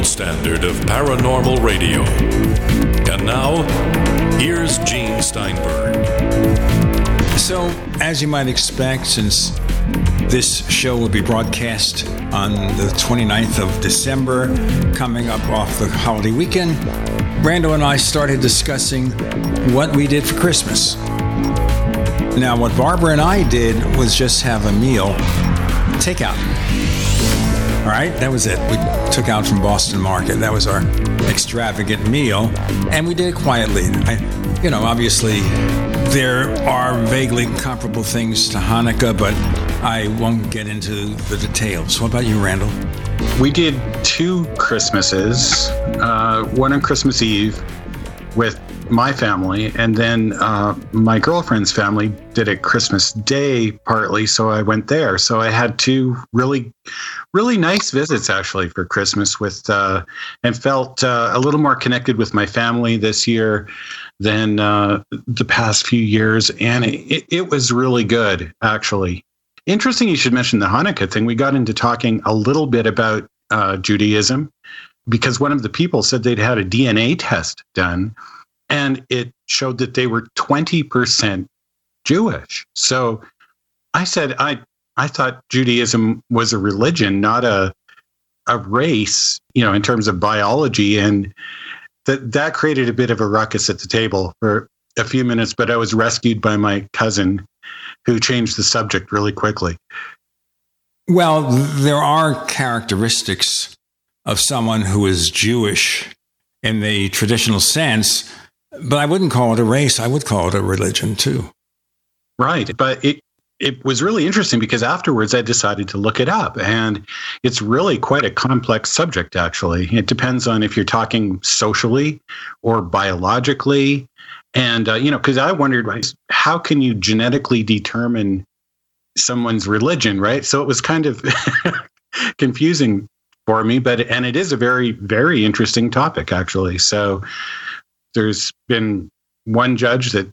gold standard of paranormal radio. And now, here's Gene Steinberg. So, as you might expect, since this show will be broadcast on the 29th of December, coming up off the holiday weekend, Randall and I started discussing what we did for Christmas. Now, what Barbara and I did was just have a meal, takeout. Right, that was it. We took out from Boston Market. That was our extravagant meal, and we did it quietly. I, you know, obviously, there are vaguely comparable things to Hanukkah, but I won't get into the details. What about you, Randall? We did two Christmases, uh, one on Christmas Eve with my family, and then uh, my girlfriend's family did it Christmas Day partly, so I went there. So I had two really, really nice visits actually for Christmas with, uh, and felt uh, a little more connected with my family this year than uh, the past few years, and it, it was really good actually. Interesting, you should mention the Hanukkah thing. We got into talking a little bit about uh, Judaism because one of the people said they'd had a DNA test done and it showed that they were 20% Jewish. So I said, I, I thought Judaism was a religion, not a, a race, you know, in terms of biology. And that, that created a bit of a ruckus at the table for a few minutes, but I was rescued by my cousin who changed the subject really quickly. Well, there are characteristics of someone who is Jewish in the traditional sense but I wouldn't call it a race. I would call it a religion too. Right. But it, it was really interesting because afterwards I decided to look it up. And it's really quite a complex subject, actually. It depends on if you're talking socially or biologically. And, uh, you know, because I wondered, how can you genetically determine someone's religion, right? So it was kind of confusing for me, but, and it is a very, very interesting topic, actually. So, there's been one judge that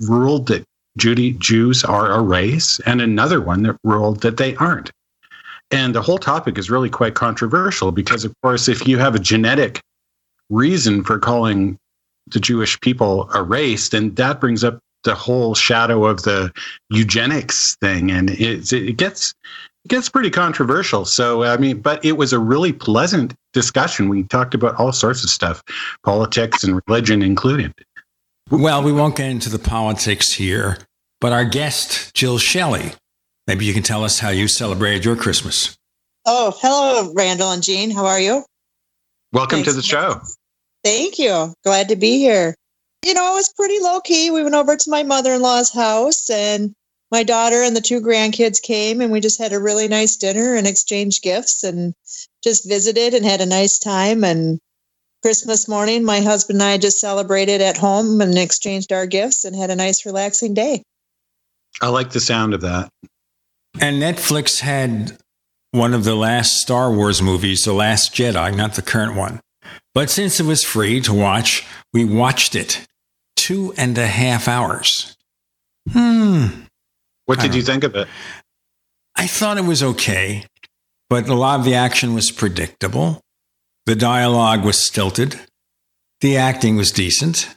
ruled that Judy, Jews are a race, and another one that ruled that they aren't. And the whole topic is really quite controversial because, of course, if you have a genetic reason for calling the Jewish people a race, then that brings up the whole shadow of the eugenics thing, and it, it gets gets pretty controversial. So, I mean, but it was a really pleasant discussion. We talked about all sorts of stuff, politics and religion included. Well, we won't get into the politics here, but our guest, Jill Shelley, maybe you can tell us how you celebrated your Christmas. Oh, hello, Randall and Gene. How are you? Welcome Thanks. to the show. Thank you. Glad to be here. You know, it was pretty low key. We went over to my mother in law's house and my daughter and the two grandkids came and we just had a really nice dinner and exchanged gifts and just visited and had a nice time and Christmas morning, my husband and I just celebrated at home and exchanged our gifts and had a nice, relaxing day. I like the sound of that. And Netflix had one of the last Star Wars movies, The Last Jedi, not the current one. But since it was free to watch, we watched it. Two and a half hours. Hmm. What did you think of it? I thought it was okay, but a lot of the action was predictable. The dialogue was stilted. The acting was decent.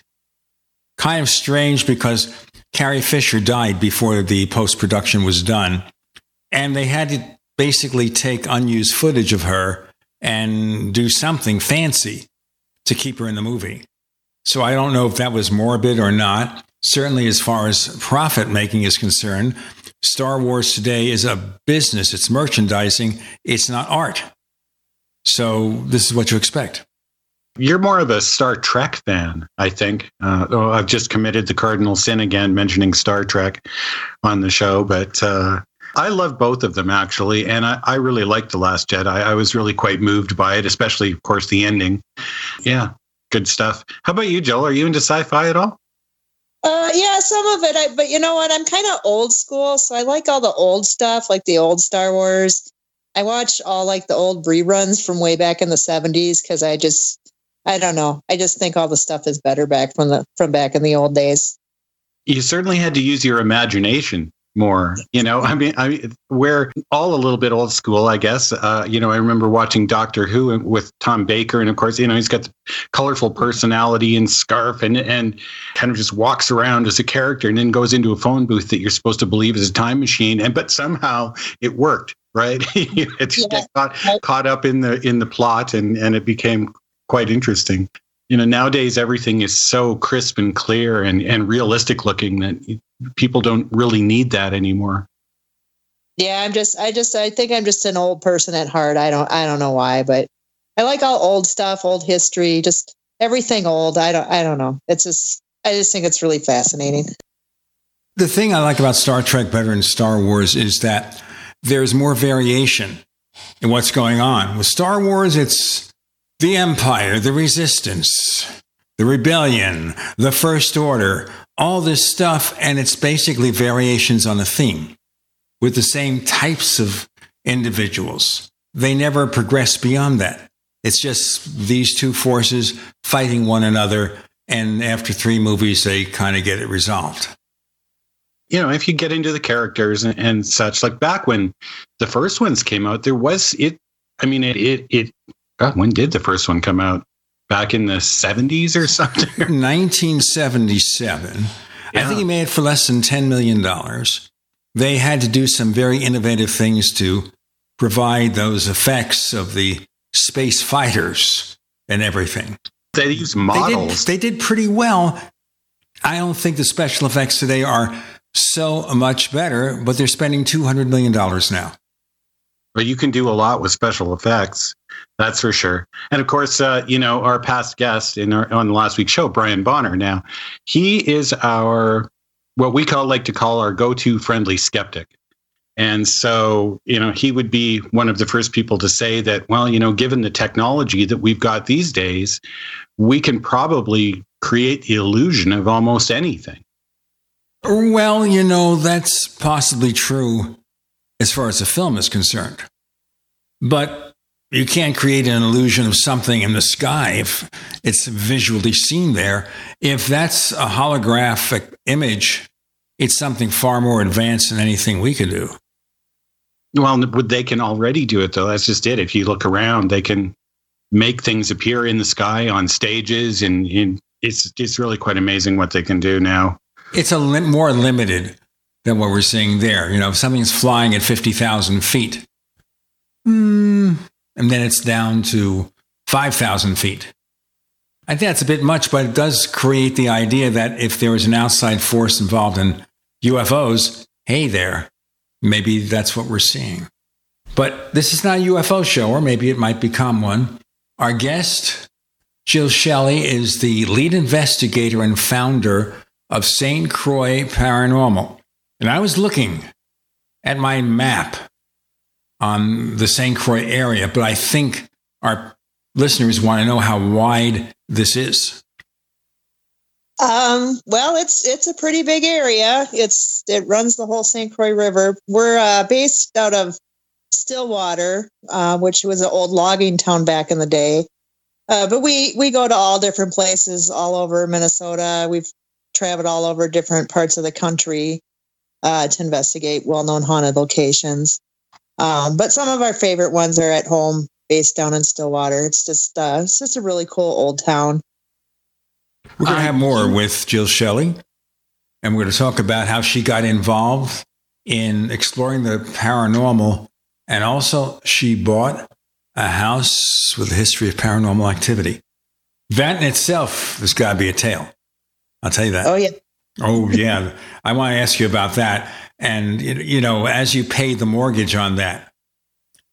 Kind of strange because Carrie Fisher died before the post production was done. And they had to basically take unused footage of her and do something fancy to keep her in the movie. So I don't know if that was morbid or not certainly as far as profit making is concerned, Star Wars today is a business, it's merchandising, it's not art. So this is what you expect. You're more of a Star Trek fan, I think. Uh, oh, I've just committed the cardinal sin again, mentioning Star Trek on the show, but uh, I love both of them actually, and I, I really liked the Last Jedi. I was really quite moved by it, especially, of course, the ending. Yeah, good stuff. How about you, Joel? Are you into sci-fi at all? Uh, yeah, some of it. I, but you know what? I'm kind of old school, so I like all the old stuff, like the old Star Wars. I watch all like the old reruns from way back in the 70s because I just, I don't know. I just think all the stuff is better back from the from back in the old days. You certainly had to use your imagination more. You know, I mean, I we're all a little bit old school, I guess. Uh, you know, I remember watching Doctor Who with Tom Baker, and of course, you know, he's got the colorful personality and scarf, and and kind of just walks around as a character, and then goes into a phone booth that you're supposed to believe is a time machine, and but somehow it worked, right? it's yeah. got caught up in the in the plot, and and it became quite interesting you know nowadays everything is so crisp and clear and, and realistic looking that people don't really need that anymore. Yeah i'm just i just i think i'm just an old person at heart. I don't i don't know why but i like all old stuff old history just everything old. I don't i don't know. It's just i just think it's really fascinating. The thing i like about star trek better than star wars is that there's more variation in what's going on. With star wars it's the Empire, the Resistance, the Rebellion, the First Order, all this stuff, and it's basically variations on a theme with the same types of individuals. They never progress beyond that. It's just these two forces fighting one another, and after three movies, they kind of get it resolved. You know, if you get into the characters and, and such, like back when the first ones came out, there was it. I mean, it it it God, when did the first one come out? Back in the 70s or something? 1977. Yeah. I think he made it for less than $10 million. They had to do some very innovative things to provide those effects of the space fighters and everything. They used models. They did, they did pretty well. I don't think the special effects today are so much better, but they're spending $200 million now. But you can do a lot with special effects. That's for sure. And of course, uh, you know, our past guest in our, on the last week's show, Brian Bonner. Now, he is our what we call like to call our go-to friendly skeptic. And so, you know, he would be one of the first people to say that, well, you know, given the technology that we've got these days, we can probably create the illusion of almost anything. Well, you know, that's possibly true as far as the film is concerned. But you can't create an illusion of something in the sky if it's visually seen there. If that's a holographic image, it's something far more advanced than anything we could do. Well, they can already do it though. That's just it. If you look around, they can make things appear in the sky on stages, and, and it's it's really quite amazing what they can do now. It's a more limited than what we're seeing there. You know, if something's flying at fifty thousand feet, hmm, and then it's down to 5,000 feet. I think that's a bit much, but it does create the idea that if there is an outside force involved in UFOs, hey there, maybe that's what we're seeing. But this is not a UFO show, or maybe it might become one. Our guest, Jill Shelley, is the lead investigator and founder of St. Croix Paranormal. And I was looking at my map on the St. Croix area, but I think our listeners want to know how wide this is. Um, well, it's it's a pretty big area. It's it runs the whole St. Croix River. We're uh, based out of Stillwater, uh, which was an old logging town back in the day. Uh, but we we go to all different places all over Minnesota. We've traveled all over different parts of the country uh, to investigate well-known haunted locations. Um, but some of our favorite ones are at home, based down in Stillwater. It's just uh, it's just a really cool old town. We're going to have more with Jill Shelley, and we're going to talk about how she got involved in exploring the paranormal, and also she bought a house with a history of paranormal activity. That in itself has got to be a tale. I'll tell you that. Oh yeah. Oh yeah. I want to ask you about that. And, you know, as you pay the mortgage on that,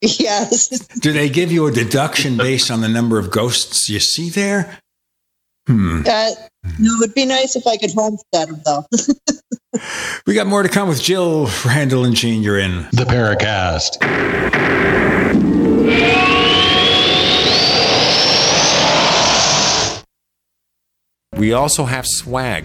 yes. Do they give you a deduction based on the number of ghosts you see there? Hmm. Uh, no, it would be nice if I could homestead them, though. we got more to come with Jill Randall and Gene. You're in the Paracast. We also have swag.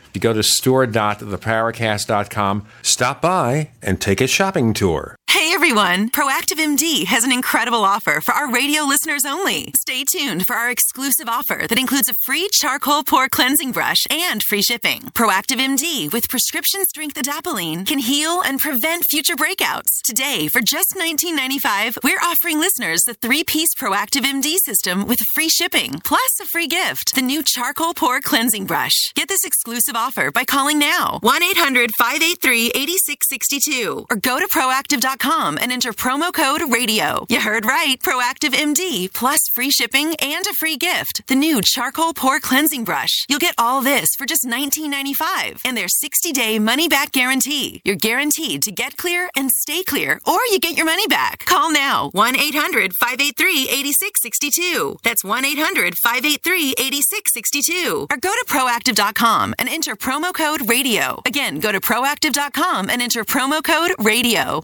You go to store.theparacast.com, stop by, and take a shopping tour. Hey everyone! Proactiv MD has an incredible offer for our radio listeners only. Stay tuned for our exclusive offer that includes a free charcoal pore cleansing brush and free shipping. Proactiv MD with prescription strength adapalene can heal and prevent future breakouts. Today, for just $19.95, we're offering listeners the three-piece Proactiv MD system with free shipping plus a free gift: the new charcoal pore cleansing brush. Get this exclusive offer by calling now 1-800-583-8662 or go to proactiv.com and enter promo code radio. You heard right. Proactiv MD plus free shipping and a free gift. The new charcoal pore cleansing brush. You'll get all this for just $19.95 and their 60 day money back guarantee. You're guaranteed to get clear and stay clear, or you get your money back. Call now 1 800 583 8662. That's 1 800 583 8662. Or go to proactiv.com and enter promo code radio. Again, go to proactiv.com and enter promo code radio.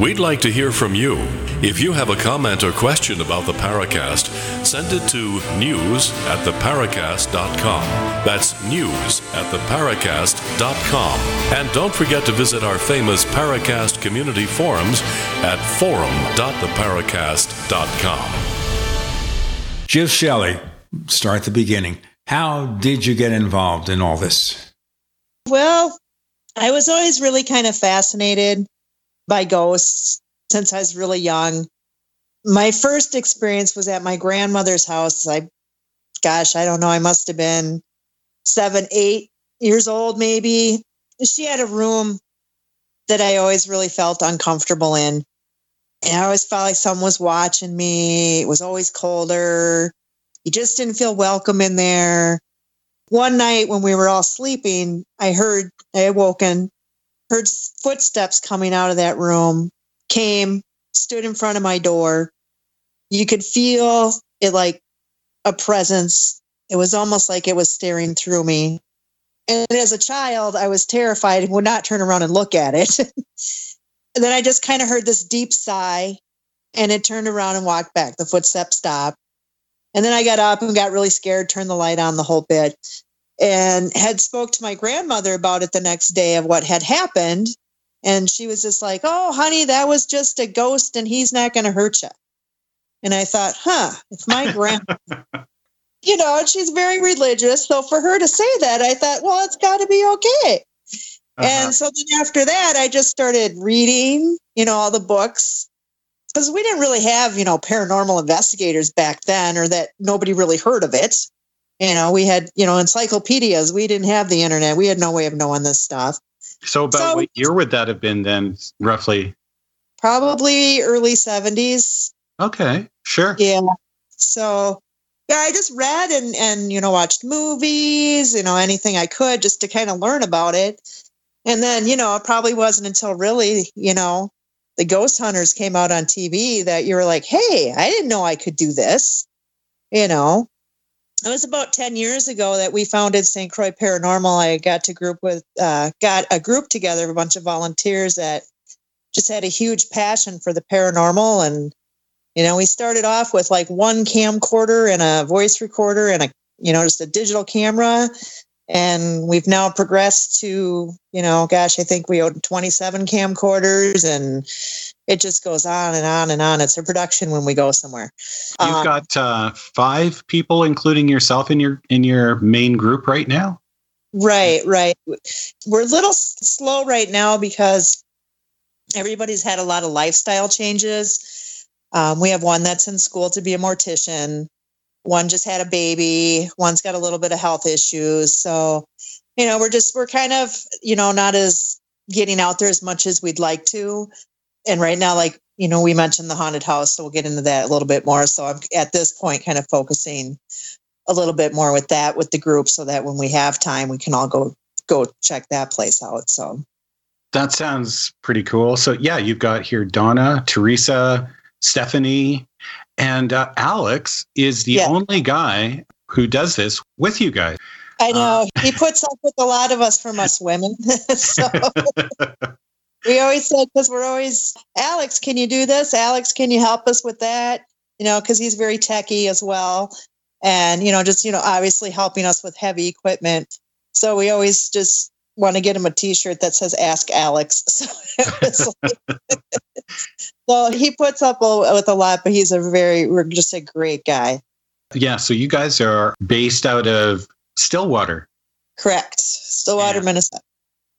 We'd like to hear from you. If you have a comment or question about the Paracast, send it to news at theparacast.com. That's news at theparacast.com. And don't forget to visit our famous Paracast community forums at forum.theparacast.com. Jill Shelley, start at the beginning. How did you get involved in all this? Well, I was always really kind of fascinated by ghosts since I was really young. My first experience was at my grandmother's house. I, gosh, I don't know, I must have been seven, eight years old, maybe. She had a room that I always really felt uncomfortable in. And I always felt like someone was watching me. It was always colder. You just didn't feel welcome in there. One night when we were all sleeping, I heard, I awoken heard footsteps coming out of that room, came, stood in front of my door. You could feel it like a presence. It was almost like it was staring through me. And as a child, I was terrified and would not turn around and look at it. And then I just kind of heard this deep sigh and it turned around and walked back. The footsteps stopped. And then I got up and got really scared, turned the light on the whole bit, and had spoke to my grandmother about it the next day of what had happened. And she was just like, "Oh, honey, that was just a ghost, and he's not going to hurt you." And I thought, "Huh, it's my grandma, you know, and she's very religious, so for her to say that, I thought, well, it's got to be okay." Uh-huh. And so then after that, I just started reading, you know, all the books because we didn't really have, you know, paranormal investigators back then or that nobody really heard of it. You know, we had, you know, encyclopedias. We didn't have the internet. We had no way of knowing this stuff. So about So- what year would that have been then, roughly? Probably early 70s. Okay, sure. Yeah. So yeah, I just read and and you know watched movies, you know anything I could just to kind of learn about it. And then you know it probably wasn't until really you know the Ghost Hunters came out on TV that you were like, hey, I didn't know I could do this. You know, it was about ten years ago that we founded St. Croix Paranormal. I got to group with uh, got a group together, a bunch of volunteers that just had a huge passion for the paranormal and you know, we started off with like one camcorder and a voice recorder and a, you know, just a digital camera. And we've now progressed to, you know, gosh, I think we own 27 camcorders and it just goes on and on and on. It's a production when we go somewhere. You've Um, got uh, five people, including yourself, in your in your main group right now. Right, right. We're a little s- slow right now because everybody's had a lot of lifestyle changes. Um, we have one that's in school to be a mortician. One just had a baby. One's got a little bit of health issues. So, you know, we're just, we're kind of, you know, not as getting out there as much as we'd like to. And right now, like, you know, we mentioned the haunted house, so we'll get into that a little bit more. So I'm at this point kind of focusing a little bit more with that with the group so that when we have time we can all go go check that place out so That sounds pretty cool. So yeah, you've got here Donna, Teresa, Stephanie, and uh, Alex is the Yeah. only guy who does this with you guys. i know he puts up with a lot of us from us women so we always said because we're always alex can you do this? Alex can you help us with that? You know because he's very techy as well. And you know just you know obviously helping us with heavy equipment. So we always just want to get him a t-shirt that says ask alex. So, so he puts up with a lot but he's a very we're just a great guy. Yeah, so you guys are based out of Stillwater. correct. Stillwater Yeah. minnesota.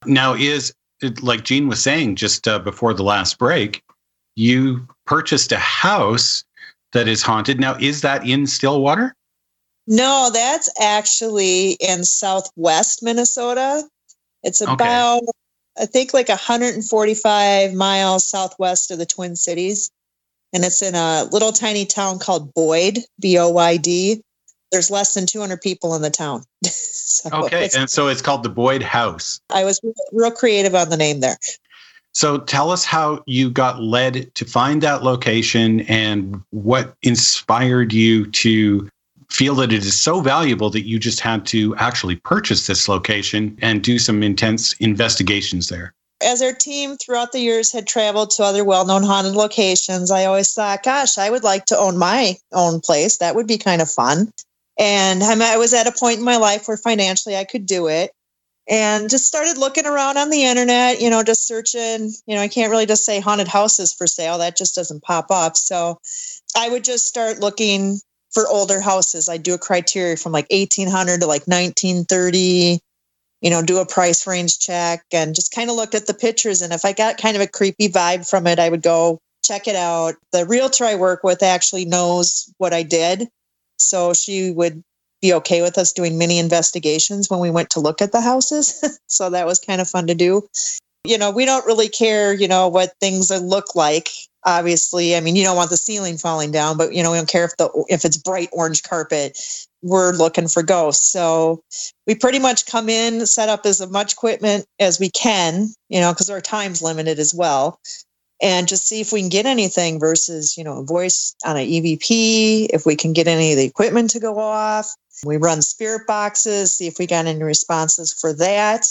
Now, is it, like Gene was saying just uh, before the last break, you purchased a house that is haunted. Now, is that in Stillwater? No, that's actually in southwest Minnesota. It's Okay. about, I think, like 145 miles southwest of the Twin Cities. And it's in a little tiny town called Boyd, B O Y D. There's less than 200 people in the town. so Okay, and so it's called the Boyd House. I was real- real creative on the name there. So tell us how you got led to find that location and what inspired you to feel that it is so valuable that you just had to actually purchase this location and do some intense investigations there. as our team throughout the years had traveled to other well-known haunted locations, I always thought, gosh, I would like to own my own place. That would be kind of fun. And I'm- was at a point in my life where financially I could do it. And just started looking around on the internet, you know, just searching. You know, I can't really just say haunted houses for sale. That just doesn't pop up. So I would just start looking for older houses. I do a criteria from like 1800 to like 1930 you know, do a price range check and just kind of looked at the pictures. And if I got kind of a creepy vibe from it, I would go check it out. The realtor I work with actually knows what I did. So she would be okay with us doing mini investigations when we went to look at the houses. so that was kind of fun to do. You know, we don't really care, you know, what things look like. Obviously, I mean, you don't want the ceiling falling down, but you know, we don't care if the if it's bright orange carpet. We're looking for ghosts. So we pretty much come in, set up as much equipment as we can, you know, because our time's limited as well, and just see if we can get anything versus, you know, a voice on an EVP, if we can get any of the equipment to go off. We run spirit boxes, see if we got any responses for that.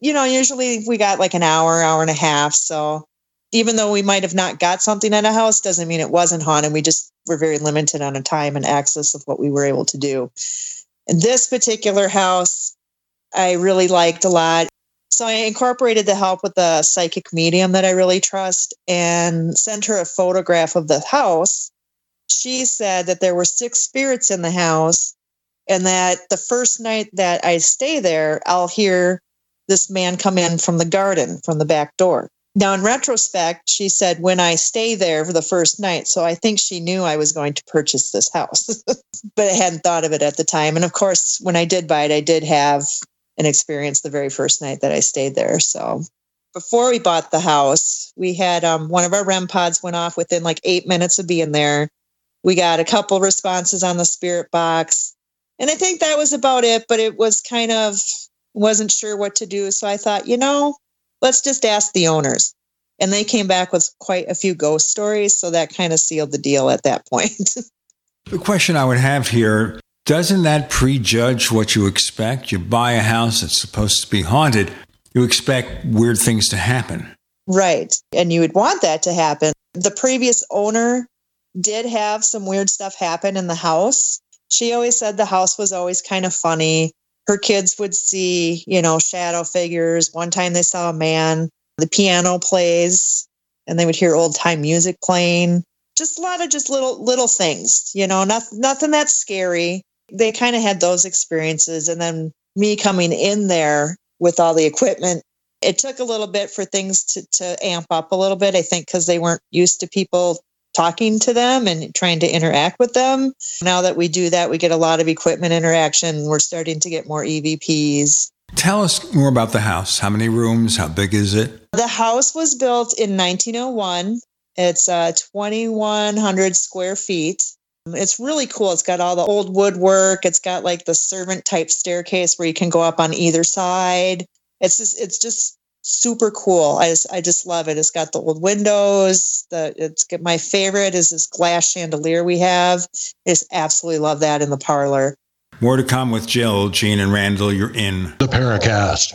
You know, usually we got like an hour, hour and a half. So even though we might have not got something at a house, doesn't mean it wasn't haunted. We just were very limited on a time and access of what we were able to do. In this particular house, I really liked a lot. So I incorporated the help with the psychic medium that I really trust and sent her a photograph of the house. She said that there were six spirits in the house and that the first night that I stay there, I'll hear this man come in from the garden from the back door. Now, in retrospect, she said, when I stay there for the first night. So I think she knew I was going to purchase this house, but I hadn't thought of it at the time. And of course, when I did buy it, I did have an experience the very first night that I stayed there. So before we bought the house, we had um, one of our REM pods went off within like eight minutes of being there. We got a couple responses on the spirit box. And I think that was about it, but it was kind of wasn't sure what to do. So I thought, you know, let's just ask the owners. And they came back with quite a few ghost stories. So that kind of sealed the deal at that point. the question I would have here doesn't that prejudge what you expect? You buy a house that's supposed to be haunted, you expect weird things to happen. Right. And you would want that to happen. The previous owner did have some weird stuff happen in the house. She always said the house was always kind of funny her kids would see, you know, shadow figures. One time they saw a man, the piano plays, and they would hear old time music playing. Just a lot of just little little things, you know, not, nothing that's scary. They kind of had those experiences. And then me coming in there with all the equipment, it took a little bit for things to, to amp up a little bit, I think, because they weren't used to people talking to them and trying to interact with them. Now that we do that, we get a lot of equipment interaction. We're starting to get more EVPs. Tell us more about the house. How many rooms? How big is it? The house was built in 1901. It's uh, 2,100 square feet. It's really cool. It's got all the old woodwork. It's got like the servant type staircase where you can go up on either side. It's just, it's just super cool. I just I just love it. It's got the old windows. The it's my favorite is this glass chandelier we have. I just absolutely love that in the parlor. More to come with Jill, Gene, and Randall. You're in the Paracast.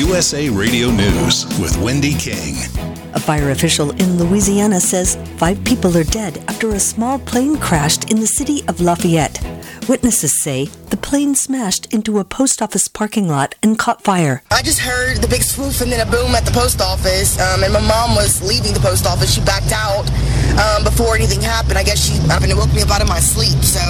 USA Radio News with Wendy King. A fire official in Louisiana says five people are dead after a small plane crashed in the city of Lafayette. Witnesses say the plane smashed into a post office parking lot and caught fire. I just heard the big swoof and then a boom at the post office, um, and my mom was leaving the post office. She backed out um, before anything happened. I guess she happened to woke me up out of my sleep, so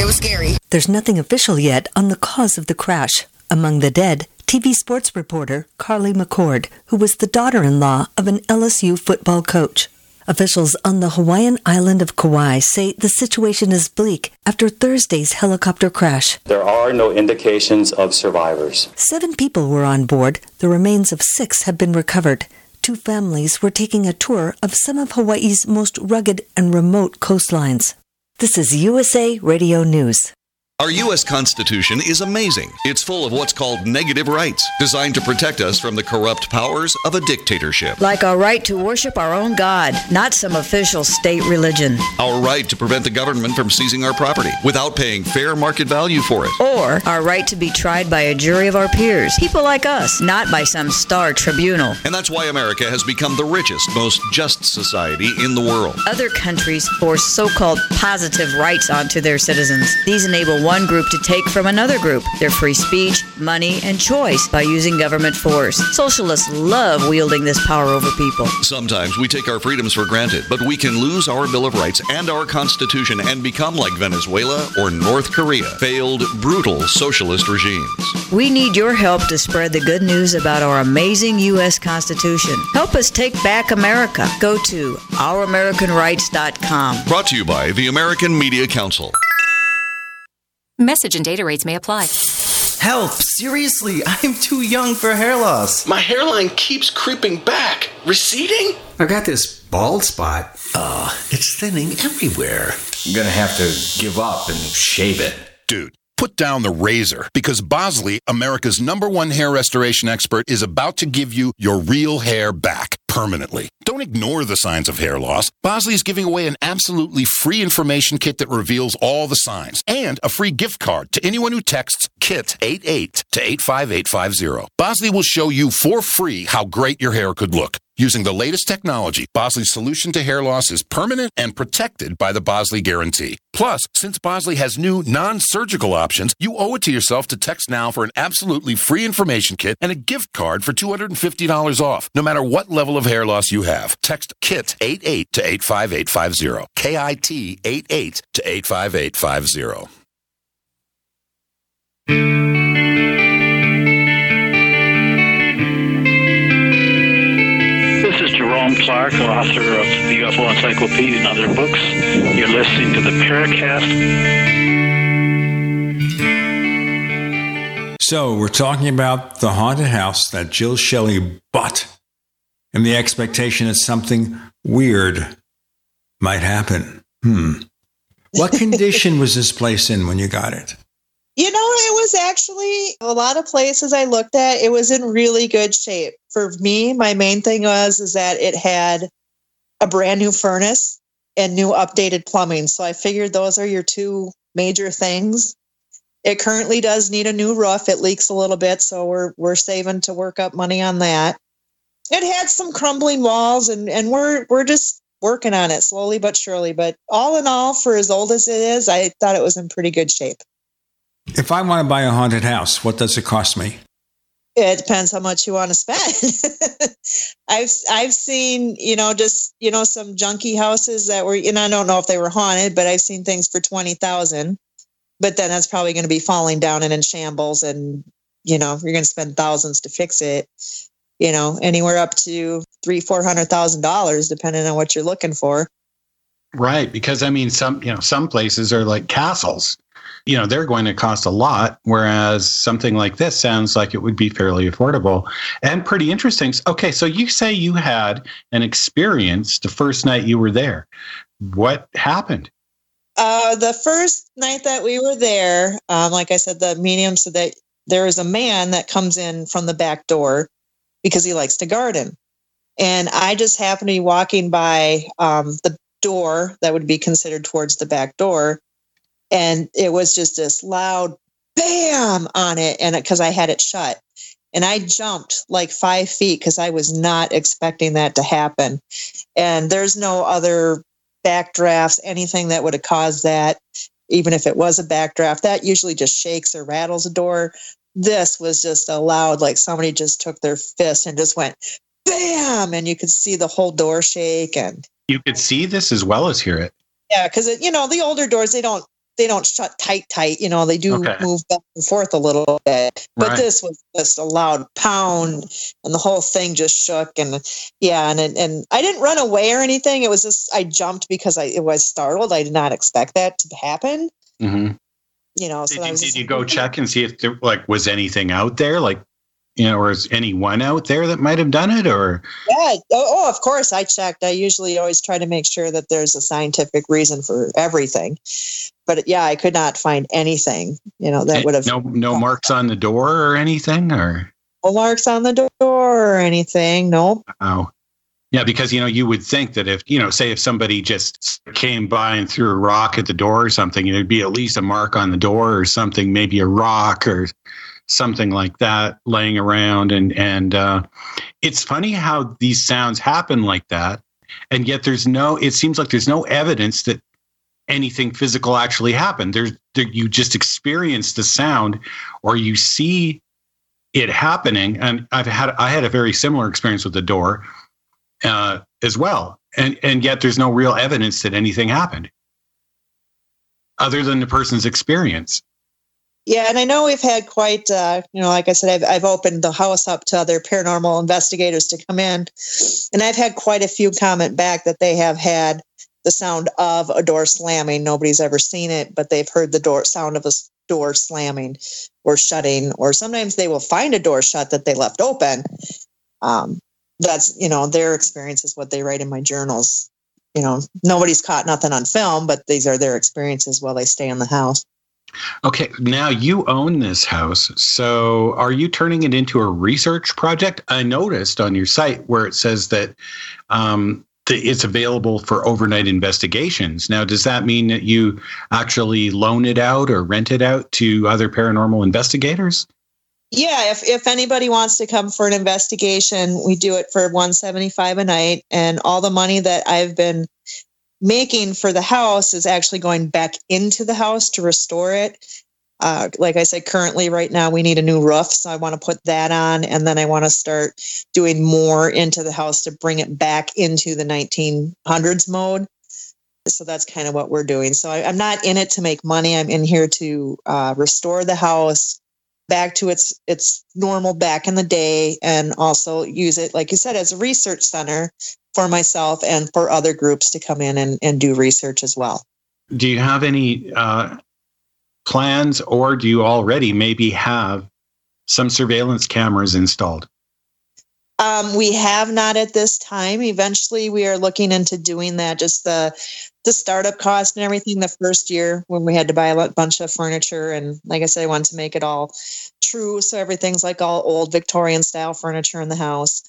it was scary. There's nothing official yet on the cause of the crash. Among the dead, TV sports reporter Carly McCord, who was the daughter in law of an LSU football coach. Officials on the Hawaiian island of Kauai say the situation is bleak after Thursday's helicopter crash. There are no indications of survivors. Seven people were on board. The remains of six have been recovered. Two families were taking a tour of some of Hawaii's most rugged and remote coastlines. This is USA Radio News. Our U.S. Constitution is amazing. It's full of what's called negative rights, designed to protect us from the corrupt powers of a dictatorship. Like our right to worship our own God, not some official state religion. Our right to prevent the government from seizing our property without paying fair market value for it. Or our right to be tried by a jury of our peers, people like us, not by some star tribunal. And that's why America has become the richest, most just society in the world. Other countries force so called positive rights onto their citizens. These enable one group to take from another group their free speech, money, and choice by using government force. Socialists love wielding this power over people. Sometimes we take our freedoms for granted, but we can lose our Bill of Rights and our Constitution and become like Venezuela or North Korea, failed, brutal socialist regimes. We need your help to spread the good news about our amazing U.S. Constitution. Help us take back America. Go to ouramericanrights.com. Brought to you by the American Media Council. Message and data rates may apply. Help! Seriously, I'm too young for hair loss. My hairline keeps creeping back. Receding? I've got this bald spot. Uh, it's thinning everywhere. I'm gonna have to give up and shave it. Dude, put down the razor because Bosley, America's number one hair restoration expert, is about to give you your real hair back permanently. Don't ignore the signs of hair loss. Bosley is giving away an absolutely free information kit that reveals all the signs and a free gift card to anyone who texts KIT88 to 85850. Bosley will show you for free how great your hair could look. Using the latest technology, Bosley's solution to hair loss is permanent and protected by the Bosley Guarantee. Plus, since Bosley has new non-surgical options, you owe it to yourself to text now for an absolutely free information kit and a gift card for $250 off, no matter what level of hair loss you have. Text KIT88 to 85850. K-I-T 88 to 85850. Clark, author of the UFO Encyclopedia and other books. You're listening to the Paracast. So, we're talking about the haunted house that Jill Shelley bought and the expectation that something weird might happen. Hmm. What condition was this place in when you got it? You know, it was actually a lot of places I looked at, it was in really good shape. For me, my main thing was is that it had a brand new furnace and new updated plumbing. So I figured those are your two major things. It currently does need a new roof. It leaks a little bit, so we're we're saving to work up money on that. It had some crumbling walls and and we're we're just working on it slowly but surely. But all in all, for as old as it is, I thought it was in pretty good shape. If I want to buy a haunted house, what does it cost me? It depends how much you want to spend. I've I've seen you know just you know some junky houses that were and I don't know if they were haunted, but I've seen things for twenty thousand. But then that's probably going to be falling down and in shambles, and you know you're going to spend thousands to fix it. You know anywhere up to three four hundred thousand dollars, depending on what you're looking for. Right, because I mean, some you know some places are like castles. You know, they're going to cost a lot, whereas something like this sounds like it would be fairly affordable and pretty interesting. Okay, so you say you had an experience the first night you were there. What happened? Uh, the first night that we were there, um, like I said, the medium said that there is a man that comes in from the back door because he likes to garden. And I just happened to be walking by um, the door that would be considered towards the back door. And it was just this loud bam on it. And because I had it shut. And I jumped like five feet because I was not expecting that to happen. And there's no other backdrafts, anything that would have caused that, even if it was a backdraft. That usually just shakes or rattles a door. This was just a loud, like somebody just took their fist and just went bam, and you could see the whole door shake. And You could see this as well as hear it. yeah, because you know the older doors they don't they don't shut tight tight. You know they do Okay. move back and forth a little bit. But Right. this was just a loud pound, and the whole thing just shook. And yeah, and and, and I didn't run away or anything. It was just I jumped because I it was startled. I did not expect that to happen. Mm-hmm. You know, so Did I you, was did just you go check and see if there like was anything out there, like you know, or is anyone out there that might have done it, or Yeah. Oh, oh, of course, I checked. I usually always try to make sure that there's a scientific reason for everything. But yeah, I could not find anything, you know, that would have no no marks on the door or anything, or no marks on the door or anything. Nope. Oh, yeah, because you know you would think that if you know, say if somebody just came by and threw a rock at the door or something, there'd be at least a mark on the door or something, maybe a rock or something like that laying around. And and uh, it's funny how these sounds happen like that, and yet there's no. It seems like there's no evidence that anything physical actually happened. There's there, you just experience the sound, or you see it happening. And I've had I had a very similar experience with the door uh, as well, and and yet there's no real evidence that anything happened, other than the person's experience. Yeah, and I know we've had quite, uh, you know, like I said, I've, I've opened the house up to other paranormal investigators to come in, and I've had quite a few comment back that they have had the sound of a door slamming. Nobody's ever seen it, but they've heard the door sound of a door slamming or shutting, or sometimes they will find a door shut that they left open. Um, that's you know their experience is what they write in my journals. You know, nobody's caught nothing on film, but these are their experiences while they stay in the house. Okay, now you own this house. So are you turning it into a research project? I noticed on your site where it says that um, it's available for overnight investigations. Now, does that mean that you actually loan it out or rent it out to other paranormal investigators? Yeah, if, if anybody wants to come for an investigation, we do it for 175 a night. And all the money that I've been making for the house is actually going back into the house to restore it. Uh, like I said, currently, right now, we need a new roof. So I want to put that on. And then I want to start doing more into the house to bring it back into the 1900s mode. So that's kind of what we're doing. So I, am not in it to make money. I'm in here to uh, restore the house back to its its normal back in the day and also use it like you said as a research center for myself and for other groups to come in and, and do research as well. Do you have any uh, plans, or do you already maybe have some surveillance cameras installed? Um, we have not at this time. Eventually, we are looking into doing that. Just the the startup cost and everything the first year when we had to buy a bunch of furniture and like I said, I wanted to make it all true, so everything's like all old Victorian style furniture in the house.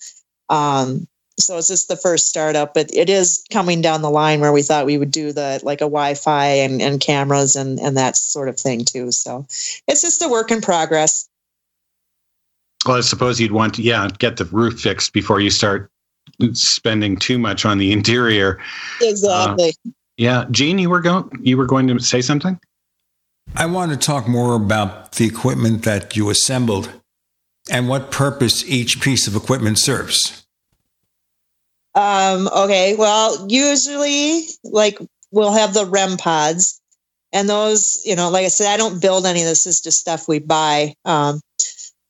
Um, so it's just the first startup, but it is coming down the line where we thought we would do the like a Wi-Fi and, and cameras and and that sort of thing too. So it's just a work in progress. Well, I suppose you'd want to yeah get the roof fixed before you start spending too much on the interior. Exactly. Uh, yeah, Gene, you were going you were going to say something. I want to talk more about the equipment that you assembled and what purpose each piece of equipment serves. Um, okay, well, usually, like, we'll have the REM pods, and those, you know, like I said, I don't build any of this, is just stuff we buy. Um,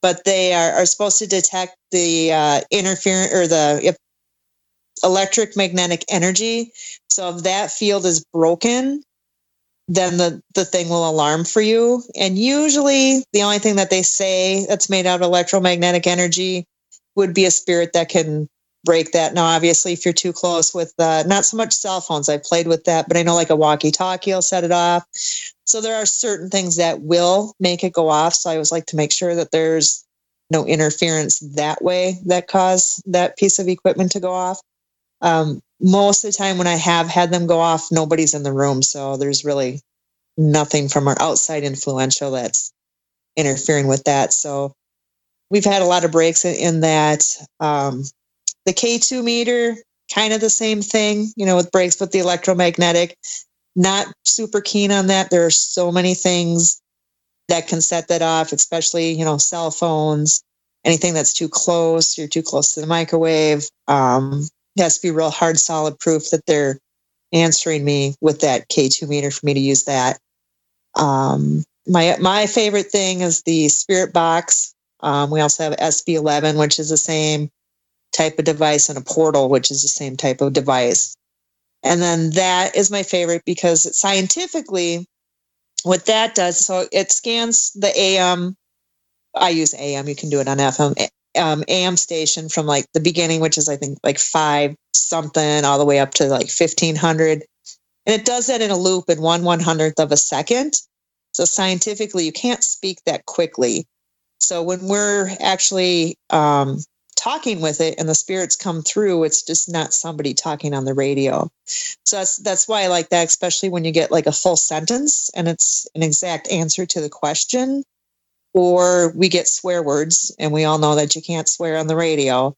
but they are, are supposed to detect the uh, interference or the electric magnetic energy. So if that field is broken, then the, the thing will alarm for you. And usually, the only thing that they say that's made out of electromagnetic energy would be a spirit that can break that. Now, obviously, if you're too close with uh, not so much cell phones, I've played with that, but I know like a walkie talkie will set it off. So there are certain things that will make it go off. So I always like to make sure that there's no interference that way that cause that piece of equipment to go off. Um, most of the time when I have had them go off, nobody's in the room. So there's really nothing from our outside influential that's interfering with that. So we've had a lot of breaks in, in that. Um, the K2 meter, kind of the same thing, you know, with breaks with the electromagnetic. Not super keen on that. There are so many things that can set that off, especially, you know, cell phones, anything that's too close, you're too close to the microwave. Um, it has to be real hard, solid proof that they're answering me with that K2 meter for me to use that. Um, my my favorite thing is the Spirit Box. Um, we also have SB11, which is the same type of device and a portal, which is the same type of device. And then that is my favorite because scientifically, what that does, so it scans the AM. I use AM, you can do it on FM, um, AM station from like the beginning, which is I think like five something, all the way up to like 1500. And it does that in a loop in one one hundredth of a second. So scientifically, you can't speak that quickly. So when we're actually um, talking with it and the spirits come through, it's just not somebody talking on the radio. So that's that's why I like that, especially when you get like a full sentence and it's an exact answer to the question. Or we get swear words, and we all know that you can't swear on the radio.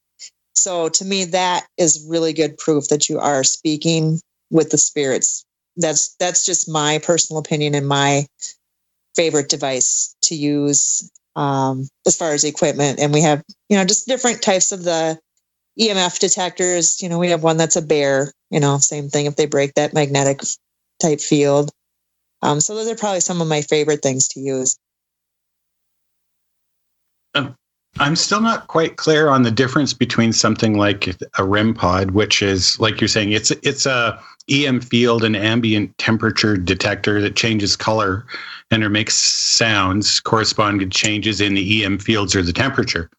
So to me, that is really good proof that you are speaking with the spirits. That's that's just my personal opinion and my favorite device to use um, as far as equipment. And we have, you know, just different types of the EMF detectors. You know, we have one that's a bear, you know, same thing if they break that magnetic type field. Um, so those are probably some of my favorite things to use. Um, I'm still not quite clear on the difference between something like a REM pod, which is like you're saying, it's it's a EM field and ambient temperature detector that changes color and it makes sounds corresponding to changes in the EM fields or the temperature.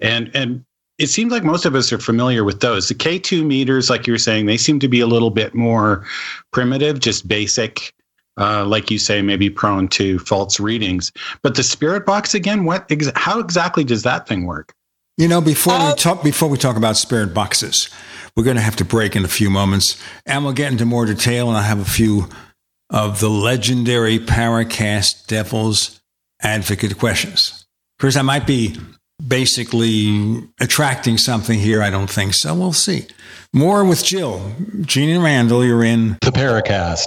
And and it seems like most of us are familiar with those. The K2 meters, like you were saying, they seem to be a little bit more primitive, just basic. Uh, like you say, maybe prone to false readings. But the spirit box again, what? Ex- how exactly does that thing work? You know, before we talk, before we talk about spirit boxes, we're going to have to break in a few moments, and we'll get into more detail. And I have a few of the legendary Paracast Devil's Advocate questions. Chris, I might be basically attracting something here. I don't think so. We'll see. More with Jill. Gene and Randall, you're in the Paracast.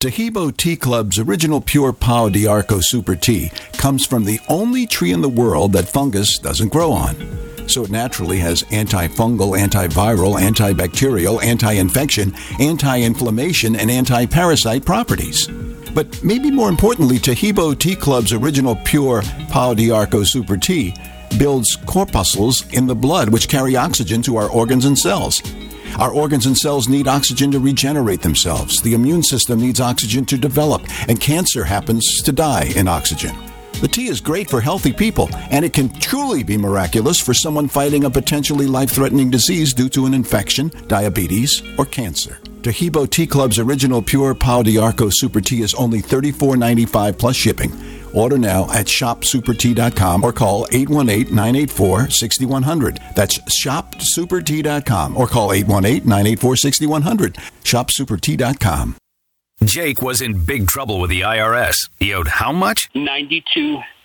Taheebo Tea Club's original pure Pau d'Arco Super Tea comes from the only tree in the world that fungus doesn't grow on. So it naturally has antifungal, antiviral, antibacterial, anti infection, anti inflammation, and anti parasite properties. But maybe more importantly, Taheebo Tea Club's original pure Pau d'Arco Super Tea builds corpuscles in the blood which carry oxygen to our organs and cells. Our organs and cells need oxygen to regenerate themselves. The immune system needs oxygen to develop, and cancer happens to die in oxygen. The tea is great for healthy people, and it can truly be miraculous for someone fighting a potentially life threatening disease due to an infection, diabetes, or cancer. Taheebo Tea Club's original pure Pau d'Arco Super Tea is only $34.95 plus shipping Order now at shopsupertea.com or call 818-984-6100. That's shopsupertea.com or call 818-984-6100. shopsupertea.com. Jake was in big trouble with the IRS. He owed how much? Ninety-two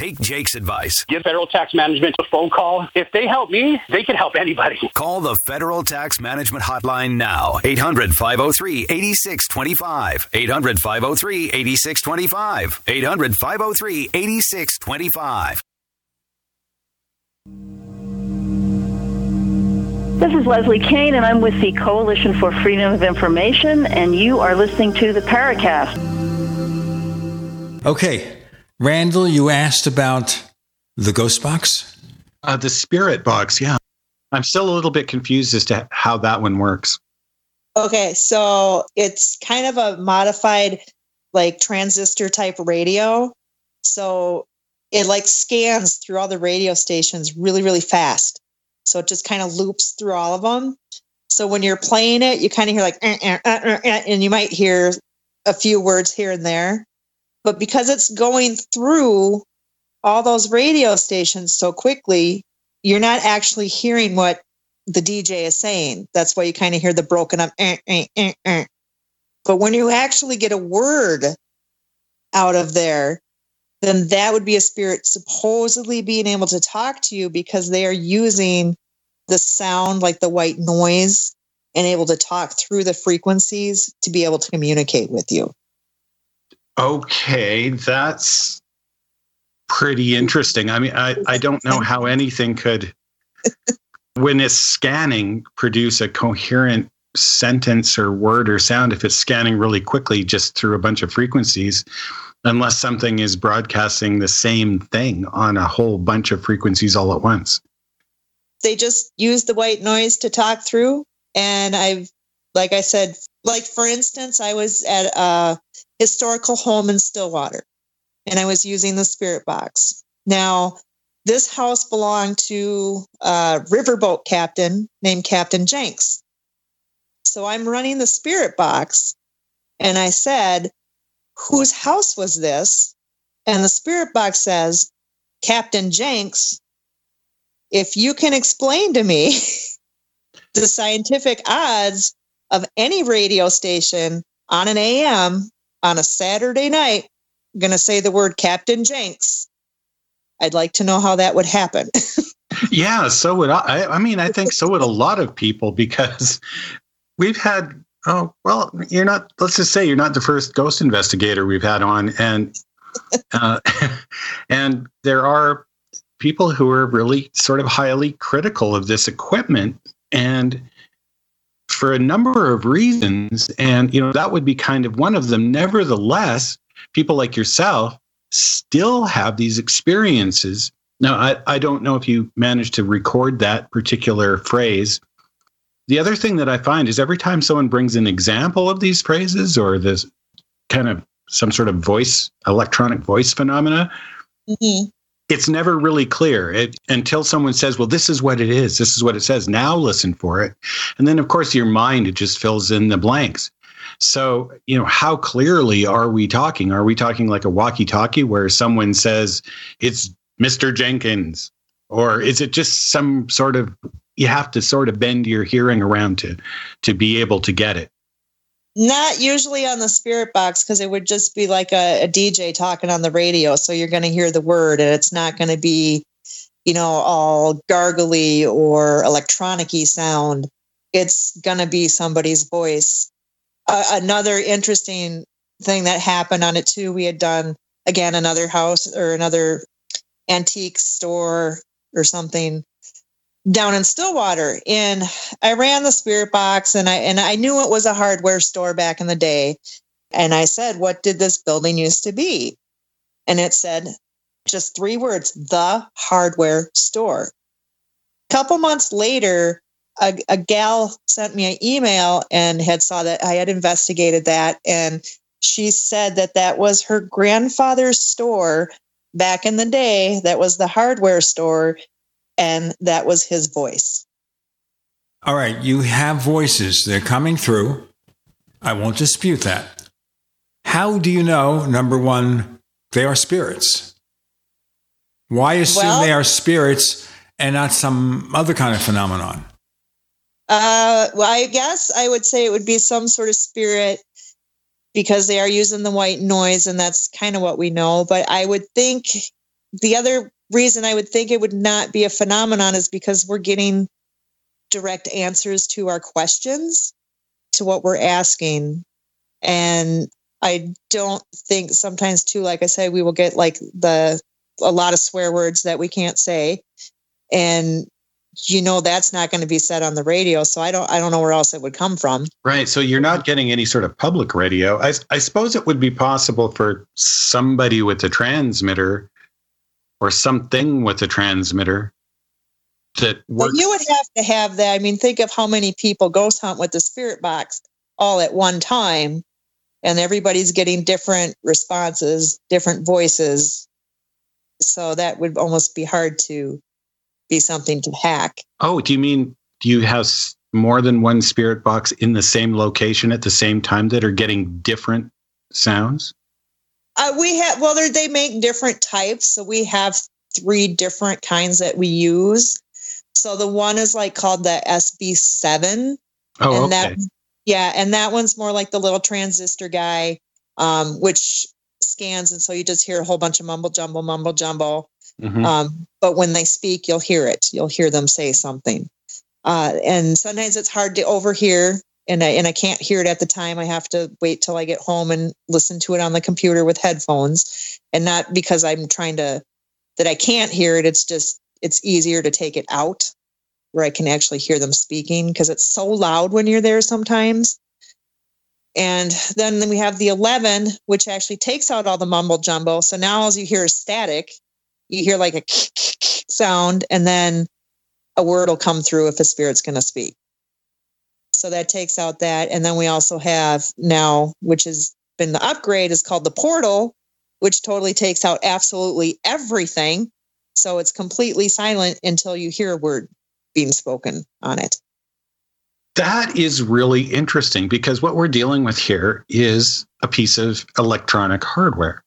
take Jake's advice. Give federal tax management a phone call. If they help me, they can help anybody. Call the Federal Tax Management Hotline now. 800 503 8625. 800 503 8625. 800 503 8625. This is Leslie Kean, and I'm with the Coalition for Freedom of Information, and you are listening to the Paracast. Okay, Randall, you asked about the ghost box? Uh, the spirit box, yeah. I'm still a little bit confused as to how that one works. Okay, so it's kind of a modified like transistor type radio. So it like scans through all the radio stations really, really fast. So it just kind of loops through all of them. So when you're playing it, you kind of hear like, "Eh, eh, eh, eh, eh," and you might hear a few words here and there. But because it's going through all those radio stations so quickly, you're not actually hearing what the DJ is saying. That's why you kind of hear the broken up. "Eh, eh, eh, eh." But when you actually get a word out of there, then that would be a spirit supposedly being able to talk to you because they are using the sound like the white noise and able to talk through the frequencies to be able to communicate with you. Okay, that's pretty interesting. I mean, I, I don't know how anything could, when it's scanning, produce a coherent sentence or word or sound if it's scanning really quickly just through a bunch of frequencies, unless something is broadcasting the same thing on a whole bunch of frequencies all at once. They just use the white noise to talk through. And I've, like I said, like for instance, I was at a historical home in Stillwater and I was using the spirit box. Now, this house belonged to a riverboat captain named Captain Jenks. So I'm running the spirit box and I said, Whose house was this? And the spirit box says, Captain Jenks, if you can explain to me the scientific odds of any radio station on an AM on a Saturday night, going to say the word Captain Jenks. I'd like to know how that would happen. yeah, so would I. I mean, I think so would a lot of people because we've had. Oh well, you're not. Let's just say you're not the first ghost investigator we've had on, and uh, and there are people who are really sort of highly critical of this equipment, and for a number of reasons, and you know that would be kind of one of them. Nevertheless, people like yourself still have these experiences. Now, I, I don't know if you managed to record that particular phrase. The other thing that I find is every time someone brings an example of these phrases or this kind of some sort of voice, electronic voice phenomena, Mm-hmm. It's never really clear it, until someone says, Well, this is what it is. This is what it says. Now listen for it. And then, of course, your mind, it just fills in the blanks. So, you know, how clearly are we talking? Are we talking like a walkie talkie where someone says it's Mr. Jenkins? Or is it just some sort of, you have to sort of bend your hearing around to, to be able to get it? Not usually on the spirit box because it would just be like a, a DJ talking on the radio. So you're going to hear the word and it's not going to be, you know, all gargly or electronic sound. It's going to be somebody's voice. Uh, another interesting thing that happened on it too, we had done again another house or another antique store or something. Down in Stillwater. And I ran the spirit box and I and I knew it was a hardware store back in the day. And I said, What did this building used to be? And it said just three words, the hardware store. A couple months later, a, a gal sent me an email and had saw that I had investigated that and she said that that was her grandfather's store back in the day that was the hardware store and that was his voice. All right you have voices. They're coming through. I won't dispute that. How do you know number one they are spirits? Why assume well, they are spirits and not some other kind of phenomenon? Uh, well i guess i would say it would be some sort of spirit because they are using the white noise and that's kind of what we know. But i would think the other reason i would think it would not be a phenomenon is because we're getting direct answers to our questions to what we're asking. And i don't think sometimes too like i said we will get like the a lot of swear words that we can't say. And you know that's not going to be said on the radio so i don't i don't know where else it would come from. Right so you're not getting any sort of public radio. I, I suppose it would be possible for somebody with a transmitter or something with a transmitter that works. Well, you would have to have that i mean think of how many people ghost hunt with the spirit box all at one time and everybody's getting different responses different voices so that would almost be hard to be something to hack. Oh, do you mean do you have more than one spirit box in the same location at the same time that are getting different sounds? Uh, we have well, they make different types, so we have three different kinds that we use. So the one is like called the SB7. Oh, and okay. that yeah, and that one's more like the little transistor guy, um, which scans, and so you just hear a whole bunch of mumble jumble, mumble jumble. Mm-hmm. Um, but when they speak, you'll hear it. You'll hear them say something. Uh, and sometimes it's hard to overhear, and I and I can't hear it at the time. I have to wait till I get home and listen to it on the computer with headphones, and not because I'm trying to that I can't hear it. It's just it's easier to take it out where I can actually hear them speaking because it's so loud when you're there sometimes. And then then we have the 11, which actually takes out all the mumble jumbo. So now all you hear is static you hear like a sound and then a word will come through if a spirit's going to speak. So that takes out that. And then we also have now, which has been the upgrade, is called the portal, which totally takes out absolutely everything. So it's completely silent until you hear a word being spoken on it. That is really interesting because what we're dealing with here is a piece of electronic hardware.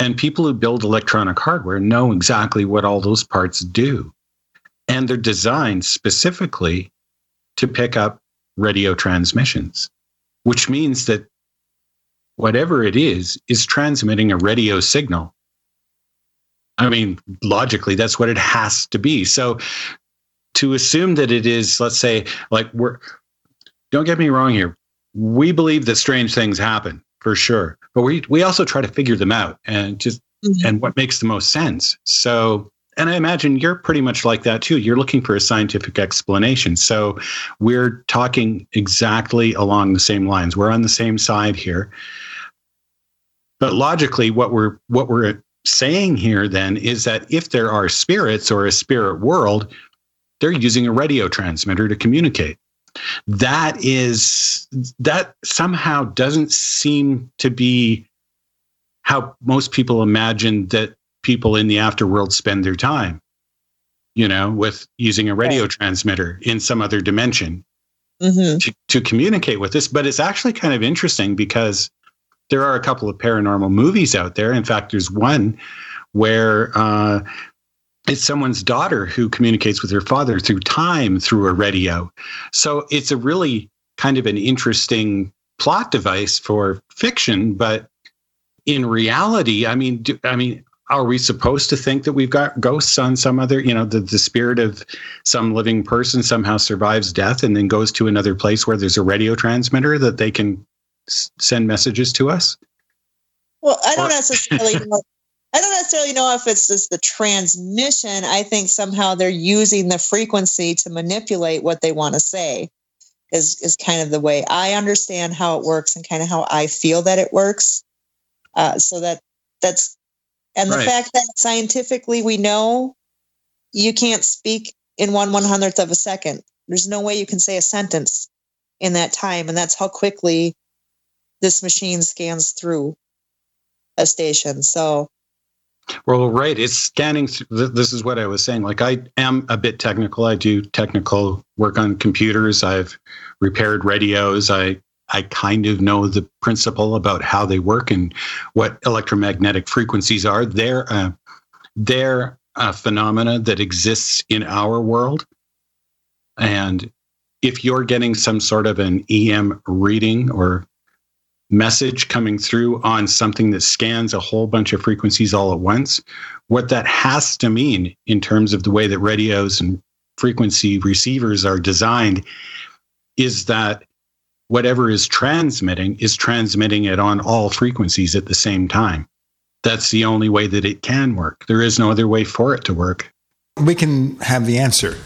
And people who build electronic hardware know exactly what all those parts do. And they're designed specifically to pick up radio transmissions, which means that whatever it is, is transmitting a radio signal. I mean, logically, that's what it has to be. So to assume that it is, let's say, like we're, don't get me wrong here, we believe that strange things happen for sure. But we we also try to figure them out and just mm-hmm. and what makes the most sense. So and I imagine you're pretty much like that too. You're looking for a scientific explanation. So we're talking exactly along the same lines. We're on the same side here. But logically what we're what we're saying here then is that if there are spirits or a spirit world, they're using a radio transmitter to communicate that is that somehow doesn't seem to be how most people imagine that people in the afterworld spend their time you know with using a radio right. transmitter in some other dimension mm-hmm. to, to communicate with this but it's actually kind of interesting because there are a couple of paranormal movies out there in fact there's one where uh, it's someone's daughter who communicates with her father through time through a radio. So it's a really kind of an interesting plot device for fiction, but in reality, I mean, do, I mean, are we supposed to think that we've got ghosts on some other, you know, the, the spirit of some living person somehow survives death and then goes to another place where there's a radio transmitter that they can s- send messages to us? Well, I don't necessarily know I don't necessarily know if it's just the transmission. I think somehow they're using the frequency to manipulate what they want to say. Is is kind of the way I understand how it works and kind of how I feel that it works. Uh, so that that's and the Right. fact that scientifically we know you can't speak in one one hundredth of a second. There's no way you can say a sentence in that time, and that's how quickly this machine scans through a station. So Well, right. It's scanning. th- th- This is what I was saying. Like, I am a bit technical. I do technical work on computers. I've repaired radios. I I kind of know the principle about how they work and what electromagnetic frequencies are. They're they're a phenomena that exists in our world, and if you're getting some sort of an EM reading or message coming through on something that scans a whole bunch of frequencies all at once, what that has to mean in terms of the way that radios and frequency receivers are designed is that whatever is transmitting is transmitting it on all frequencies at the same time. That's the only way that it can work. There is no other way for it to work. We can have the answer.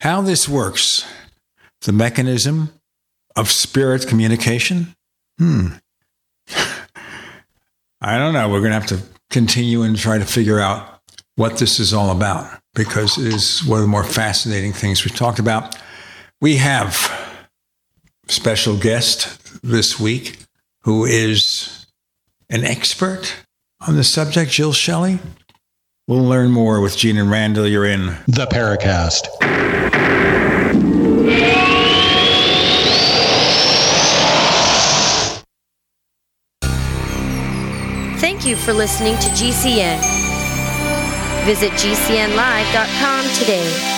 How this works, the mechanism of spirit communication? Hmm. I don't know. We're going to have to continue and try to figure out what this is all about because it is one of the more fascinating things we've talked about. We have special guest this week who is an expert on the subject, Jill Shelley. We'll learn more with Gene and Randall. You're in the Paracast. Thank you for listening to GCN. Visit GCNlive.com today.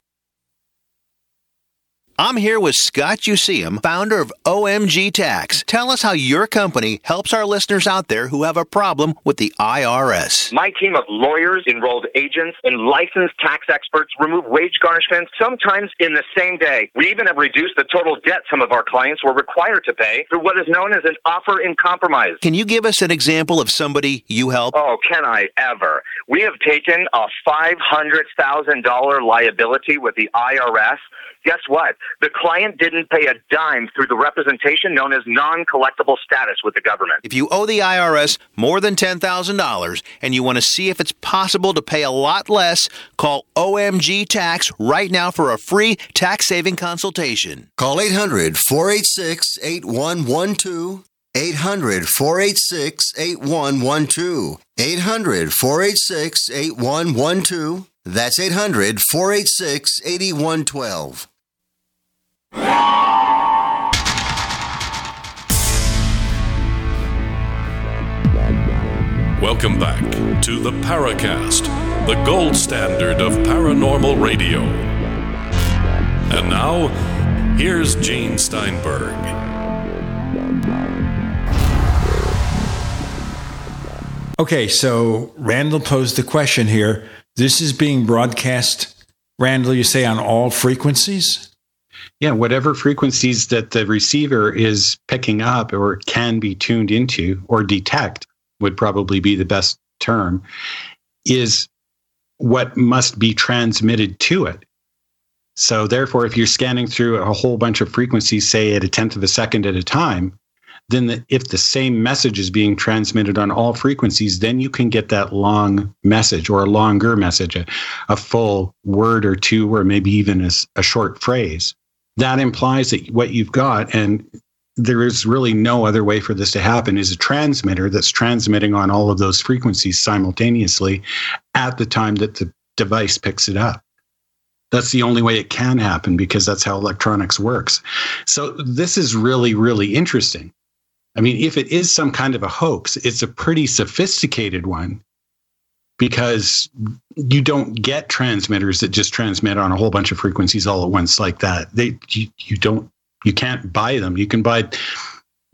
I'm here with Scott Useum, founder of OMG Tax. Tell us how your company helps our listeners out there who have a problem with the IRS. My team of lawyers, enrolled agents, and licensed tax experts remove wage garnishments sometimes in the same day. We even have reduced the total debt some of our clients were required to pay through what is known as an offer in compromise. Can you give us an example of somebody you help? Oh, can I ever? We have taken a $500,000 liability with the IRS. Guess what? The client didn't pay a dime through the representation known as non collectible status with the government. If you owe the IRS more than $10,000 and you want to see if it's possible to pay a lot less, call OMG Tax right now for a free tax saving consultation. Call 800 486 8112. 800 486 8112. 800 486 8112. That's 800 486 8112. Welcome back to the Paracast, the gold standard of paranormal radio. And now, here's Gene Steinberg. Okay, so Randall posed the question here. This is being broadcast, Randall, you say on all frequencies? Yeah, whatever frequencies that the receiver is picking up or can be tuned into or detect would probably be the best term is what must be transmitted to it. So, therefore, if you're scanning through a whole bunch of frequencies, say at a tenth of a second at a time, then the, if the same message is being transmitted on all frequencies, then you can get that long message or a longer message, a, a full word or two, or maybe even a, a short phrase. That implies that what you've got, and there is really no other way for this to happen, is a transmitter that's transmitting on all of those frequencies simultaneously at the time that the device picks it up. That's the only way it can happen because that's how electronics works. So this is really, really interesting. I mean, if it is some kind of a hoax, it's a pretty sophisticated one because you don't get transmitters that just transmit on a whole bunch of frequencies all at once like that. They you, you don't you can't buy them. You can buy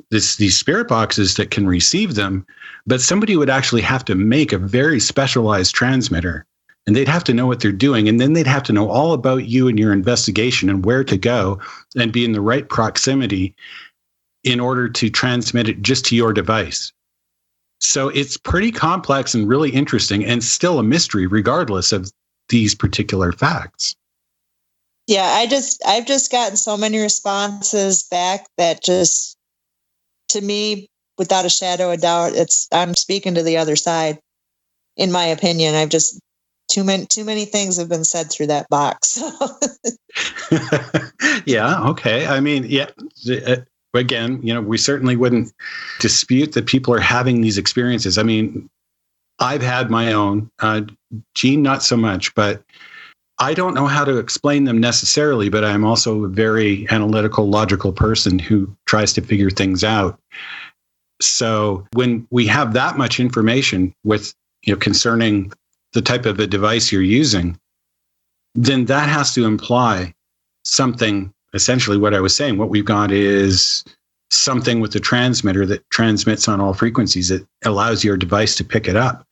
this these spirit boxes that can receive them, but somebody would actually have to make a very specialized transmitter and they'd have to know what they're doing and then they'd have to know all about you and your investigation and where to go and be in the right proximity in order to transmit it just to your device so it's pretty complex and really interesting and still a mystery regardless of these particular facts yeah i just i've just gotten so many responses back that just to me without a shadow of doubt it's i'm speaking to the other side in my opinion i've just too many too many things have been said through that box. yeah. Okay. I mean, yeah. Uh, Again, you know, we certainly wouldn't dispute that people are having these experiences. I mean, I've had my own. Uh, Gene, not so much, but I don't know how to explain them necessarily. But I'm also a very analytical, logical person who tries to figure things out. So when we have that much information with you know concerning the type of a device you're using, then that has to imply something. Essentially, what I was saying, what we've got is something with the transmitter that transmits on all frequencies. It allows your device to pick it up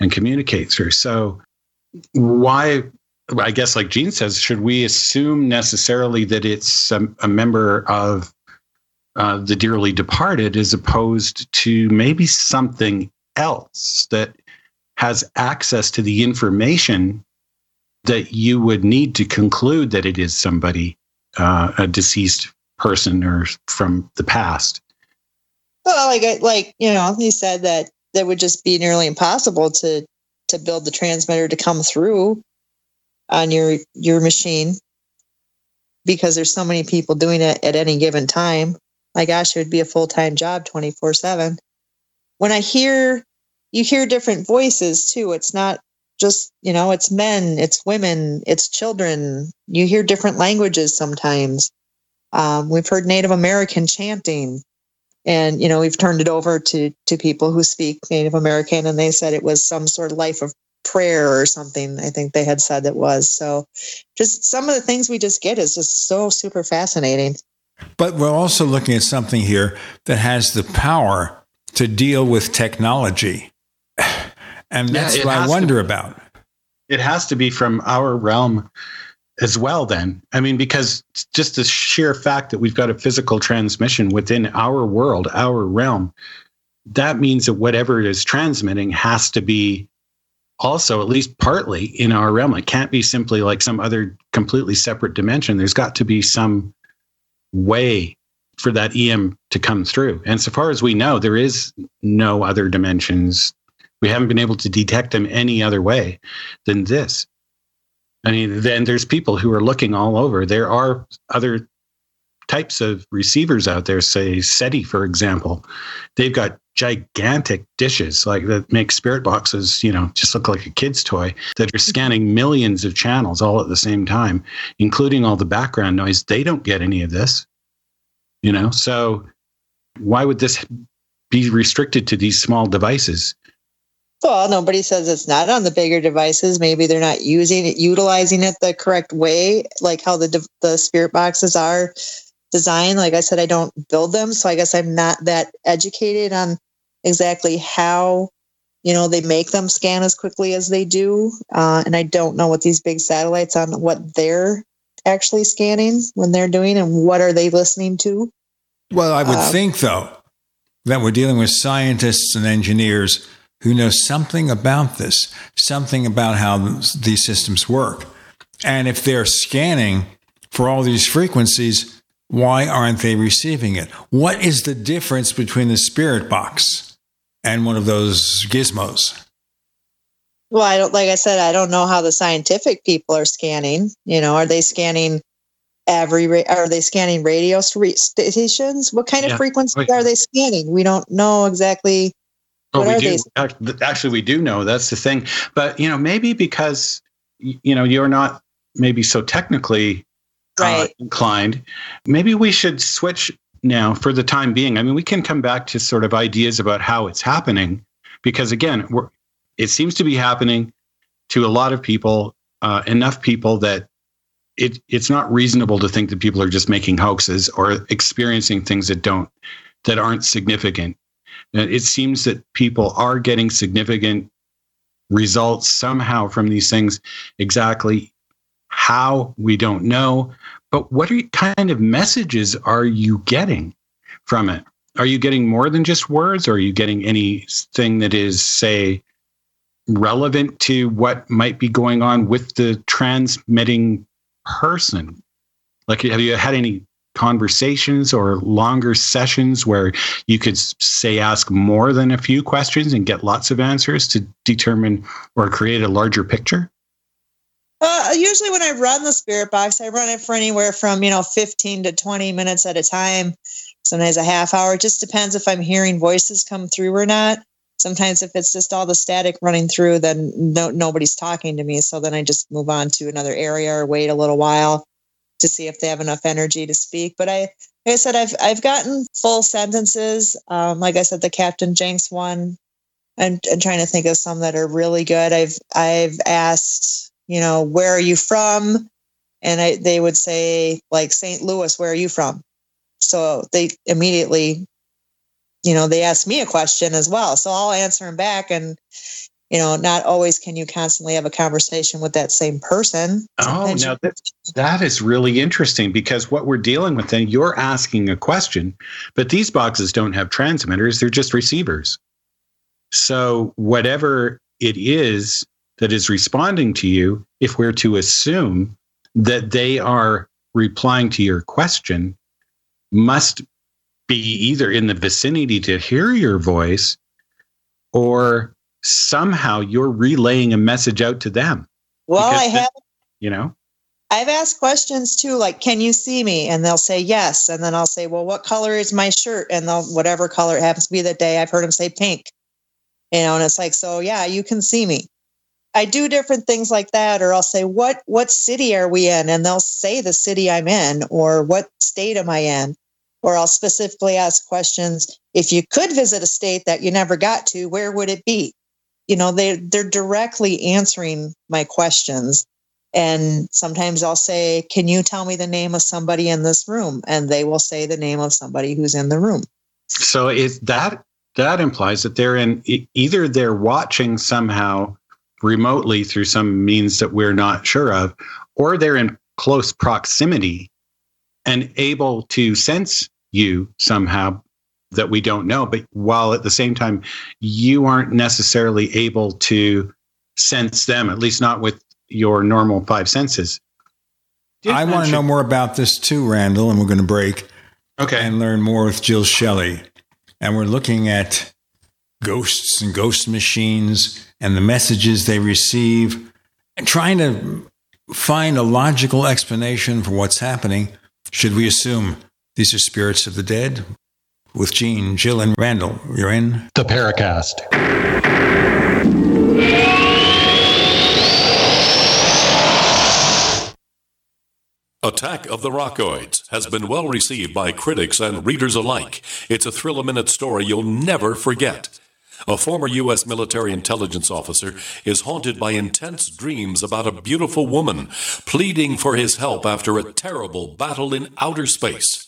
and communicate through. So, why, I guess, like Gene says, should we assume necessarily that it's a, a member of uh, the dearly departed as opposed to maybe something else that has access to the information that you would need to conclude that it is somebody, uh, a deceased person or from the past. Well, like like you know, he said that that would just be nearly impossible to to build the transmitter to come through on your your machine because there's so many people doing it at any given time. My gosh, it would be a full time job, twenty four seven. When I hear you hear different voices too. It's not just, you know, it's men, it's women, it's children. You hear different languages sometimes. Um, we've heard Native American chanting, and you know we've turned it over to to people who speak Native American, and they said it was some sort of life of prayer or something. I think they had said it was. So, just some of the things we just get is just so super fascinating. But we're also looking at something here that has the power to deal with technology. And that's yeah, what I wonder about. It has to be from our realm as well, then. I mean, because just the sheer fact that we've got a physical transmission within our world, our realm, that means that whatever it is transmitting has to be also at least partly in our realm. It can't be simply like some other completely separate dimension. There's got to be some way for that EM to come through. And so far as we know, there is no other dimensions we haven't been able to detect them any other way than this. I mean, then there's people who are looking all over. There are other types of receivers out there, say SETI, for example. They've got gigantic dishes like that make spirit boxes, you know, just look like a kid's toy that are scanning millions of channels all at the same time, including all the background noise. They don't get any of this, you know, so why would this be restricted to these small devices? Well, nobody says it's not on the bigger devices. Maybe they're not using it, utilizing it the correct way, like how the the spirit boxes are designed. Like I said, I don't build them, so I guess I'm not that educated on exactly how you know they make them scan as quickly as they do. Uh, and I don't know what these big satellites on what they're actually scanning when they're doing and what are they listening to. Well, I would uh, think though that we're dealing with scientists and engineers who knows something about this, something about how these systems work. And if they're scanning for all these frequencies, why aren't they receiving it? What is the difference between the spirit box and one of those gizmos? Well, I don't, like I said, I don't know how the scientific people are scanning. You know, are they scanning every, ra- are they scanning radio stations? What kind of Yeah. frequencies are they scanning? We don't know exactly. Oh, what we do. they? Ac- Actually, we do know. That's the thing. But you know, maybe because you know you're not maybe so technically uh, inclined, maybe we should switch now for the time being. I mean, we can come back to sort of ideas about how it's happening, because again, we're, it seems to be happening to a lot of people, uh, enough people that it it's not reasonable to think that people are just making hoaxes or experiencing things that don't that aren't significant. It seems that people are getting significant results somehow from these things. Exactly how we don't know, but what are, kind of messages are you getting from it? Are you getting more than just words? Or are you getting anything that is, say, relevant to what might be going on with the transmitting person? Like, have you had any conversations or longer sessions where you could say ask more than a few questions and get lots of answers to determine or create a larger picture? Uh, usually when I run the spirit box, I run it for anywhere from, you know, 15 to 20 minutes at a time. Sometimes a half hour. It just depends if I'm hearing voices come through or not. Sometimes if it's just all the static running through, then no, nobody's talking to me. So then I just move on to another area or wait a little while to see if they have enough energy to speak. But I, like I said, I've, I've gotten full sentences. Um, like I said, the Captain Jenks one, I'm, I'm trying to think of some that are really good. I've, I've asked, you know, where are you from? And I, they would say like St. Louis, where are you from? So they immediately, you know, they ask me a question as well. So I'll answer them back. And, you know, not always can you constantly have a conversation with that same person. Oh, Sometimes now that, that is really interesting because what we're dealing with then, you're asking a question, but these boxes don't have transmitters, they're just receivers. So, whatever it is that is responding to you, if we're to assume that they are replying to your question, must be either in the vicinity to hear your voice or somehow you're relaying a message out to them. well, I have. You know? I've asked questions too, like, can you see me? And they'll say yes. And then I'll say, well, what color is my shirt? And they'll, whatever color it happens to be that day, I've heard them say pink. You know, and it's like, so yeah, you can see me. I do different things like that, or I'll say, what what city are we in? And they'll say the city I'm in, or what state am I in? Or I'll specifically ask questions. If you could visit a state that you never got to, where would it be? You know, they they're directly answering my questions. And sometimes I'll say, Can you tell me the name of somebody in this room? And they will say the name of somebody who's in the room. So is that that implies that they're in either they're watching somehow remotely through some means that we're not sure of, or they're in close proximity and able to sense you somehow that we don't know. But while at the same time, you aren't necessarily able to sense them, at least not with your normal five senses. I want to know more about this too, Randall, and we're going to break. Okay. And learn more with Jill Shelley. And we're looking at ghosts and ghost machines and the messages they receive and trying to find a logical explanation for what's happening. Should we assume these are spirits of the dead? With Gene, Jill, and Randall, you're in the Paracast. Attack of the Rockoids has been well received by critics and readers alike. It's a thrill a minute story you'll never forget. A former U.S. military intelligence officer is haunted by intense dreams about a beautiful woman pleading for his help after a terrible battle in outer space.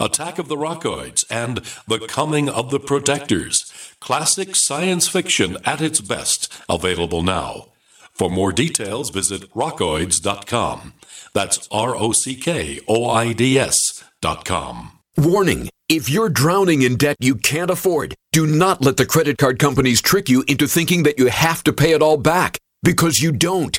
Attack of the Rockoids, and The Coming of the Protectors. Classic science fiction at its best, available now. For more details, visit rockoids.com. That's R O C K O I D S.com. Warning if you're drowning in debt you can't afford, do not let the credit card companies trick you into thinking that you have to pay it all back, because you don't.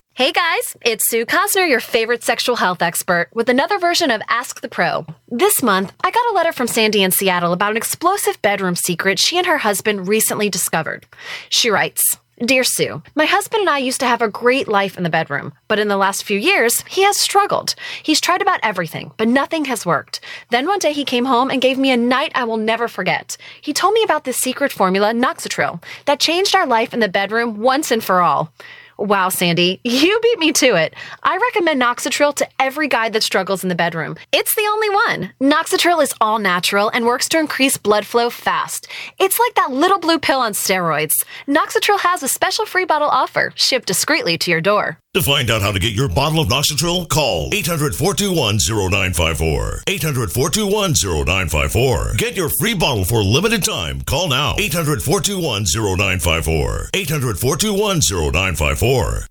Hey guys, it's Sue Cosner, your favorite sexual health expert, with another version of Ask the Pro. This month, I got a letter from Sandy in Seattle about an explosive bedroom secret she and her husband recently discovered. She writes, Dear Sue, my husband and I used to have a great life in the bedroom, but in the last few years, he has struggled. He's tried about everything, but nothing has worked. Then one day he came home and gave me a night I will never forget. He told me about this secret formula, Noxitril, that changed our life in the bedroom once and for all. Wow, Sandy, you beat me to it. I recommend Noxitril to every guy that struggles in the bedroom. It's the only one. Noxitril is all natural and works to increase blood flow fast. It's like that little blue pill on steroids. Noxitril has a special free bottle offer, shipped discreetly to your door. To find out how to get your bottle of Noxitril, call 800 421 0954. 800 421 0954. Get your free bottle for a limited time. Call now. 800 421 0954.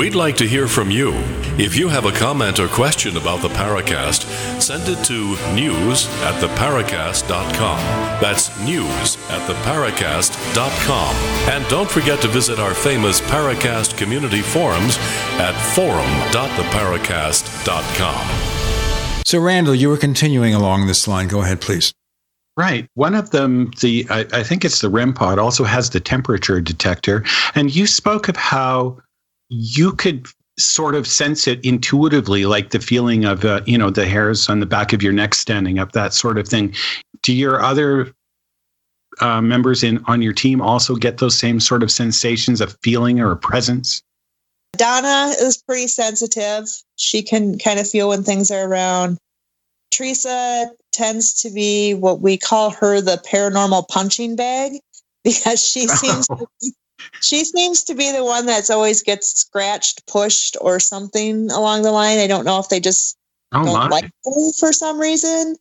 We'd like to hear from you. If you have a comment or question about the Paracast, send it to news at theparacast.com. That's news at theparacast.com. And don't forget to visit our famous Paracast community forums at forum.theparacast.com. So, Randall, you were continuing along this line. Go ahead, please. Right. One of them, the I, I think it's the REM pod, also has the temperature detector. And you spoke of how you could sort of sense it intuitively, like the feeling of, uh, you know, the hairs on the back of your neck standing up, that sort of thing. Do your other uh, members in on your team also get those same sort of sensations of feeling or a presence? Donna is pretty sensitive. She can kind of feel when things are around. Teresa tends to be what we call her the paranormal punching bag because she seems to be she seems to be the one that's always gets scratched, pushed, or something along the line. I don't know if they just oh, don't my. like her for some reason.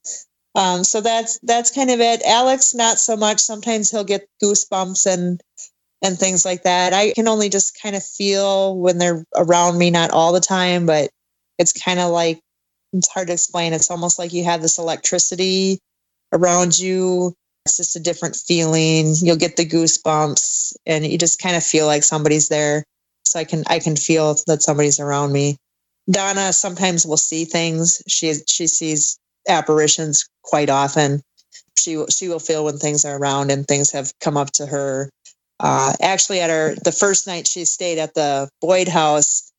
Um, so that's that's kind of it. Alex, not so much. Sometimes he'll get goosebumps and and things like that. I can only just kind of feel when they're around me, not all the time, but it's kind of like it's hard to explain. It's almost like you have this electricity around you it's just a different feeling. You'll get the goosebumps and you just kind of feel like somebody's there. So I can I can feel that somebody's around me. Donna sometimes will see things. She she sees apparitions quite often. She she will feel when things are around and things have come up to her. uh, actually at our the first night she stayed at the Boyd house,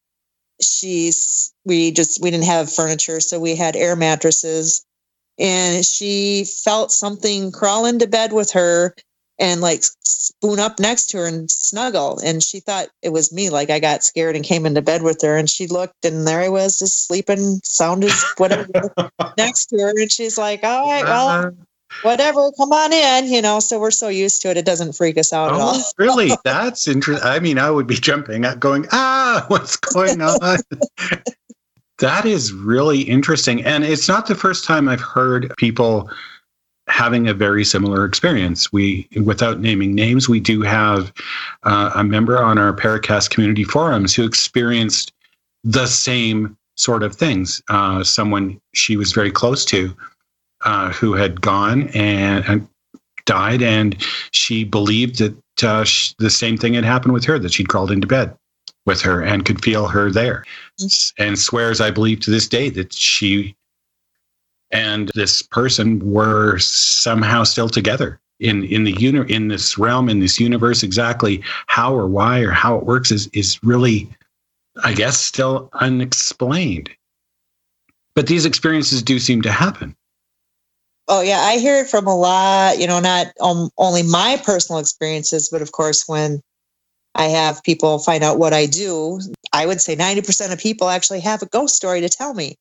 she's we just we didn't have furniture, so we had air mattresses, and she felt something crawl into bed with her and like spoon up next to her and snuggle. And she thought it was me. Like I got scared and came into bed with her. And she looked and there I was just sleeping, sound as whatever next to her. And she's like, all right, well, whatever, come on in, you know. So we're so used to it, it doesn't freak us out oh, at all. really? That's interesting. I mean, I would be jumping up, going, ah, what's going on? that is really interesting. And it's not the first time I've heard people having a very similar experience. We, without naming names, we do have uh, a member on our Paracast community forums who experienced the same sort of things. Uh, someone she was very close to uh, who had gone and, and, died, and she believed that uh, sh- the same thing had happened with her, that she'd crawled into bed with her and could feel her there, mm-hmm. and swears, I believe, to this day that she and this person were somehow still together in in the uni- in this realm in this universe exactly how or why or how it works is is really i guess still unexplained. But these experiences do seem to happen. Oh yeah i hear it from a lot you know not um, only my personal experiences but of course when i have people find out what i do. I would say 90% of people actually have a ghost story to tell me.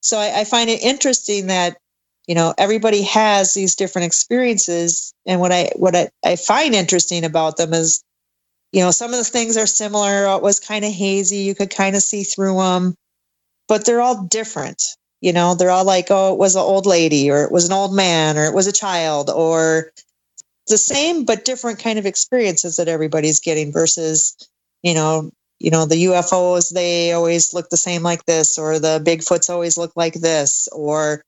So I, I find it interesting that you know everybody has these different experiences, and what I what I, I find interesting about them is you know some of the things are similar. It was kind of hazy; you could kind of see through them, but they're all different. You know, they're all like, oh, it was an old lady, or it was an old man, or it was a child, or the same but different kind of experiences that everybody's getting versus you know you know the ufos they always look the same like this or the bigfoots always look like this or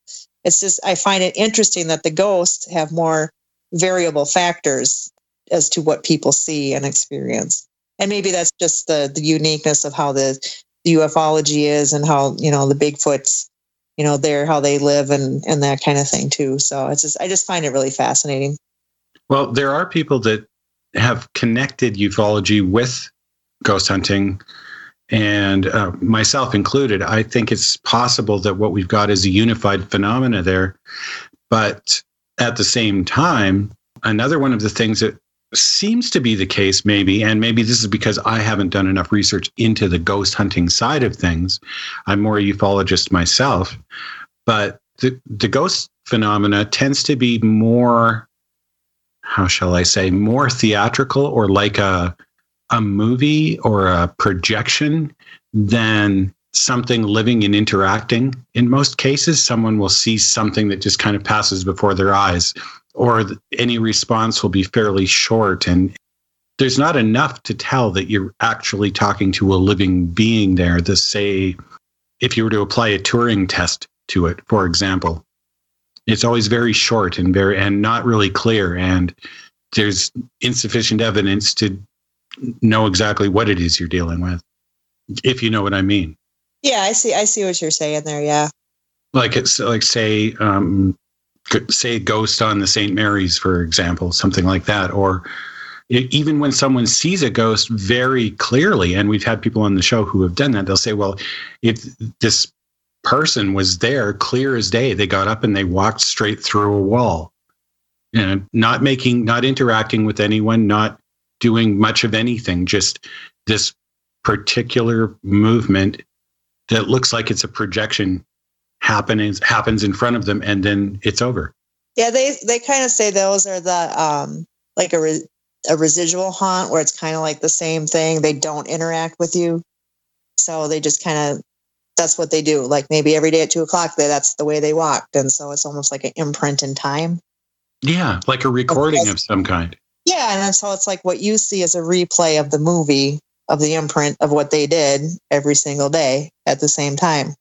it's just i find it interesting that the ghosts have more variable factors as to what people see and experience. And maybe that's just the the uniqueness of how the, the ufology is and how you know the bigfoots you know they're how they live and and that kind of thing too. So it's just i just find it really fascinating well there are people that have connected ufology with ghost hunting and uh, myself included, I think it's possible that what we've got is a unified phenomena there. But at the same time, another one of the things that seems to be the case, maybe, and maybe this is because I haven't done enough research into the ghost hunting side of things. I'm more a ufologist myself, but the, the ghost phenomena tends to be more, how shall I say, more theatrical or like a a movie or a projection than something living and interacting. In most cases, someone will see something that just kind of passes before their eyes, or any response will be fairly short. And there's not enough to tell that you're actually talking to a living being there. To say, if you were to apply a Turing test to it, for example, it's always very short and very and not really clear. And there's insufficient evidence to know exactly what it is you're dealing with, if you know what I mean. Yeah, I see. I see what you're saying there. Yeah. Like it's like say, um, say ghost on the St. Mary's, for example, something like that, or even when someone sees a ghost very clearly, and we've had people on the show who have done that, they'll say, "Well, if this person was there, clear as day, they got up and they walked straight through a wall, and not making, not interacting with anyone, not doing much of anything, just this particular movement that looks like it's a projection happens happens in front of them and then it's over. Yeah, they they kind of say those are the um like a re- a residual haunt where it's kind of like the same thing. They don't interact with you, so they just kind of that's what they do. Like maybe every day at two o'clock, that's the way they walked, and so it's almost like an imprint in time. Yeah, like a recording of some kind. Yeah, and so it's like what you see as a replay of the movie of the imprint of what they did every single day at the same time.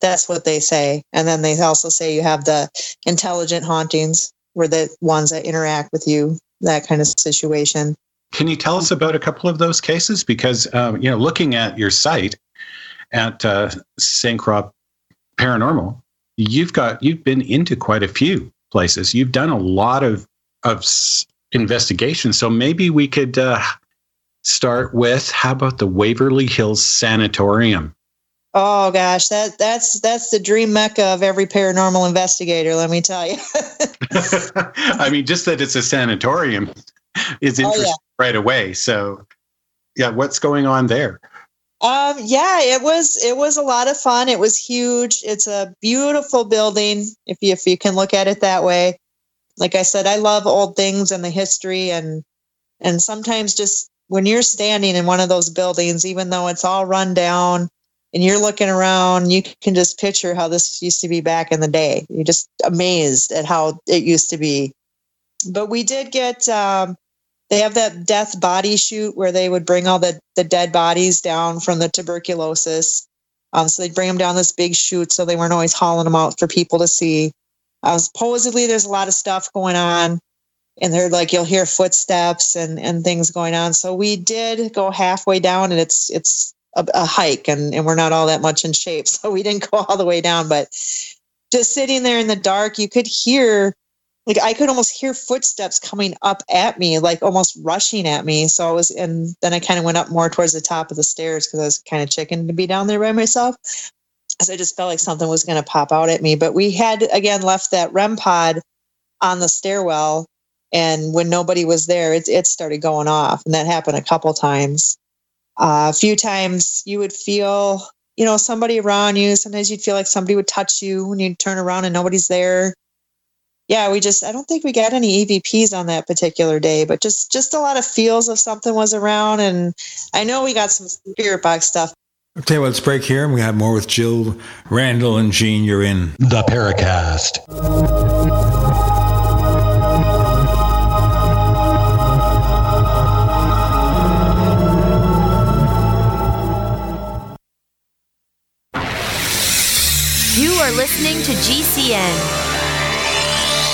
That's what they say. And then they also say you have the intelligent hauntings, where the ones that interact with you, that kind of situation. Can you tell us about a couple of those cases? Because um, you know, looking at your site at uh. Croix Paranormal, you've got you've been into quite a few places. You've done a lot of of investigations. So maybe we could uh, start with how about the Waverly Hills Sanatorium? Oh gosh, that that's that's the dream mecca of every paranormal investigator. Let me tell you. I mean, just that it's a sanatorium is interesting oh, yeah. right away. So, yeah, what's going on there? Um, yeah, it was it was a lot of fun. It was huge. It's a beautiful building if you if you can look at it that way. Like I said, I love old things and the history and and sometimes just when you're standing in one of those buildings, even though it's all run down and you're looking around, you can just picture how this used to be back in the day. You're just amazed at how it used to be. But we did get, um, they have that death body chute where they would bring all the, the dead bodies down from the tuberculosis. Um, so they'd bring them down this big chute so they weren't always hauling them out for people to see. Uh, supposedly, there's a lot of stuff going on and they're like you'll hear footsteps and and things going on so we did go halfway down and it's it's a, a, hike and, and we're not all that much in shape. So we didn't go all the way down, but just sitting there in the dark, you could hear, like, I could almost hear footsteps coming up at me, like almost rushing at me. So I was, and then I kind of went up more towards the top of the stairs because I was kind of chicken to be down there by myself. So I just felt like something was going to pop out at me. But we had, again, left that REM pod on the stairwell. And when nobody was there, it, it started going off. And that happened a couple times. Uh, a few times you would feel, you know, somebody around you. Sometimes you'd feel like somebody would touch you when you'd turn around and nobody's there. Yeah, we just I don't think we got any EVPs on that particular day, but just just a lot of feels of something was around and I know we got some spirit box stuff. Okay, well, let's break here and we have more with Jill Randall and Gene. You're in the Paracast. You are listening to GCN.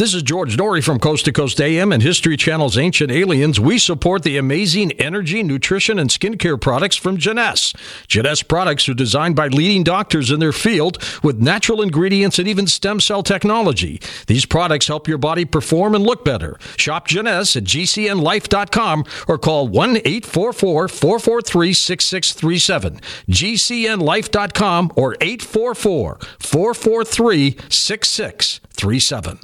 This is George Noory from Coast to Coast AM and History Channel's Ancient Aliens. We support the amazing energy, nutrition, and skincare products from Jeunesse. Jeunesse products are designed by leading doctors in their field with natural ingredients and even stem cell technology. These products help your body perform and look better. Shop Jeunesse at gcnlive.com or call 1 844 443 6637. gcnlive.com or 844 443 6637.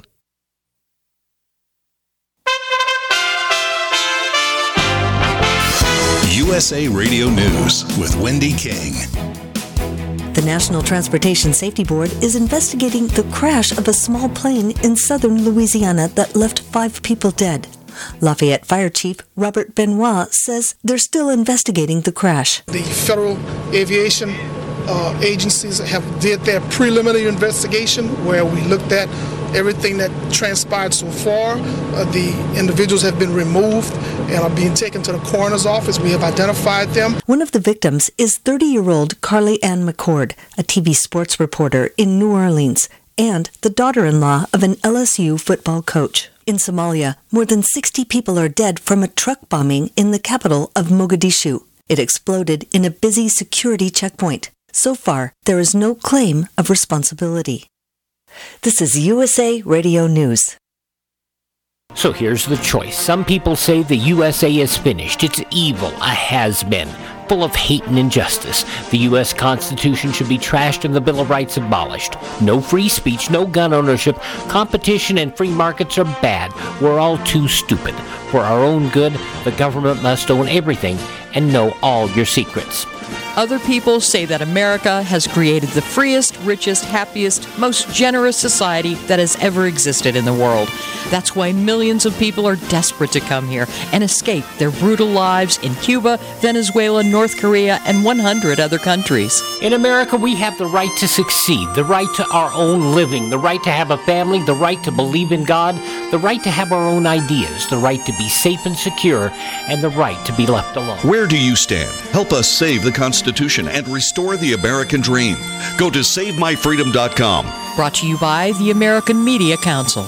USA Radio News with Wendy King. The National Transportation Safety Board is investigating the crash of a small plane in southern Louisiana that left five people dead. Lafayette Fire Chief Robert Benoit says they're still investigating the crash. The Federal Aviation uh, agencies have did their preliminary investigation where we looked at everything that transpired so far. Uh, the individuals have been removed and are being taken to the coroner's office. We have identified them. One of the victims is 30 year old Carley Ann McCord, a TV sports reporter in New Orleans, and the daughter in law of an LSU football coach. In Somalia, more than 60 people are dead from a truck bombing in the capital of Mogadishu. It exploded in a busy security checkpoint. So far, there is no claim of responsibility. This is USA Radio News. So here's the choice. Some people say the USA is finished. It's evil, a has been, full of hate and injustice. The U.S. Constitution should be trashed and the Bill of Rights abolished. No free speech, no gun ownership. Competition and free markets are bad. We're all too stupid. For our own good, the government must own everything and know all your secrets. Other people say that America has created the freest, richest, happiest, most generous society that has ever existed in the world. That's why millions of people are desperate to come here and escape their brutal lives in Cuba, Venezuela, North Korea, and 100 other countries. In America, we have the right to succeed, the right to our own living, the right to have a family, the right to believe in God, the right to have our own ideas, the right to be safe and secure, and the right to be left alone. Where do you stand? Help us save the Constitution and restore the American dream. Go to SaveMyFreedom.com. Brought to you by the American Media Council.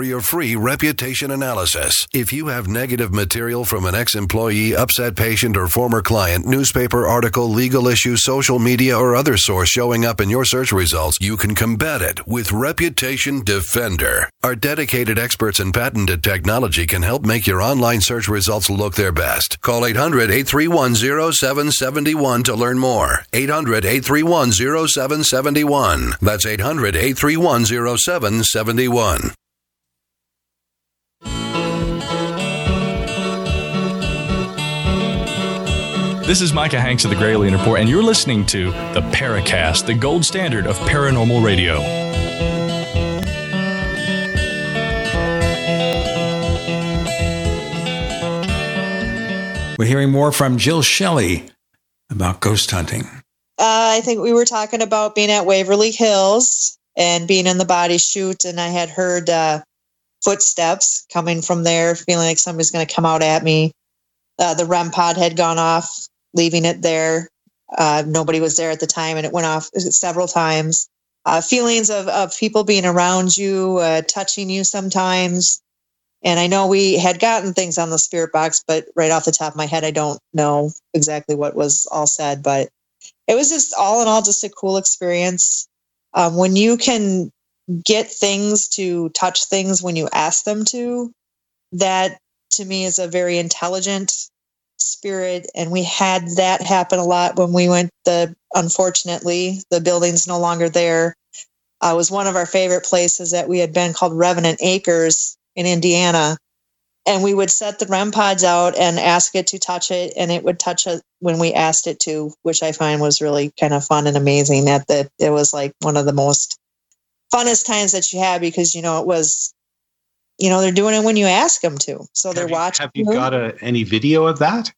for your free reputation analysis. If you have negative material from an ex employee, upset patient, or former client, newspaper article, legal issue, social media, or other source showing up in your search results, you can combat it with Reputation Defender. Our dedicated experts in patented technology can help make your online search results look their best. Call 800 831 0771 to learn more. 800 831 0771. That's 800 831 0771. This is Micah Hanks of the Gralien Report, and you're listening to the Paracast, the gold standard of paranormal radio. We're hearing more from Jill Shelley about ghost hunting. Uh, I think we were talking about being at Waverly Hills and being in the body chute, and I had heard uh, footsteps coming from there, feeling like somebody's going to come out at me. Uh, the REM pod had gone off, leaving it there. Uh, nobody was there at the time, and it went off several times. Uh, feelings of, of people being around you, uh, touching you sometimes. And I know we had gotten things on the spirit box, but right off the top of my head, I don't know exactly what was all said. But it was just all in all, just a cool experience. Um, when you can get things to touch things when you ask them to, that to me is a very intelligent spirit. And we had that happen a lot when we went the, unfortunately, the building's no longer there. Uh, was one of our favorite places that we had been called Revenant Acres in Indiana. And we would set the REM pods out and ask it to touch it, and it would touch it when we asked it to, which I find was really kind of fun and amazing. That that it was like one of the most funnest times that you had because you know it was, you know, they're doing it when you ask them to, so they're have you, watching. Have you got a, any video of that?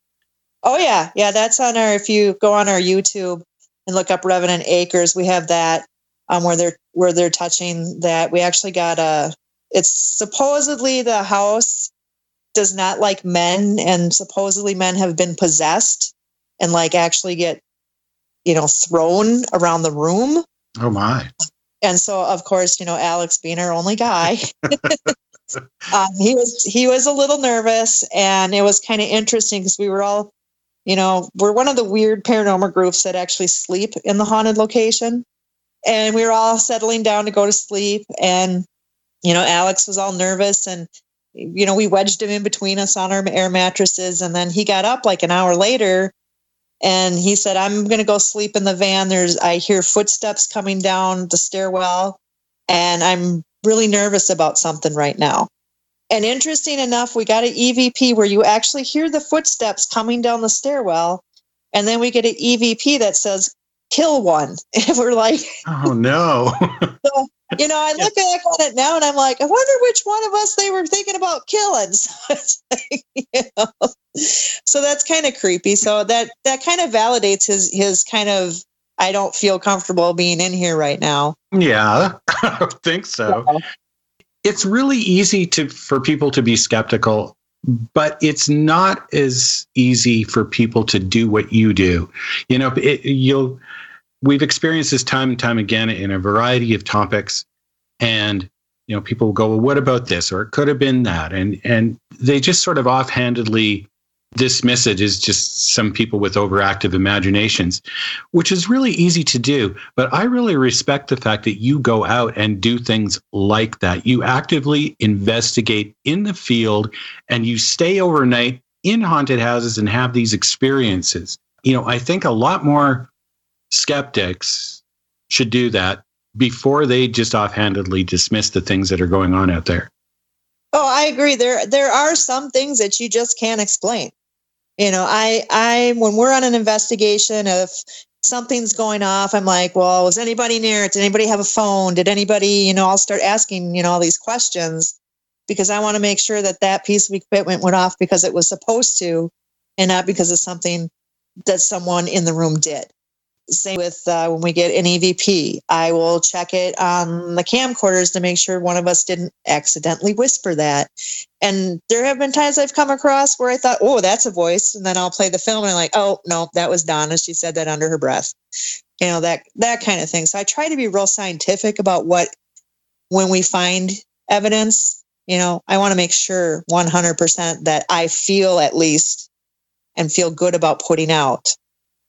Oh yeah, yeah, that's on our. If you go on our YouTube and look up Revenant Acres, we have that um, where they're where they're touching that. We actually got a it's supposedly the house does not like men and supposedly men have been possessed and like actually get you know thrown around the room oh my and so of course you know alex being our only guy um, he was he was a little nervous and it was kind of interesting because we were all you know we're one of the weird paranormal groups that actually sleep in the haunted location. And we were all settling down to go to sleep and you know alex was all nervous and you know we wedged him in between us on our air mattresses and then he got up like an hour later and he said i'm going to go sleep in the van. There's i hear footsteps coming down the stairwell and i'm really nervous about something right now. And interesting enough we got an evp where you actually hear the footsteps coming down the stairwell and then we get an evp that says kill one. And we're like oh no. So, you know, I look back on it now and I'm like, I wonder which one of us they were thinking about killing. So, like, you know, so that's kind of creepy. So that that kind of validates his his kind of I don't feel comfortable being in here right now. Yeah, I think so. Yeah. It's really easy to for people to be skeptical, but it's not as easy for people to do what you do. You know, it, you'll we've experienced this time and time again in a variety of topics and you know people will go well what about this or it could have been that and and they just sort of offhandedly dismiss it as just some people with overactive imaginations, which is really easy to do. But I really respect the fact that you go out and do things like that. You actively investigate in the field and you stay overnight in haunted houses and have these experiences. You know, I think a lot more skeptics should do that before they just offhandedly dismiss the things that are going on out there. Oh, I agree. There there are some things that you just can't explain. You know, I I when we're on an investigation if something's going off, I'm like, well, was anybody near it? Did anybody have a phone? Did anybody, you know, I'll start asking, you know, all these questions because I want to make sure that that piece of equipment went off because it was supposed to and not because of something that someone in the room did. Same with uh, when we get an EVP. I will check it on the camcorders to make sure one of us didn't accidentally whisper that. And there have been times I've come across where I thought, oh, that's a voice. And then I'll play the film and I'm like, oh, no, that was Donna. She said that under her breath. You know, that, that kind of thing. So I try to be real scientific about what, when we find evidence, you know, I want to make sure 100% that I feel at least and feel good about putting out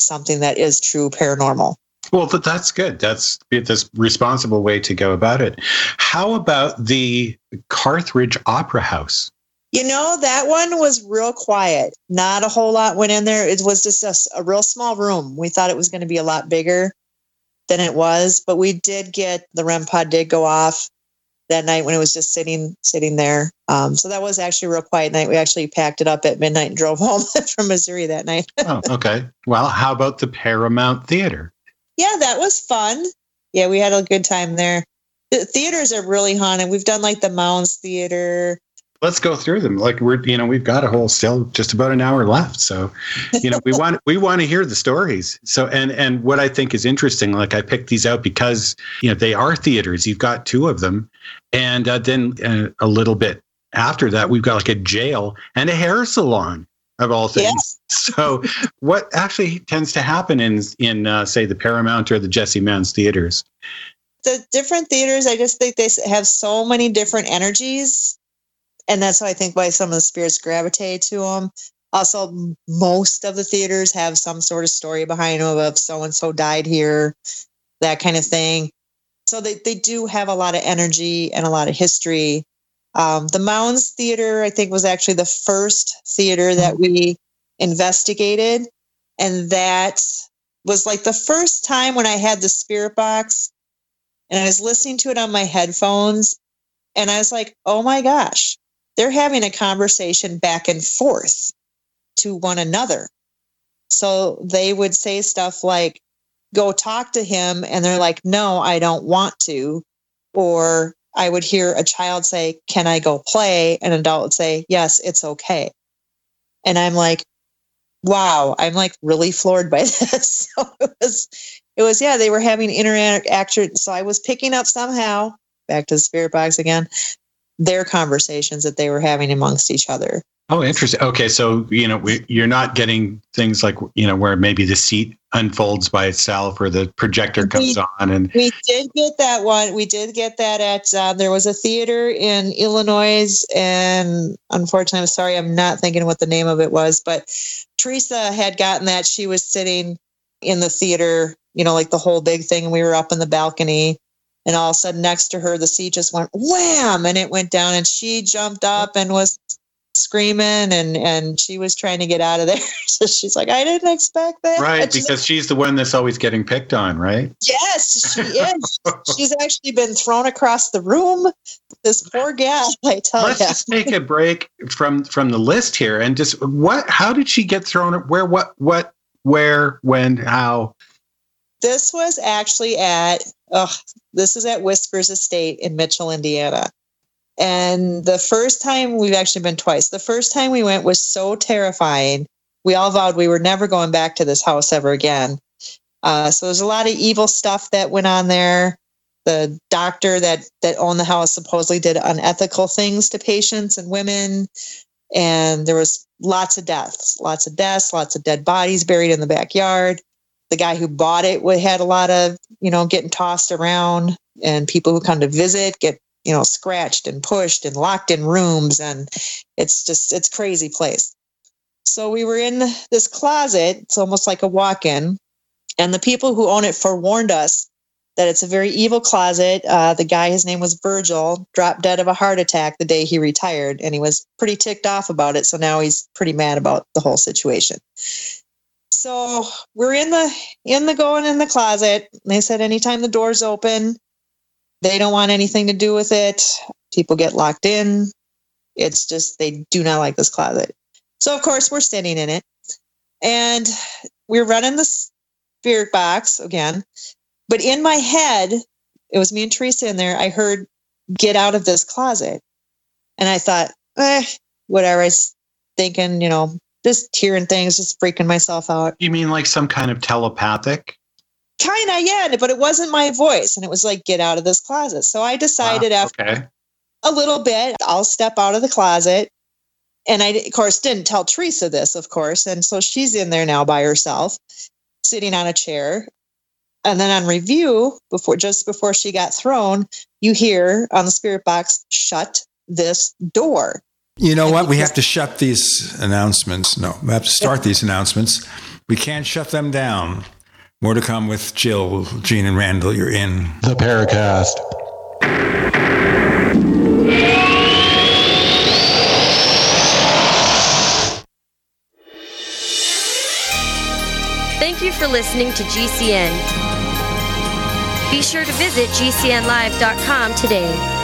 something that is true paranormal. Well, but that's good. That's this responsible way to go about it. How about the Carthage Opera House? You know, that one was real quiet. Not a whole lot went in there. It was just a, a real small room. We thought it was going to be a lot bigger than it was, but we did get the REM pod did go off that night when it was just sitting sitting there. Um, so that was actually a real quiet night. We actually packed it up at midnight and drove home from Missouri that night. oh, okay. Well, how about the Paramount Theater? Yeah, that was fun. Yeah, we had a good time there. The theaters are really haunted. We've done like the Mounds Theater let's go through them. Like we're, you know, we've got a whole still just about an hour left. So, you know, we want we want to hear the stories. So, and and what I think is interesting, like I picked these out because you know they are theaters. You've got two of them, and uh, then uh, a little bit after that, we've got like a jail and a hair salon of all things. Yes. So, what actually tends to happen in in uh, say the Paramount or the Jesse Mounds theaters? The different theaters, I just think they have so many different energies and that's why I think why some of the spirits gravitate to them. Also, most of the theaters have some sort of story behind them of so and so died here, that kind of thing. So they, they do have a lot of energy and a lot of history. Um, the Mounds Theater, I think, was actually the first theater that we investigated. And that was like the first time when I had the spirit box and I was listening to it on my headphones. And I was like, oh my gosh, they're having a conversation back and forth to one another. So they would say stuff like, go talk to him. And they're like, no, I don't want to. Or I would hear a child say, can I go play? And an adult would say, yes, it's okay. And I'm like, wow, I'm like really floored by this. so it was, it was, yeah, they were having interaction. So I was picking up somehow back to the spirit box again their conversations that they were having amongst each other. Oh, interesting. Okay, so you know we, you're not getting things like you know where maybe the seat unfolds by itself or the projector comes we, on, and we did get that one. We did get that at uh, there was a theater in Illinois, and unfortunately, I'm sorry, I'm not thinking what the name of it was, but Teresa had gotten that. She was sitting in the theater, you know, like the whole big thing. And we were up in the balcony, and all of a sudden next to her the seat just went wham and it went down and she jumped up and was screaming and and she was trying to get out of there. So she's like i didn't expect that. Right she's because like, she's the one that's always getting picked on right? Yes she is. She's actually been thrown across the room. This poor gal i tell let's you. just take a break from from the list here and just what how did she get thrown where what what where when how? This was actually at oh, this is at Whispers Estate in Mitchell, Indiana. And the first time we've actually been twice. The first time we went was so terrifying. We all vowed we were never going back to this house ever again. Uh, so there's a lot of evil stuff that went on there. The doctor that that owned the house supposedly did unethical things to patients and women, and there was lots of deaths, lots of deaths, lots of dead bodies buried in the backyard the guy who bought it had a lot of you know getting tossed around and people who come to visit get you know scratched and pushed and locked in rooms and it's just it's crazy place So we were in this closet. It's almost like a walk in. And the people who own it forewarned us that it's a very evil closet. Uh, the guy, his name was Virgil, dropped dead of a heart attack the day he retired. And he was pretty ticked off about it. So now he's pretty mad about the whole situation. So we're in the in the going in the closet. They said anytime the door's open, they don't want anything to do with it. People get locked in. It's just they do not like this closet. So of course we're sitting in it. And we're running the spirit box again. But in my head, it was me and Teresa in there. I heard, get out of this closet. And I thought, eh, whatever. I was thinking, you know, just hearing things, just freaking myself out. You mean like some kind of telepathic? Kind of, yeah. But it wasn't my voice. And it was like, get out of this closet. So I decided Ah, after okay. a little bit, I'll step out of the closet. And I, of course, didn't tell Teresa this, of course. And so she's in there now by herself, sitting on a chair. And then on review, before just before she got thrown, you hear on the spirit box, shut this door. You know what? We have to shut these announcements. No, we have to start these announcements. We can't shut them down. More to come with Jill, Gene, and Randall. You're in the Paracast. Thank you for listening to GCN. Be sure to visit GCNlive.com today.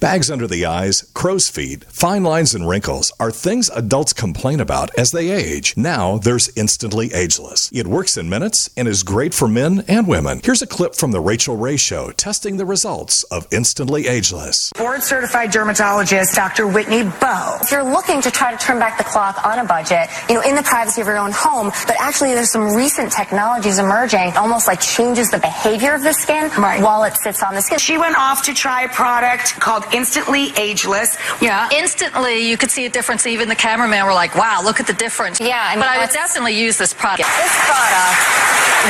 Bags under the eyes, crow's feet, fine lines, and wrinkles are things adults complain about as they age. Now there's Instantly Ageless. It works in minutes and is great for men and women. Here's a clip from The Rachael Ray Show testing the results of Instantly Ageless. Board certified dermatologist Dr. Whitney Bowe. If you're looking to try to turn back the clock on a budget, you know, in the privacy of your own home, but actually there's some recent technologies emerging, almost like changes the behavior of the skin while it sits on the skin. She went off to try a product called Instantly Ageless. Yeah, instantly you could see a difference. Even the cameraman were like, "Wow, look at the difference." Yeah, I mean, but I would definitely use this product. This product,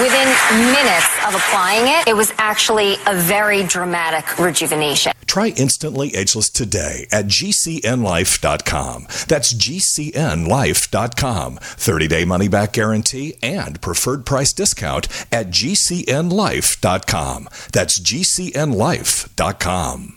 within minutes of applying it, it was actually a very dramatic rejuvenation. Try Instantly Ageless today at gcnlive.com. That's gcnlive.com. 30 day money back guarantee and preferred price discount at gcnlive.com. That's gcnlive.com.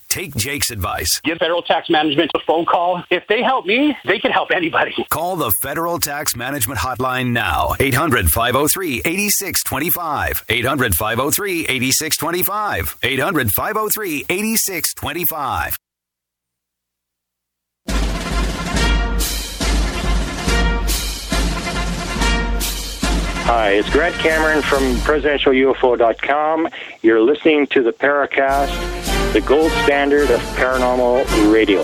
take Jake's advice. Give federal tax management a phone call. If they help me, they can help anybody. Call the Federal Tax Management Hotline now. 800 503 8625. 800 503 8625. 800 503 8625. Hi, it's Grant Cameron from presidentialufo.com. You're listening to the Paracast, the gold standard of paranormal radio.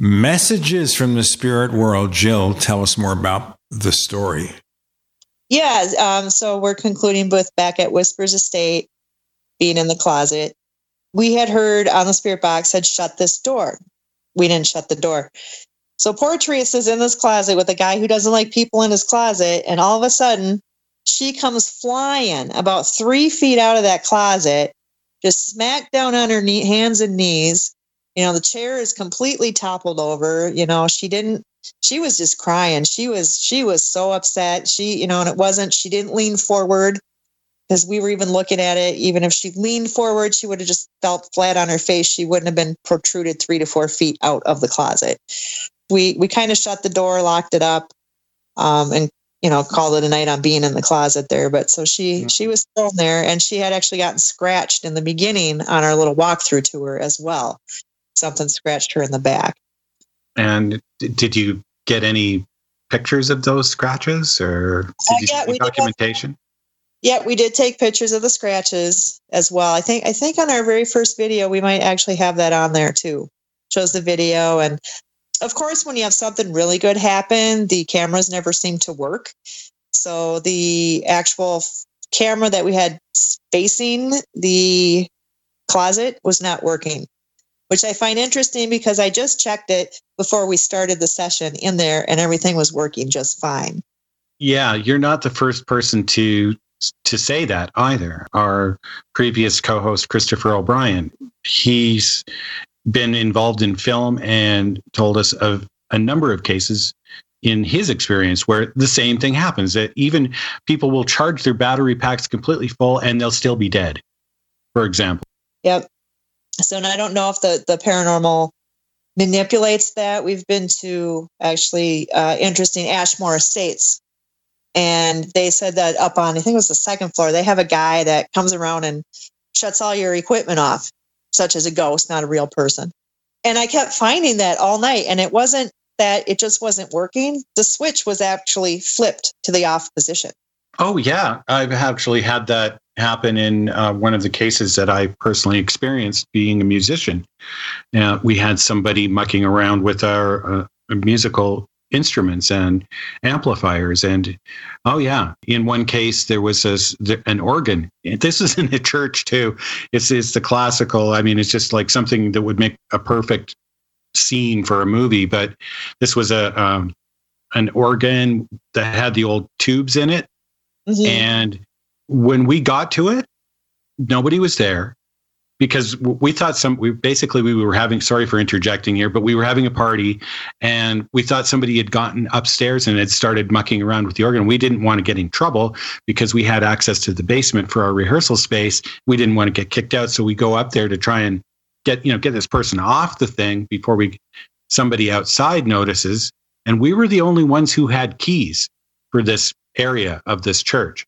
Messages from the spirit world. Jill, tell us more about the story. Yeah, um, so we're concluding with back at Whispers Estate, being in the closet. We had heard on the spirit box had shut this door. We didn't shut the door. So poor Teresa is in this closet with a guy who doesn't like people in his closet, and all of a sudden, she comes flying about three feet out of that closet, just smack down on her knee, hands and knees. You know, the chair is completely toppled over. You know, she didn't. She was just crying. She was she was so upset. She, you know, and it wasn't. She didn't lean forward because we were even looking at it. Even if she leaned forward, she would have just felt flat on her face. She wouldn't have been protruded three to four feet out of the closet we we kind of shut the door, locked it up, um, and you know called it a night on being in the closet there. But so she she was still in there, and she had actually gotten scratched in the beginning on our little walkthrough tour as well. Something scratched her in the back. And did you get any pictures of those scratches, or did uh, you yeah, see documentation? yeah, we did take pictures of the scratches as well. I think I think on our very first video we might actually have that on there too. Shows the video and of course, when you have something really good happen, the cameras never seem to work. So the actual camera that we had facing the closet was not working, which I find interesting because I just checked it before we started the session in there and everything was working just fine. Yeah, you're not the first person to to say that either. Our previous co-host Christopher O'Brien, he's been involved in film and told us of a number of cases in his experience where the same thing happens that even people will charge their battery packs completely full and they'll still be dead for example. Yep. So and i don't know if the the paranormal manipulates that. We've been to actually uh, interesting ashmore estates and they said that up on i think it was the second floor they have a guy that comes around and shuts all your equipment off such as a ghost, not a real person. And I kept finding that all night. And it wasn't that it just wasn't working. The switch was actually flipped to the off position. Oh, yeah. I've actually had that happen in uh, one of the cases that I personally experienced being a musician. Uh, we had somebody mucking around with our uh, musical instruments and amplifiers. And oh yeah in one case there was a, an organ. This is in a church too. It's it's the classical. I mean it's just like something that would make a perfect scene for a movie. But this was a um, an organ that had the old tubes in it. Mm-hmm. and when we got to it nobody was there because we thought some we basically we were having sorry for interjecting here but we were having a party and we thought somebody had gotten upstairs and had started mucking around with the organ. We didn't want to get in trouble because we had access to the basement for our rehearsal space. We didn't want to get kicked out. So we go up there to try and get you know get this person off the thing before we somebody outside notices. And we were the only ones who had keys for this area of this church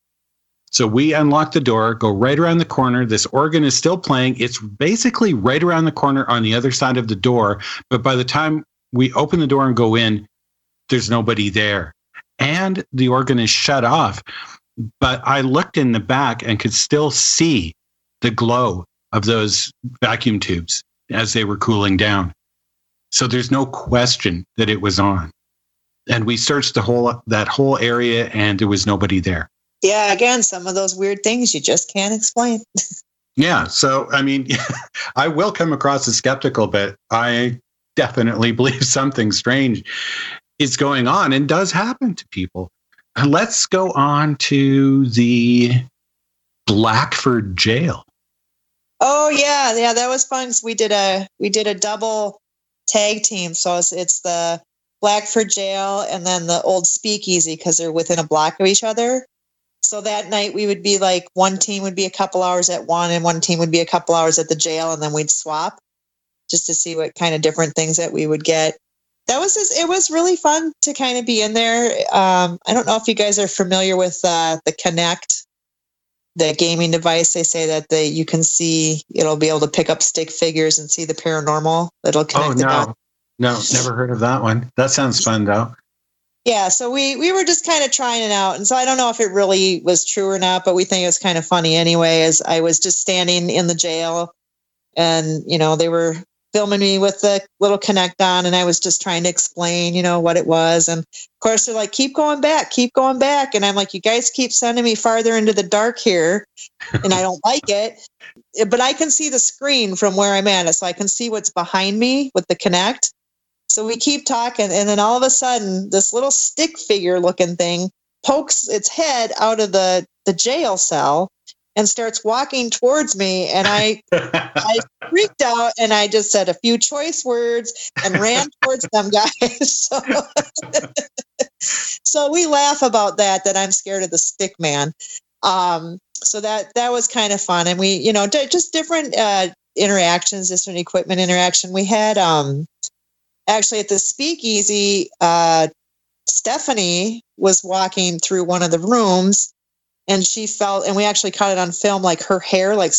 so we unlock the door, go right around the corner. This organ is still playing. It's basically right around the corner on the other side of the door. But by the time we open the door and go in, there's nobody there. And the organ is shut off. But I looked in the back and could still see the glow of those vacuum tubes as they were cooling down. So there's no question that it was on. And we searched the whole that whole area and there was nobody there. Yeah, again, some of those weird things you just can't explain. Yeah. So, I mean, I will come across as skeptical, but I definitely believe something strange is going on and does happen to people. Uh, let's go on to the Blackford jail. Oh yeah, yeah, that was fun. We did a we did a double tag team, so it's, it's the Blackford jail and then the old Speakeasy because they're within a block of each other. So that night we would be like one team would be a couple hours at one and one team would be a couple hours at the jail and then we'd swap just to see what kind of different things that we would get. That was just, it was really fun to kind of be in there. Um, I don't know if you guys are familiar with uh, the Kinect, the gaming device. They say that the you can see it'll be able to pick up stick figures and see the paranormal. It'll connect. Oh no, no, never heard of that one. That sounds fun though yeah so we we were just kind of trying it out and so i don't know if it really was true or not but we think it was kind of funny anyway as i was just standing in the jail and you know they were filming me with the little Kinect on and i was just trying to explain you know what it was and of course they're like keep going back keep going back and i'm like you guys keep sending me farther into the dark here and i don't like it but i can see the screen from where i'm at so i can see what's behind me with the Kinect so we keep talking, and then all of a sudden, this little stick figure looking thing pokes its head out of the, the jail cell and starts walking towards me. And I, I freaked out and I just said a few choice words and ran towards them guys. So, so we laugh about that, that I'm scared of the stick man. Um, so that, that was kind of fun. And we, you know, just different, uh, interactions, different equipment interaction. We had, um, actually at the speakeasy, uh, Stephanie was walking through one of the rooms and she felt, and we actually caught it on film, like her hair, like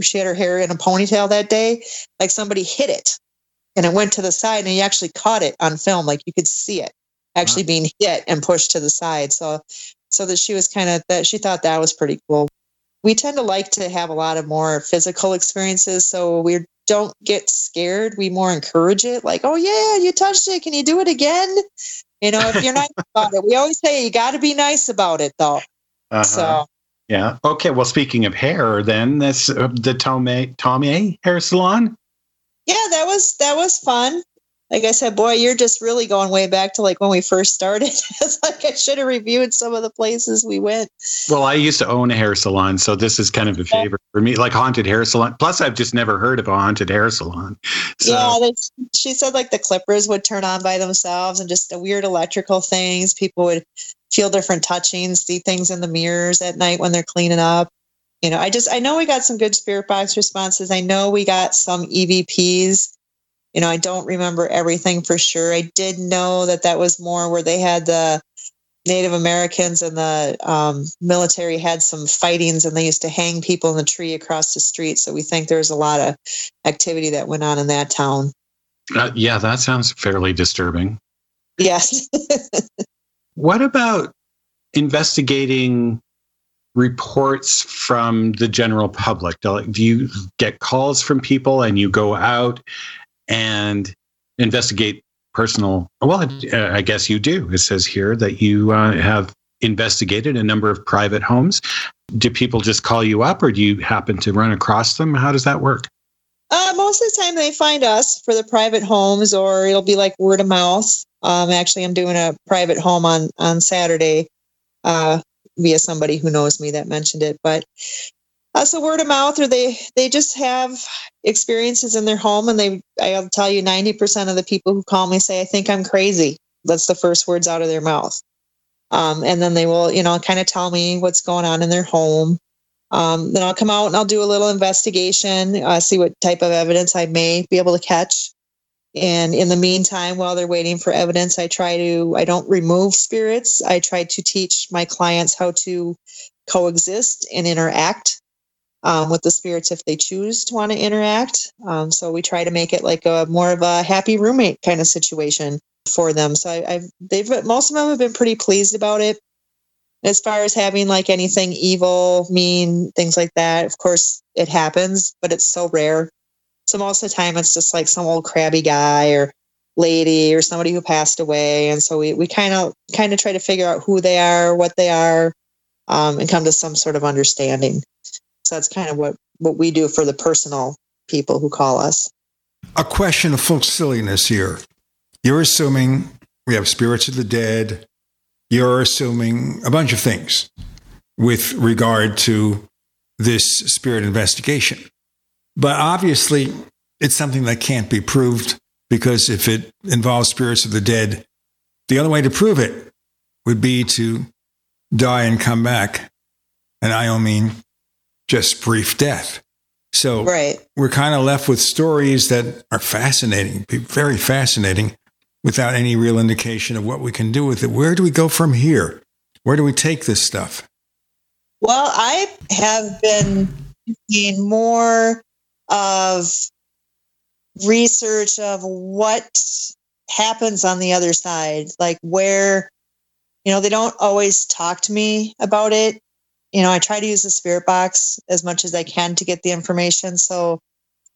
she had her hair in a ponytail that day, like somebody hit it and it went to the side and you actually caught it on film. Like you could see it actually wow. being hit and pushed to the side. So, so that she was kind of that she thought that was pretty cool. We tend to like to have a lot of more physical experiences. So we're don't get scared. We more encourage it, like, oh yeah, you touched it. Can you do it again? You know, if you're nice about it, we always say you got to be nice about it, though. Uh-huh. So. Yeah. Okay. Well, speaking of hair, then this uh, the Tommy Tommy hair salon. Yeah, that was that was fun like I said, boy, you're just really going way back to like when we first started. it's like I should have reviewed some of the places we went. Well, I used to own a hair salon, so this is kind of a favorite for me, like haunted hair salon. Plus, I've just never heard of a haunted hair salon. So. Yeah, she said like the clippers would turn on by themselves, and just the weird electrical things. People would feel different touchings, see things in the mirrors at night when they're cleaning up. You know, I just I know we got some good spirit box responses. I know we got some EVPs you know, I don't remember everything for sure. I did know that that was more where they had the Native Americans and the um, military had some fightings and they used to hang people in the tree across the street. So we think there's a lot of activity that went on in that town. Uh, yeah, that sounds fairly disturbing. Yes. what about investigating reports from the general public? Do you get calls from people and you go out and investigate personal. Well, uh, I guess you do. It says here that you uh, have investigated a number of private homes. Do people just call you up, or do you happen to run across them? How does that work? Uh, most of the time, they find us for the private homes, or it'll be like word of mouth. Um, actually, I'm doing a private home on on Saturday uh, via somebody who knows me that mentioned it. But uh, so word of mouth, or they they just have experiences in their home, and they I'll tell you, ninety percent of the people who call me say, "I think I'm crazy." That's the first words out of their mouth, um, and then they will, you know, kind of tell me what's going on in their home. Um, then I'll come out and I'll do a little investigation, uh, see what type of evidence I may be able to catch. And in the meantime, while they're waiting for evidence, I try to, I don't remove spirits. I try to teach my clients how to coexist and interact um, with the spirits if they choose to want to interact. Um, so we try to make it like a more of a happy roommate kind of situation for them. So I, have they've most of them have been pretty pleased about it. As far as having like anything evil, mean, things like that, of course it happens, but it's so rare. So most of the time it's just like some old crabby guy or lady or somebody who passed away. And so we, we kind of kind of try to figure out who they are, what they are, um, and come to some sort of understanding. That's kind of what, what we do for the personal people who call us. A question of full silliness here. You're assuming we have spirits of the dead. You're assuming a bunch of things with regard to this spirit investigation. But obviously, it's something that can't be proved because if it involves spirits of the dead, the only way to prove it would be to die and come back. And I don't mean just brief death. So right. we're kind of left with stories that are fascinating, very fascinating, without any real indication of what we can do with it. Where do we go from here? Where do we take this stuff? Well, I have been doing more of research of what happens on the other side, like where, you know, they don't always talk to me about it. You know, I try to use the spirit box as much as I can to get the information. So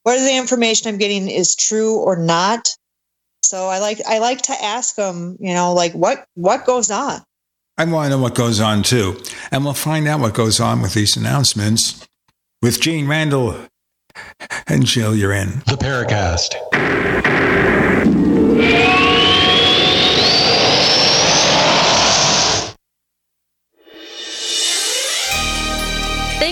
whether the information I'm getting is true or not. So I like I like to ask them, you know, like what what goes on. I want to know what goes on too. And we'll find out what goes on with these announcements with Gene Randall and Jill, you're in. The Paracast.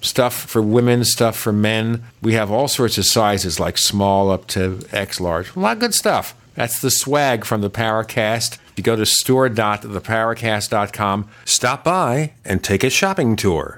stuff for women, stuff for men. We have all sorts of sizes, like small up to X large. A lot of good stuff. That's the swag from the Paracast. If you go to store.theparacast.com, stop by, and take a shopping tour.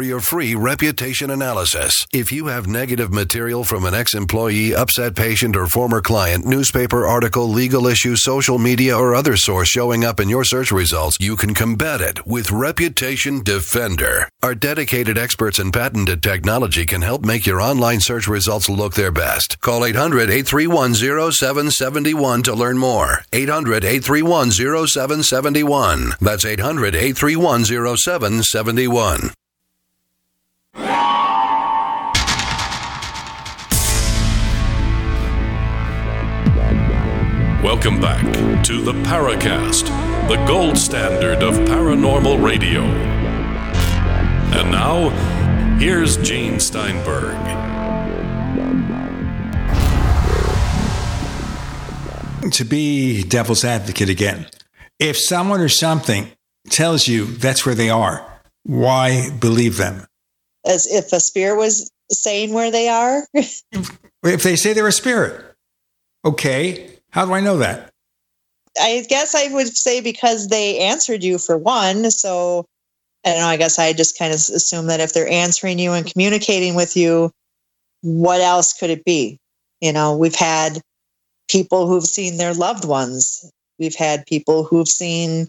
for your free reputation analysis. If you have negative material from an ex employee, upset patient, or former client, newspaper article, legal issue, social media, or other source showing up in your search results, you can combat it with Reputation Defender. Our dedicated experts in patented technology can help make your online search results look their best. Call 800 831 0771 to learn more. 800 831 0771. That's 800 831 0771. Welcome back to the Paracast, the gold standard of paranormal radio. And now, here's Gene Steinberg. To be devil's advocate again, if someone or something tells you that's where they are, why believe them? As if a spirit was saying where they are? if they say they're a spirit, okay, how do I know that? I guess I would say because they answered you for one. So I don't know. I guess I just kind of assume that if they're answering you and communicating with you, what else could it be? You know, we've had people who've seen their loved ones. We've had people who've seen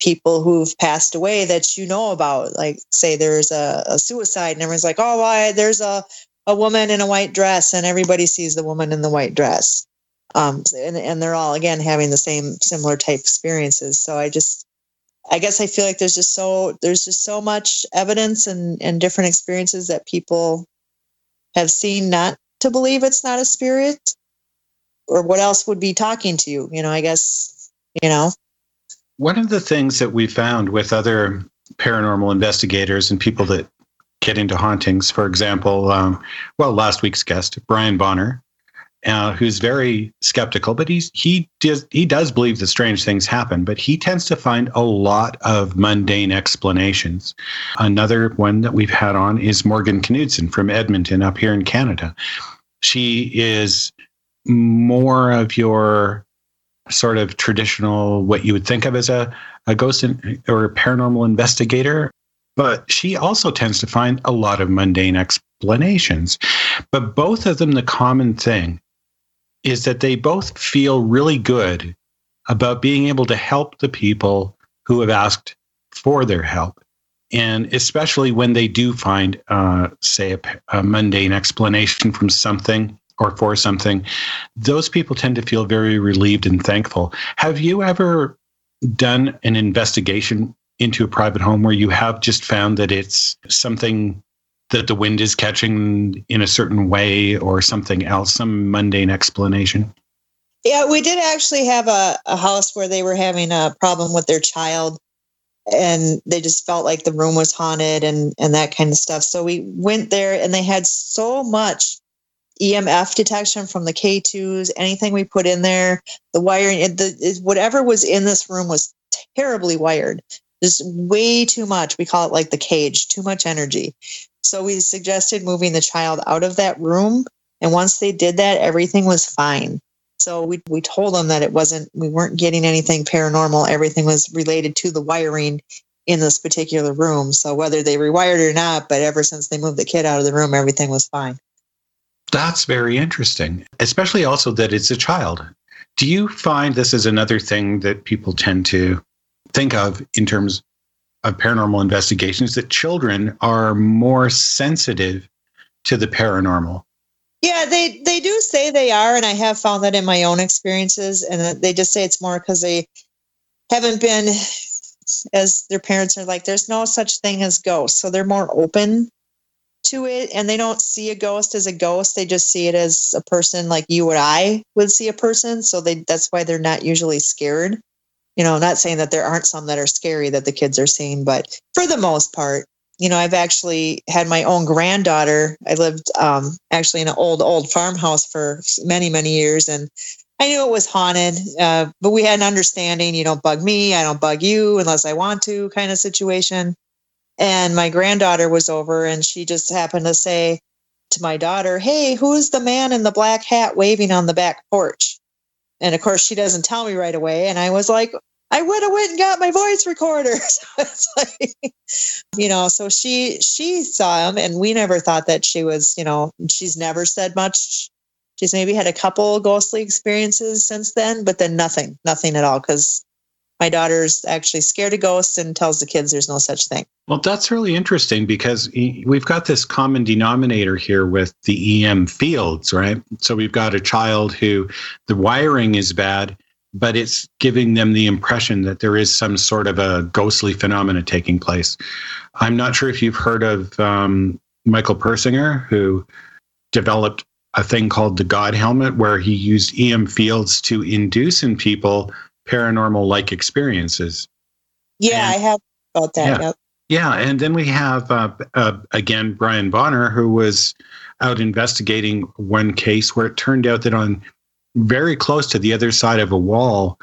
people who've passed away that you know about. Like, say there's a, a suicide, and everyone's like, "Oh, why? There's a a woman in a white dress," and everybody sees the woman in the white dress um, and, and they're all again having the same similar type experiences so i just I guess I feel like there's just so there's just so much evidence and and different experiences that people have seen not to believe it's not a spirit or what else would be talking to you you know i guess you know one of the things that we found with other paranormal investigators and people that get into hauntings for example um, well last week's guest brian bonner uh, who's very skeptical, but he's he does he does believe that strange things happen, but he tends to find a lot of mundane explanations. Another one that we've had on is Morgan Knudsen from Edmonton, up here in Canada. She is more of your sort of traditional what you would think of as a, a ghost in, or a paranormal investigator but she also tends to find a lot of mundane explanations. But both of them, the common thing is that they both feel really good about being able to help the people who have asked for their help. And especially when they do find, uh, say, a, a mundane explanation from something or for something, those people tend to feel very relieved and thankful. Have you ever done an investigation into a private home where you have just found that it's something that the wind is catching in a certain way or something else, some mundane explanation? Yeah, we did actually have a, a house where they were having a problem with their child and they just felt like the room was haunted and and that kind of stuff. So we went there and they had so much EMF detection from the K2s, anything we put in there, the wiring, the whatever was in this room was terribly wired. Just way too much. We call it like the cage, too much energy. So we suggested moving the child out of that room. And once they did that, everything was fine. So we, we told them that it wasn't, we weren't getting anything paranormal. Everything was related to the wiring in this particular room. So whether they rewired or not, but ever since they moved the kid out of the room, everything was fine. That's very interesting, especially also that it's a child. Do you find this is another thing that people tend to think of in terms of paranormal investigations that children are more sensitive to the paranormal. Yeah, they they do say they are, and I have found that in my own experiences, and they just say it's more because they haven't been as their parents are like, there's no such thing as ghosts, so they're more open to it, and they don't see a ghost as a ghost; they just see it as a person like you or I would see a person. So they that's why they're not usually scared you know, not saying that there aren't some that are scary that the kids are seeing, but for the most part, you know, I've actually had my own granddaughter. I lived um, actually in an old, old farmhouse for many, many years, and I knew it was haunted, uh, but we had an understanding. You don't bug me, I don't bug you unless I want to, kind of situation. And my granddaughter was over, and she just happened to say to my daughter, "Hey, who's the man in the black hat waving on the back porch?" And of course, she doesn't tell me right away. And I was like, I would have went and got my voice recorder. So it's like, you know, so she she saw him, and we never thought that she was, you know, she's never said much. She's maybe had a couple ghostly experiences since then, but then nothing, nothing at all, because my daughter's actually scared of ghosts and tells the kids there's no such thing. Well, that's really interesting because we've got this common denominator here with the EM fields, right? So we've got a child who the wiring is bad, but it's giving them the impression that there is some sort of a ghostly phenomena taking place. I'm not sure if you've heard of um, Michael Persinger, who developed a thing called the God helmet, where he used EM fields to induce in people paranormal like experiences. Yeah, and, I have about that. Yeah. Yep. Yeah, and then we have uh, uh, again Brian Bonner, who was out investigating one case where it turned out that on very close to the other side of a wall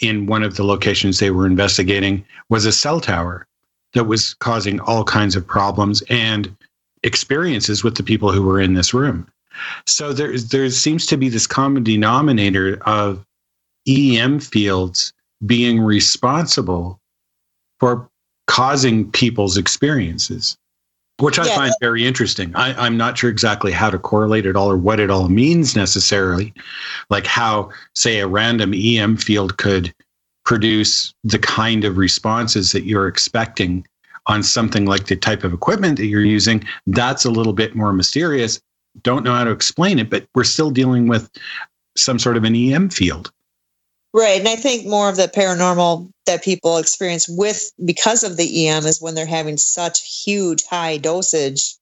in one of the locations they were investigating was a cell tower that was causing all kinds of problems and experiences with the people who were in this room. So there, there seems to be this common denominator of EM fields being responsible for causing people's experiences, which I yeah. find very interesting. I, am not sure exactly how to correlate it all or what it all means necessarily, like how, say, a random EM field could produce the kind of responses that you're expecting on something like the type of equipment that you're using. That's a little bit more mysterious. Don't know how to explain it, but we're still dealing with some sort of an EM field. Right. And I think more of the paranormal that people experience with because of the EM is when they're having such huge high dosage,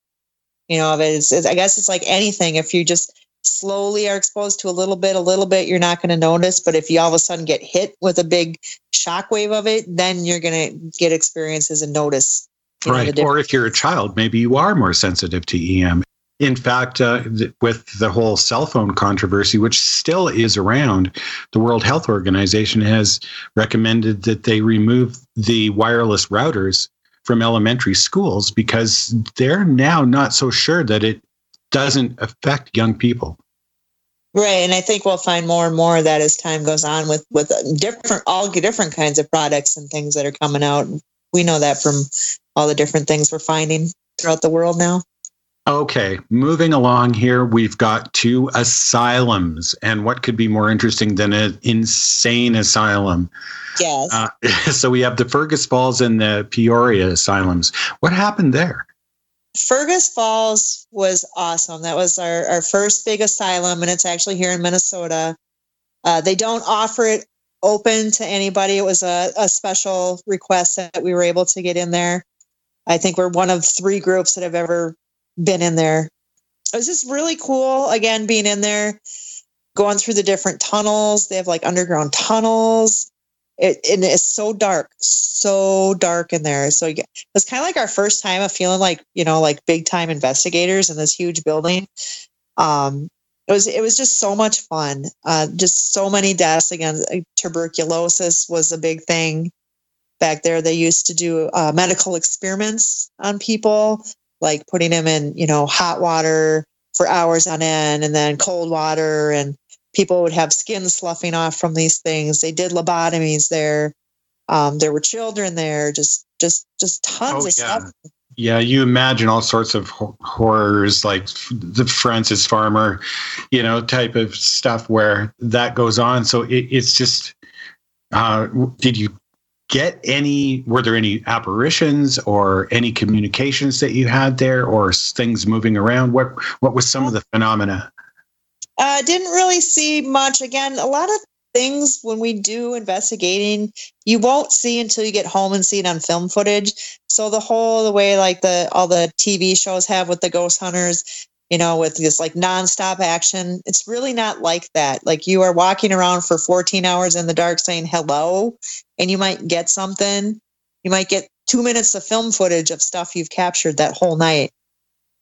you know, of it. It's, it's, I guess it's like anything. If you just slowly are exposed to a little bit, a little bit, you're not going to notice. But if you all of a sudden get hit with a big shock wave of it, then you're going to get experiences and notice. you know, Right. Or if you're a child, maybe you are more sensitive to EM. In fact, uh, th- with the whole cell phone controversy, which still is around, the World Health Organization has recommended that they remove the wireless routers from elementary schools because they're now not so sure that it doesn't affect young people. Right, and I think we'll find more and more of that as time goes on with with different all different kinds of products and things that are coming out. We know that from all the different things we're finding throughout the world now. Okay, moving along here, we've got two asylums. And what could be more interesting than an insane asylum? Yes. Uh, so we have the Fergus Falls and the Peoria asylums. What happened there? Fergus Falls was awesome. That was our, our first big asylum, and it's actually here in Minnesota. Uh, they don't offer it open to anybody. It was a, a special request that we were able to get in there. I think we're one of three groups that have ever been in there. It was just really cool, again, being in there, going through the different tunnels. They have like underground tunnels. It, and it's so dark, so dark in there. So you get- it was kind of like our first time of feeling like, you know, like big time investigators in this huge building. Um, it was it was just so much fun. Uh, just so many deaths again. Tuberculosis was a big thing back there. They used to do uh, medical experiments on people, like putting them in you know hot water for hours on end, and then cold water, and people would have skin sloughing off from these things. They did lobotomies there. Um, there were children there. Just just just tons Oh, of yeah. stuff. Yeah, you imagine all sorts of horrors like the Frances Farmer, you know, type of stuff where that goes on. So it, it's just, uh, did you get any, were there any apparitions or any communications that you had there or things moving around? What, what was some of the phenomena? Uh, didn't really see much. Again, a lot of things when we do investigating, you won't see until you get home and see it on film footage. So the whole the way like the all the TV shows have with the ghost hunters, you know, with this like nonstop action, it's really not like that. Like you are walking around for 14 hours in the dark saying hello, and you might get something. You might get two minutes of film footage of stuff you've captured that whole night.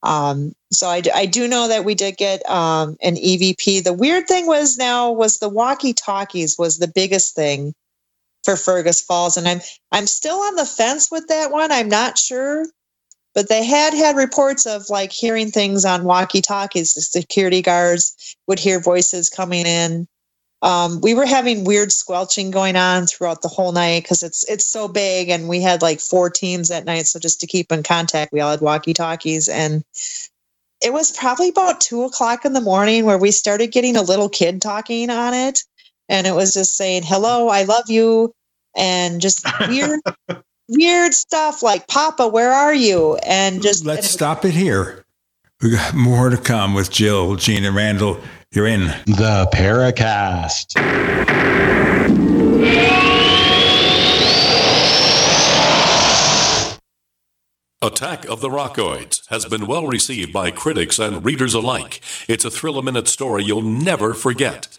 Um, so I do know that we did get um, an EVP. The weird thing was now was the walkie talkies was the biggest thing for Fergus Falls, and I'm I'm still on the fence with that one. I'm not sure, but they had had reports of like hearing things on walkie talkies. The security guards would hear voices coming in. Um, we were having weird squelching going on throughout the whole night because it's it's so big, and we had like four teams at night. So just to keep in contact, we all had walkie talkies, and it was probably about two o'clock in the morning where we started getting a little kid talking on it, and it was just saying "Hello, I love you," and just weird, weird stuff like "Papa, where are you?" and just Let's stop it here. We got more to come with Jill, Gene, and Randall. You're in the Paracast. Attack of the Rockoids has been well received by critics and readers alike. It's a thrill a minute story you'll never forget.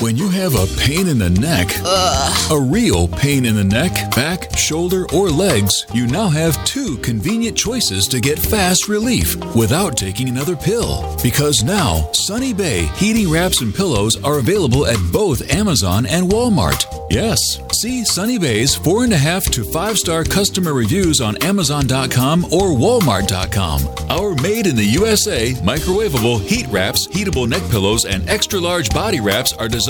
When you have a pain in the neck, Ugh. a real pain in the neck, back, shoulder, or legs, you now have two convenient choices to get fast relief without taking another pill. Because now, Sunny Bay heating wraps and pillows are available at both Amazon and Walmart. Yes, see Sunny Bay's four and a half to five star customer reviews on Amazon.com or Walmart.com. Our made in the USA microwavable heat wraps, heatable neck pillows, and extra large body wraps are designed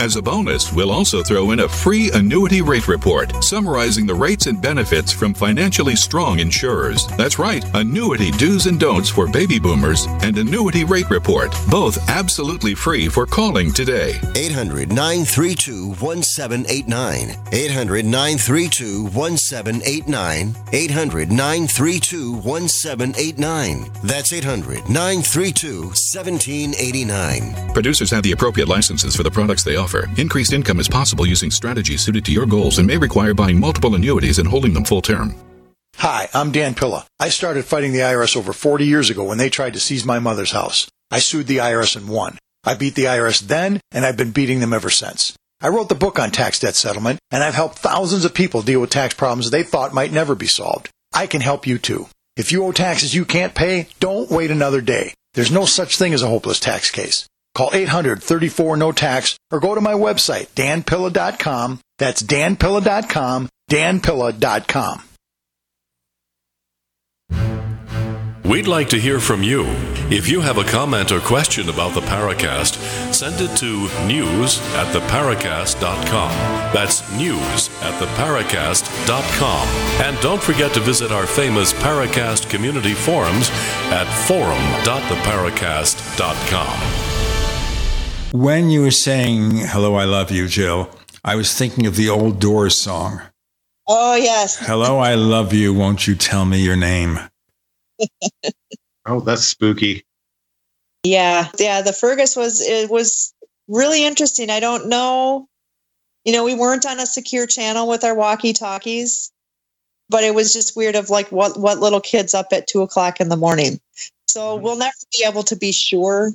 As a bonus, we'll also throw in a free annuity rate report summarizing the rates and benefits from financially strong insurers. That's right, annuity do's and don'ts for baby boomers and annuity rate report, both absolutely free for calling today. 800 932 1789. 800 932 1789. 800 932 1789. That's 800 932 1789. Producers have the appropriate licenses for the products they offer. Increased income is possible using strategies suited to your goals and may require buying multiple annuities and holding them full term. Hi, I'm Dan Pilla. I started fighting the IRS over 40 years ago when they tried to seize my mother's house. I sued the IRS and won. I beat the IRS then, and I've been beating them ever since. I wrote the book on tax debt settlement, and I've helped thousands of people deal with tax problems they thought might never be solved. I can help you too. If you owe taxes you can't pay, don't wait another day. There's no such thing as a hopeless tax case. Call 800 34 no tax or go to my website, danpilla.com. That's danpilla.com, danpilla.com. We'd like to hear from you. If you have a comment or question about the Paracast, send it to news at theparacast.com. That's news at theparacast.com. And don't forget to visit our famous Paracast community forums at forum.theparacast.com. When you were saying, Hello, I love you, Jill, I was thinking of the old Doors song. Oh, yes. Hello, I love you. Won't you tell me your name? oh, that's spooky. Yeah, yeah. The Fergus was it was really interesting. I don't know, you know, we weren't on a secure channel with our walkie talkies, but it was just weird. Of like what what little kids up at two o'clock in the morning. So mm-hmm. we'll never be able to be sure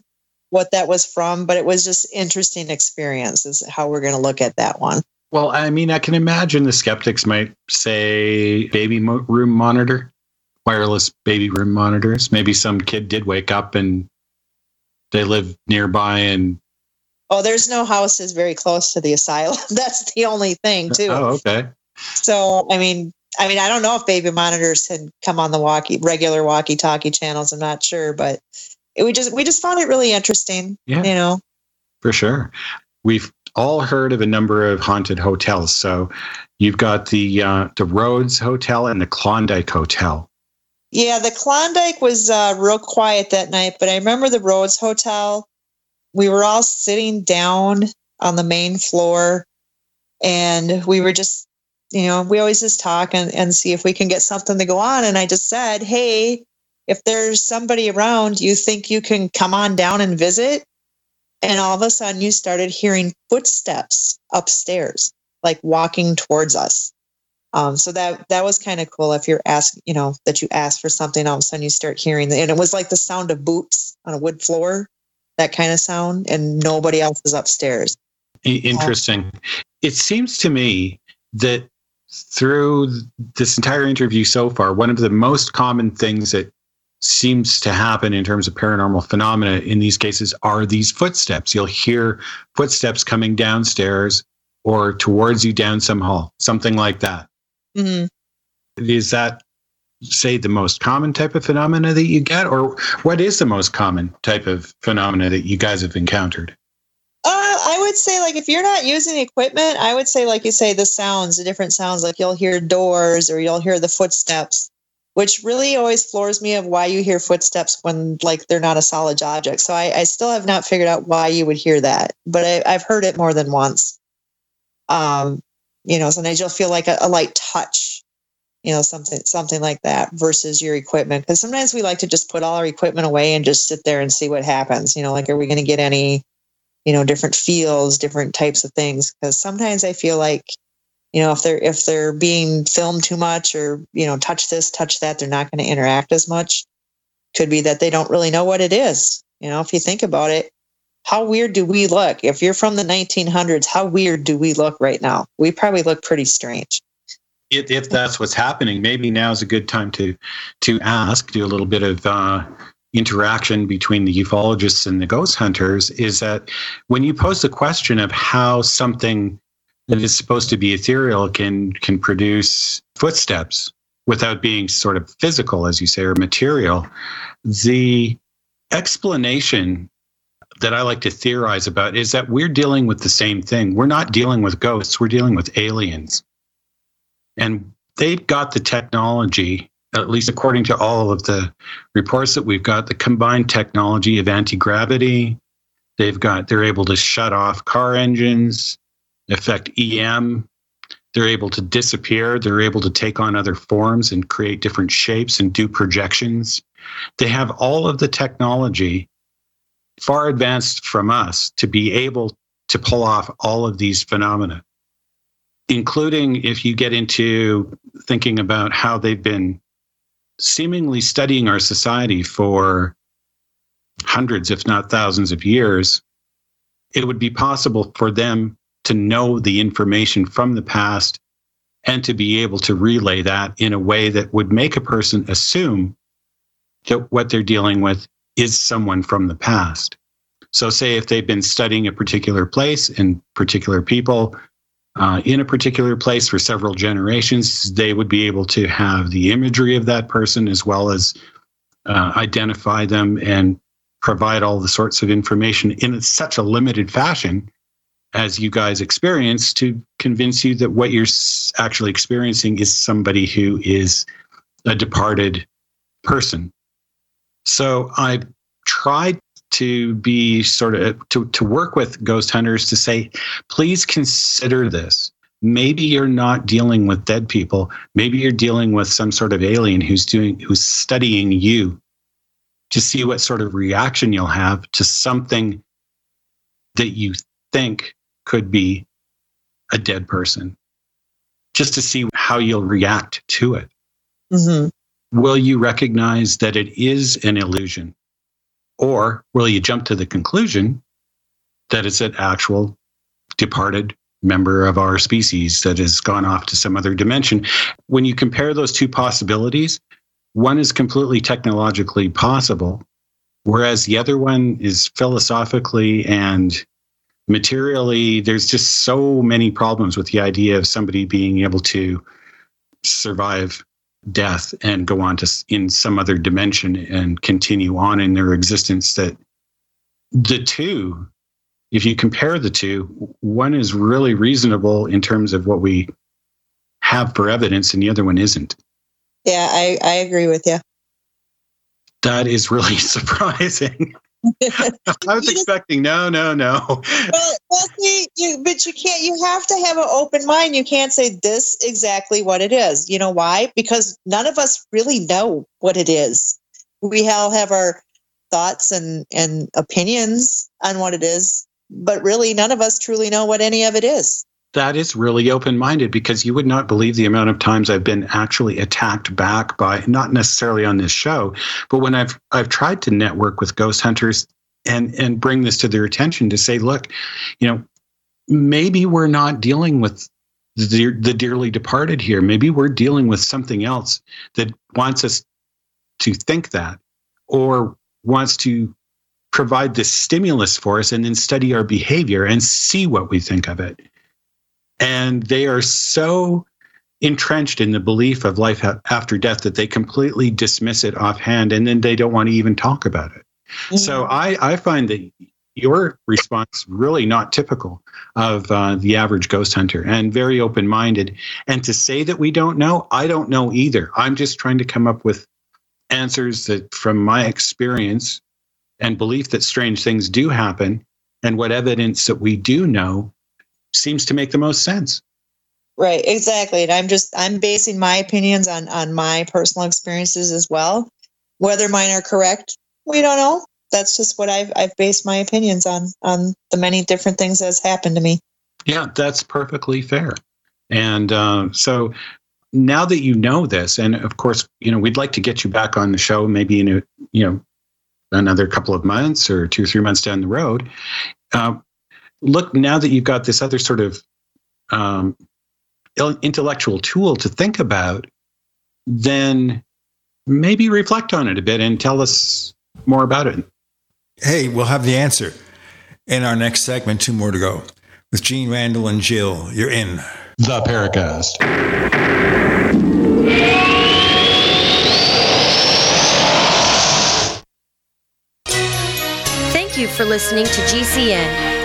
what that was from, but it was just interesting experience. Is how we're going to look at that one. Well, I mean, I can imagine the skeptics might say baby mo- room monitor wireless baby room monitors. Maybe some kid did wake up and they live nearby and Oh, there's no houses very close to the asylum. That's the only thing, too. Oh, okay. So, I mean, I mean, I don't know if baby monitors had come on the walkie regular walkie-talkie channels. I'm not sure, but we just we just found it really interesting. Yeah, you know, for sure. We've all heard of a number of haunted hotels. So, you've got the uh, the Rhodes Hotel and the Klondike Hotel. Yeah, the Klondike was uh, real quiet that night, but I remember the Rhodes Hotel. We were all sitting down on the main floor, and we were just, you know, we always just talk and, and see if we can get something to go on. And I just said, hey, if there's somebody around, you think you can come on down and visit? And all of a sudden, you started hearing footsteps upstairs, like walking towards us. Um, so that that was kind of cool. If you're asked, you know, that you ask for something, all of a sudden you start hearing, and it was like the sound of boots on a wood floor, that kind of sound, and nobody else is upstairs. Interesting. It seems to me that through this entire interview so far, one of the most common things that seems to happen in terms of paranormal phenomena in these cases are these footsteps. You'll hear footsteps coming downstairs or towards you down some hall, something like that. Mm-hmm. Is that, say, the most common type of phenomena that you get, or what is the most common type of phenomena that you guys have encountered? Uh, I would say, like, if you're not using equipment, I would say, like you say, the sounds, the different sounds, like you'll hear doors or you'll hear the footsteps, which really always floors me of why you hear footsteps when, like, they're not a solid object. So I, I still have not figured out why you would hear that, but I, I've heard it more than once. Um, you know, sometimes you'll feel like a, a light touch, you know, something something like that versus your equipment. Because sometimes we like to just put all our equipment away and just sit there and see what happens. You know, like are we going to get any, you know, different feels, different types of things? Because sometimes I feel like, you know, if they're if they're being filmed too much or you know, touch this, touch that, they're not going to interact as much. Could be that they don't really know what it is. You know, if you think about it, how weird do we look? If you're from the 1900s, how weird do we look right now? We probably look pretty strange. If, if that's what's happening, maybe now is a good time to to ask, do a little bit of uh, interaction between the ufologists and the ghost hunters. Is that when you pose the question of how something that is supposed to be ethereal can can produce footsteps without being sort of physical, as you say, or material, the explanation that I like to theorize about is that we're dealing with the same thing. We're not dealing with ghosts, we're dealing with aliens. And they've got the technology, at least according to all of the reports that we've got, the combined technology of anti gravity. They've got, they're able to shut off car engines, affect EM. They're able to disappear. They're able to take on other forms and create different shapes and do projections. They have all of the technology far advanced from us to be able to pull off all of these phenomena, including if you get into thinking about how they've been seemingly studying our society for hundreds, if not thousands of years, it would be possible for them to know the information from the past and to be able to relay that in a way that would make a person assume that what they're dealing with is someone from the past. So, say if they've been studying a particular place and particular people uh, in a particular place for several generations, they would be able to have the imagery of that person as well as uh, identify them and provide all the sorts of information in such a limited fashion as you guys experience to convince you that what you're actually experiencing is somebody who is a departed person. So I've tried to be sort of to, to work with ghost hunters to say, please consider this. Maybe you're not dealing with dead people. Maybe you're dealing with some sort of alien who's doing who's studying you to see what sort of reaction you'll have to something that you think could be a dead person. Just to see how you'll react to it. Mm-hmm. Will you recognize that it is an illusion? Or will you jump to the conclusion that it's an actual departed member of our species that has gone off to some other dimension? When you compare those two possibilities, one is completely technologically possible, whereas the other one is philosophically and materially, there's just so many problems with the idea of somebody being able to survive death and go on to in some other dimension and continue on in their existence that the two if you compare the two one is really reasonable in terms of what we have for evidence and the other one isn't. Yeah i i agree with you that is really surprising I was expecting no, no, no. well, well, see, you, but you can't. You have to have an open mind. You can't say this exactly what it is. You know why? Because none of us really know what it is. We all have our thoughts and and opinions on what it is, but really, none of us truly know what any of it is. That is really open minded because you would not believe the amount of times I've been actually attacked back by not necessarily on this show, but when I've I've tried to network with ghost hunters and and bring this to their attention to say, look, you know, maybe we're not dealing with the, the dearly departed here. Maybe we're dealing with something else that wants us to think that or wants to provide this stimulus for us and then study our behavior and see what we think of it. And they are so entrenched in the belief of life after death that they completely dismiss it offhand and then they don't want to even talk about it. Mm-hmm. So I, I find that your response really not typical of uh, the average ghost hunter and very open minded. And to say that we don't know, I don't know either. I'm just trying to come up with answers that, from my experience and belief that strange things do happen, and what evidence that we do know seems to make the most sense. Right, exactly. And I'm just I'm basing my opinions on on my personal experiences as well. Whether mine are correct, we don't know. That's just what I've I've based my opinions on on the many different things that's happened to me. Yeah, that's perfectly fair. And uh, so now that you know this, and of course, you know, we'd like to get you back on the show, maybe in a you know another couple of months or two or three months down the road. Uh, look, now that you've got this other sort of um, intellectual tool to think about, then maybe reflect on it a bit and tell us more about it. Hey, we'll have the answer in our next segment. Two more to go with Gene Randall and Jill. You're in the Paracast. Thank you for listening to GCN.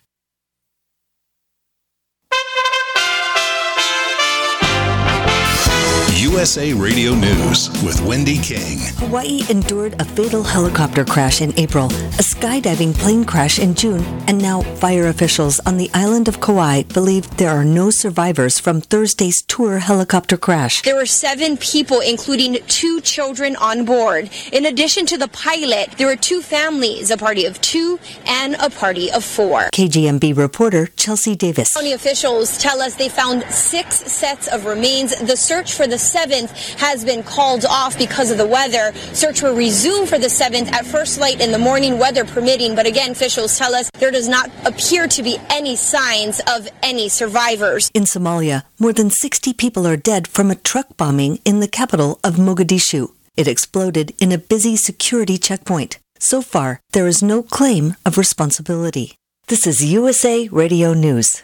Thank you. USA Radio News with Wendy King. Hawaii endured a fatal helicopter crash in April, a skydiving plane crash in June, and now fire officials on the island of Kauai believe there are no survivors from Thursday's tour helicopter crash. There were seven people, including two children on board. In addition to the pilot, there were two families, a party of two and a party of four. KGMB reporter Chelsea Davis. County officials tell us they found six sets of remains. The search for the 7th has been called off because of the weather. Search will resume for the 7th at first light in the morning, weather permitting. But again, officials tell us there does not appear to be any signs of any survivors. In Somalia, more than 60 people are dead from a truck bombing in the capital of Mogadishu. It exploded in a busy security checkpoint. So far, there is no claim of responsibility. This is USA Radio News.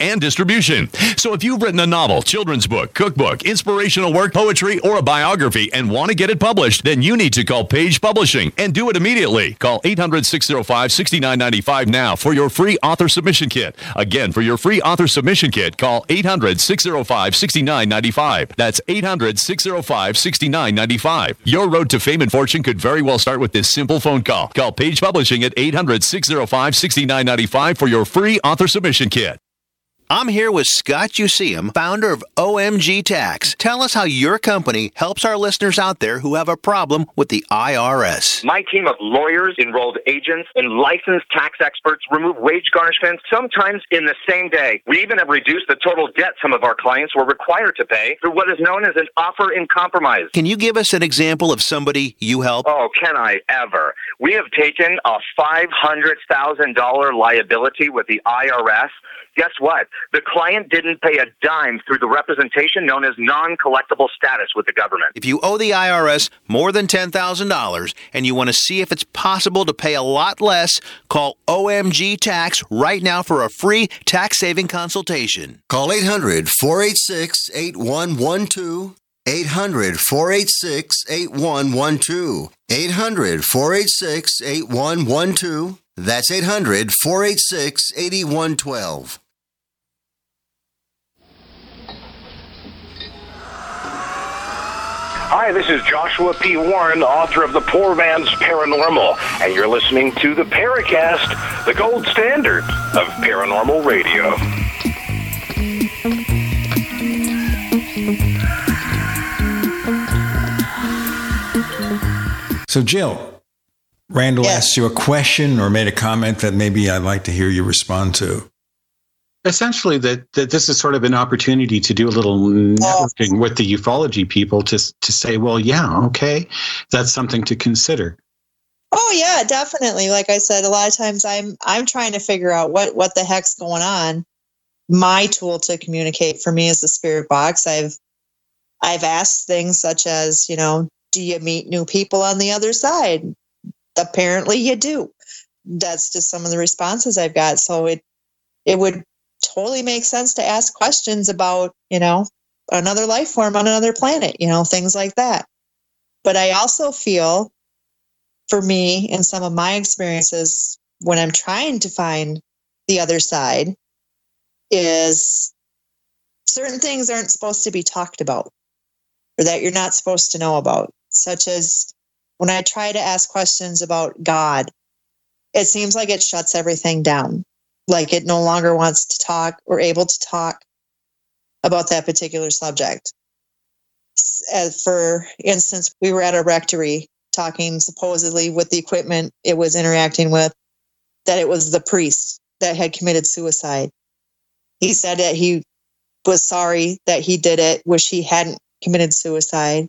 and distribution. So if you've written a novel, children's book, cookbook, inspirational work, poetry, or a biography and want to get it published, then you need to call Page Publishing and do it immediately. Call 800 605 6995 now for your free author submission kit. Again, for your free author submission kit, call 800 605 6995. That's 800 605 6995. Your road to fame and fortune could very well start with this simple phone call. Call Page Publishing at 800 605 6995 for your free author submission kit. I'm here with Scott Useum, founder of OMG Tax. Tell us how your company helps our listeners out there who have a problem with the IRS. My team of lawyers, enrolled agents, and licensed tax experts remove wage garnishments sometimes in the same day. We even have reduced the total debt some of our clients were required to pay through what is known as an offer in compromise. Can you give us an example of somebody you help? Oh, can I ever? We have taken a $500,000 liability with the IRS. Guess what? The client didn't pay a dime through the representation known as non collectible status with the government. If you owe the IRS more than $10,000 and you want to see if it's possible to pay a lot less, call OMG Tax right now for a free tax saving consultation. Call 800 486 8112. 800 486 8112. 800 486 8112. That's 800 486 8112. Hi, this is Joshua P. Warren, author of The Poor Man's Paranormal, and you're listening to the Paracast, the gold standard of paranormal radio. So, Jill, Randall asked you a question or made a comment that maybe I'd like to hear you respond to. Essentially, that, that this is sort of an opportunity to do a little networking with the ufology people to, to say, well, yeah, okay, that's something to consider. Oh yeah, definitely. Like I said, a lot of times I'm I'm trying to figure out what what the heck's going on. My tool to communicate for me is the spirit box. I've I've asked things such as, you know, do you meet new people on the other side? Apparently you do. That's just some of the responses I've got. So it it would totally makes sense to ask questions about, you know, another life form on another planet, you know, things like that. But I also feel for me in some of my experiences when I'm trying to find the other side is certain things aren't supposed to be talked about or that you're not supposed to know about, such as when I try to ask questions about God, it seems like it shuts everything down. Like it no longer wants to talk or able to talk about that particular subject. As for instance, we were at a rectory talking supposedly with the equipment it was interacting with, that it was the priest that had committed suicide. He said that he was sorry that he did it, wish he hadn't committed suicide.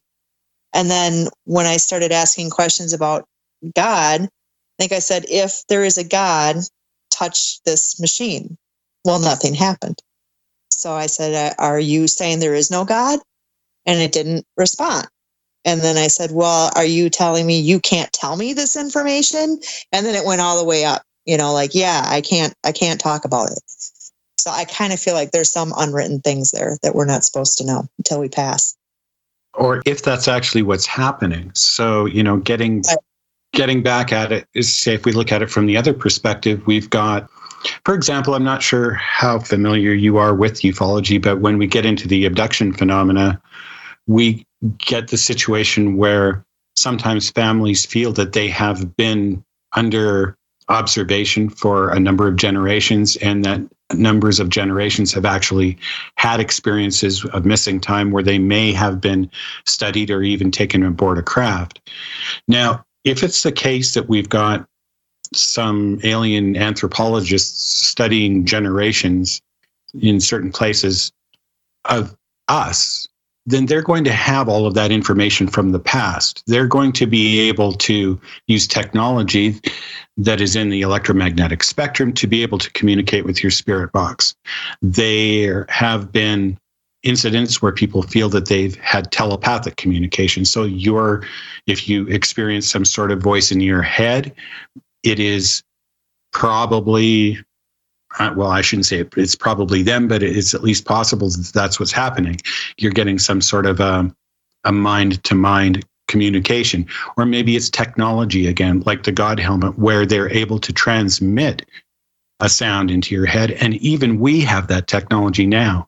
And then when I started asking questions about God, I think I said, if there is a God, touch this machine. Well, nothing happened. So I said, uh, Are you saying there is no God? And it didn't respond. And then I said, Well, are you telling me you can't tell me this information? And then it went all the way up, you know, like, yeah, I can't, I can't talk about it. So I kind of feel like there's some unwritten things there that we're not supposed to know until we pass. Or if that's actually what's happening. So, you know, getting getting back at it is say if we look at it from the other perspective, we've got for example, I'm not sure how familiar you are with ufology, but when we get into the abduction phenomena, we get the situation where sometimes families feel that they have been under observation for a number of generations and that numbers of generations have actually had experiences of missing time where they may have been studied or even taken aboard a craft. Now, if it's the case that we've got some alien anthropologists studying generations in certain places of us, then they're going to have all of that information from the past. They're going to be able to use technology that is in the electromagnetic spectrum to be able to communicate with your spirit box. There have been incidents where people feel that they've had telepathic communication. So you're if you experience some sort of voice in your head, it is probably uh, well, I shouldn't say it, it's probably them, but it's at least possible that that's what's happening. You're getting some sort of um, a mind to mind communication, or maybe it's technology again, like the God helmet, where they're able to transmit a sound into your head. And even we have that technology now.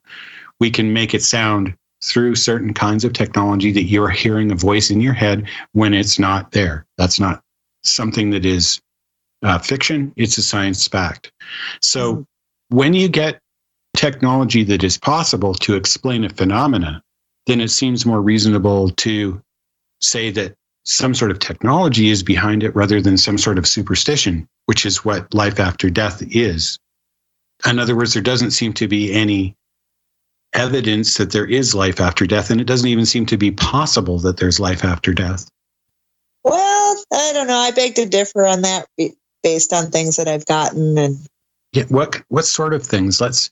We can make it sound through certain kinds of technology that you're hearing a voice in your head when it's not there. That's not something that is uh, fiction, it's a science fact. So mm-hmm. when you get technology that is possible to explain a phenomena, then it seems more reasonable to say that some sort of technology is behind it rather than some sort of superstition, which is what life after death is. In other words, there doesn't seem to be any evidence that there is life after death, and it doesn't even seem to be possible that there's life after death. Well, I don't know. I beg to differ on that based on things that I've gotten and yeah, what what sort of things? Let's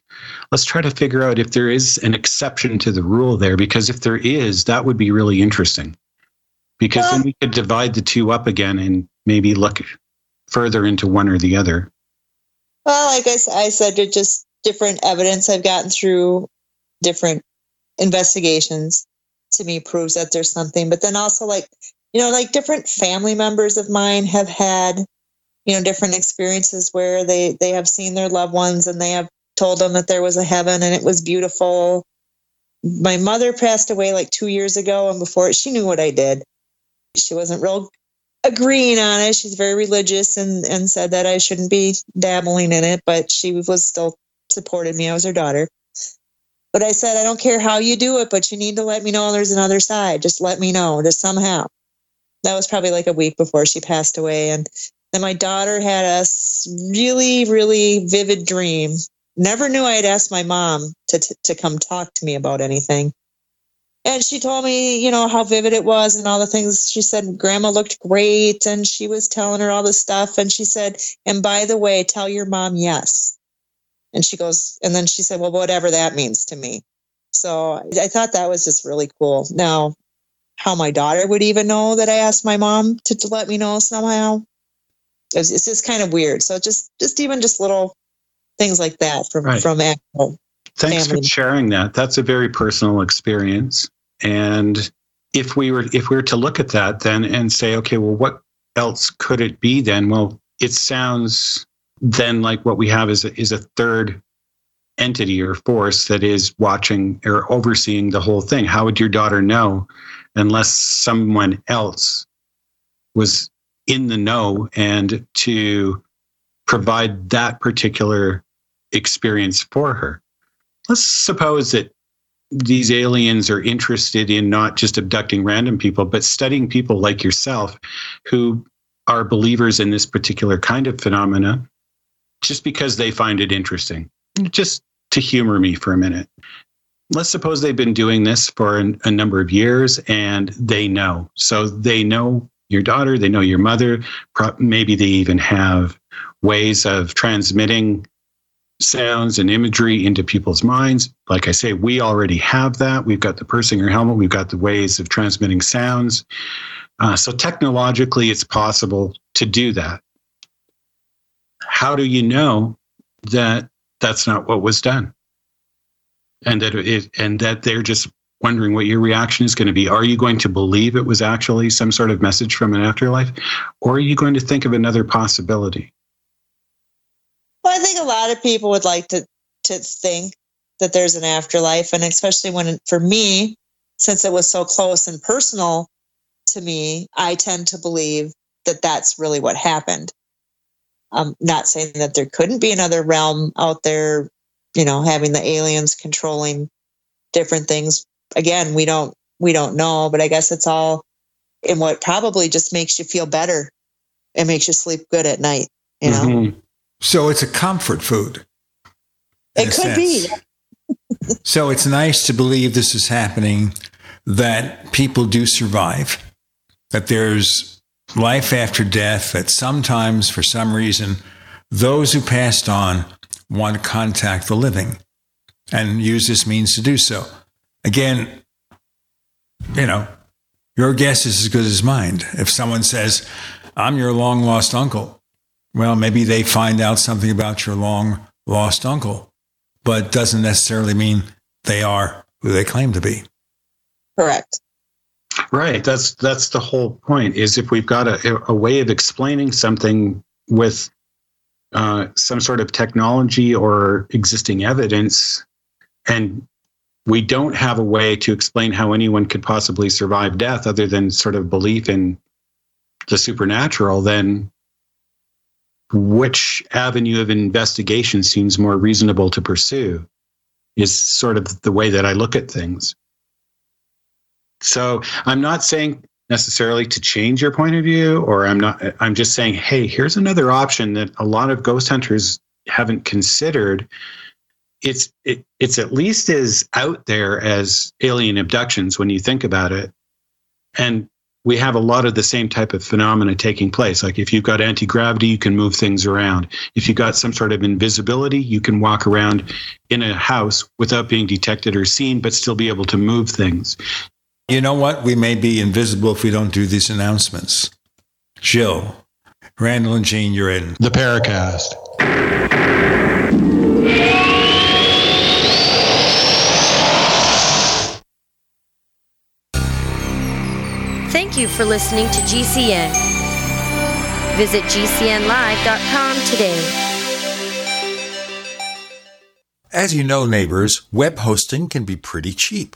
let's try to figure out if there is an exception to the rule there, because if there is, that would be really interesting. Because well, then we could divide the two up again and maybe look further into one or the other. Well, like I, I said, it's just different evidence I've gotten through different investigations to me proves that there's something. But then also, like you know, like different family members of mine have had you know different experiences where they they have seen their loved ones and they have told them that there was a heaven and it was beautiful. My mother passed away like two years ago and before she knew what i did. She wasn't real agreeing on it. She's very religious and and said that i shouldn't be dabbling in it but she was still supported me. I was her daughter but i said i don't care how you do it but you need to let me know there's another side just let me know just somehow that was probably like a week before she passed away and then my daughter had a really, really vivid dream. Never knew I had asked my mom to, to, to come talk to me about anything. And she told me, you know, how vivid it was and all the things. She said grandma looked great and she was telling her all this stuff. And she said, and by the way, tell your mom yes. And she goes, and then she said, well, whatever that means to me. So I thought that was just really cool. Now, how my daughter would even know that I asked my mom to, to let me know somehow, it's, it's just kind of weird. So just just even just little things like that from right. from actual. Thanks family. for sharing that. That's a very personal experience. And if we were if we were to look at that then and say, okay, well, what else could it be then? Well, it sounds then like what we have is a, is a third entity or force that is watching or overseeing the whole thing. How would your daughter know unless someone else was in the know and to provide that particular experience for her. Let's suppose that these aliens are interested in not just abducting random people, but studying people like yourself who are believers in this particular kind of phenomena just because they find it interesting. Just to humor me for a minute. Let's suppose they've been doing this for an, a number of years and they know. So they know your daughter, they know your mother. Maybe they even have ways of transmitting sounds and imagery into people's minds. Like I say, we already have that. We've got the Persinger helmet, we've got the ways of transmitting sounds. Uh, so technologically, it's possible to do that. How do you know that that's not what was done? And that it, and that they're just wondering what your reaction is going to be. Are you going to believe it was actually some sort of message from an afterlife? Or are you going to think of another possibility? Well, I think a lot of people would like to, to think that there's an afterlife. And especially when, for me, since it was so close and personal to me, I tend to believe that that's really what happened. I'm not saying that there couldn't be another realm out there, you know, having the aliens controlling different things again, we don't we don't know, but I guess it's all in what probably just makes you feel better. It makes you sleep good at night, you know. Mm-hmm. So it's a comfort food. It could be. so it's nice to believe this is happening, that people do survive, that there's life after death, that sometimes, for some reason, those who passed on want to contact the living and use this means to do so again, you know, your guess is as good as mine. If someone says, I'm your long lost uncle, well, maybe they find out something about your long lost uncle, but doesn't necessarily mean they are who they claim to be. Correct. Right. That's that's the whole point. Is if we've got a, a way of explaining something with uh, some sort of technology or existing evidence, and we don't have a way to explain how anyone could possibly survive death other than sort of belief in the supernatural, then which avenue of investigation seems more reasonable to pursue is sort of the way that I look at things. So I'm not saying necessarily to change your point of view, or I'm not, I'm just saying, hey, here's another option that a lot of ghost hunters haven't considered. It's it, it's at least as out there as alien abductions when you think about it. And we have a lot of the same type of phenomena taking place. Like if you've got anti gravity, you can move things around. If you've got some sort of invisibility, you can walk around in a house without being detected or seen, but still be able to move things. You know what? We may be invisible if we don't do these announcements. Jill, Randall, and Gene, you're in the Paracast. Thank you for listening to GCN. Visit GCNlive.com today. As you know, neighbors, web hosting can be pretty cheap,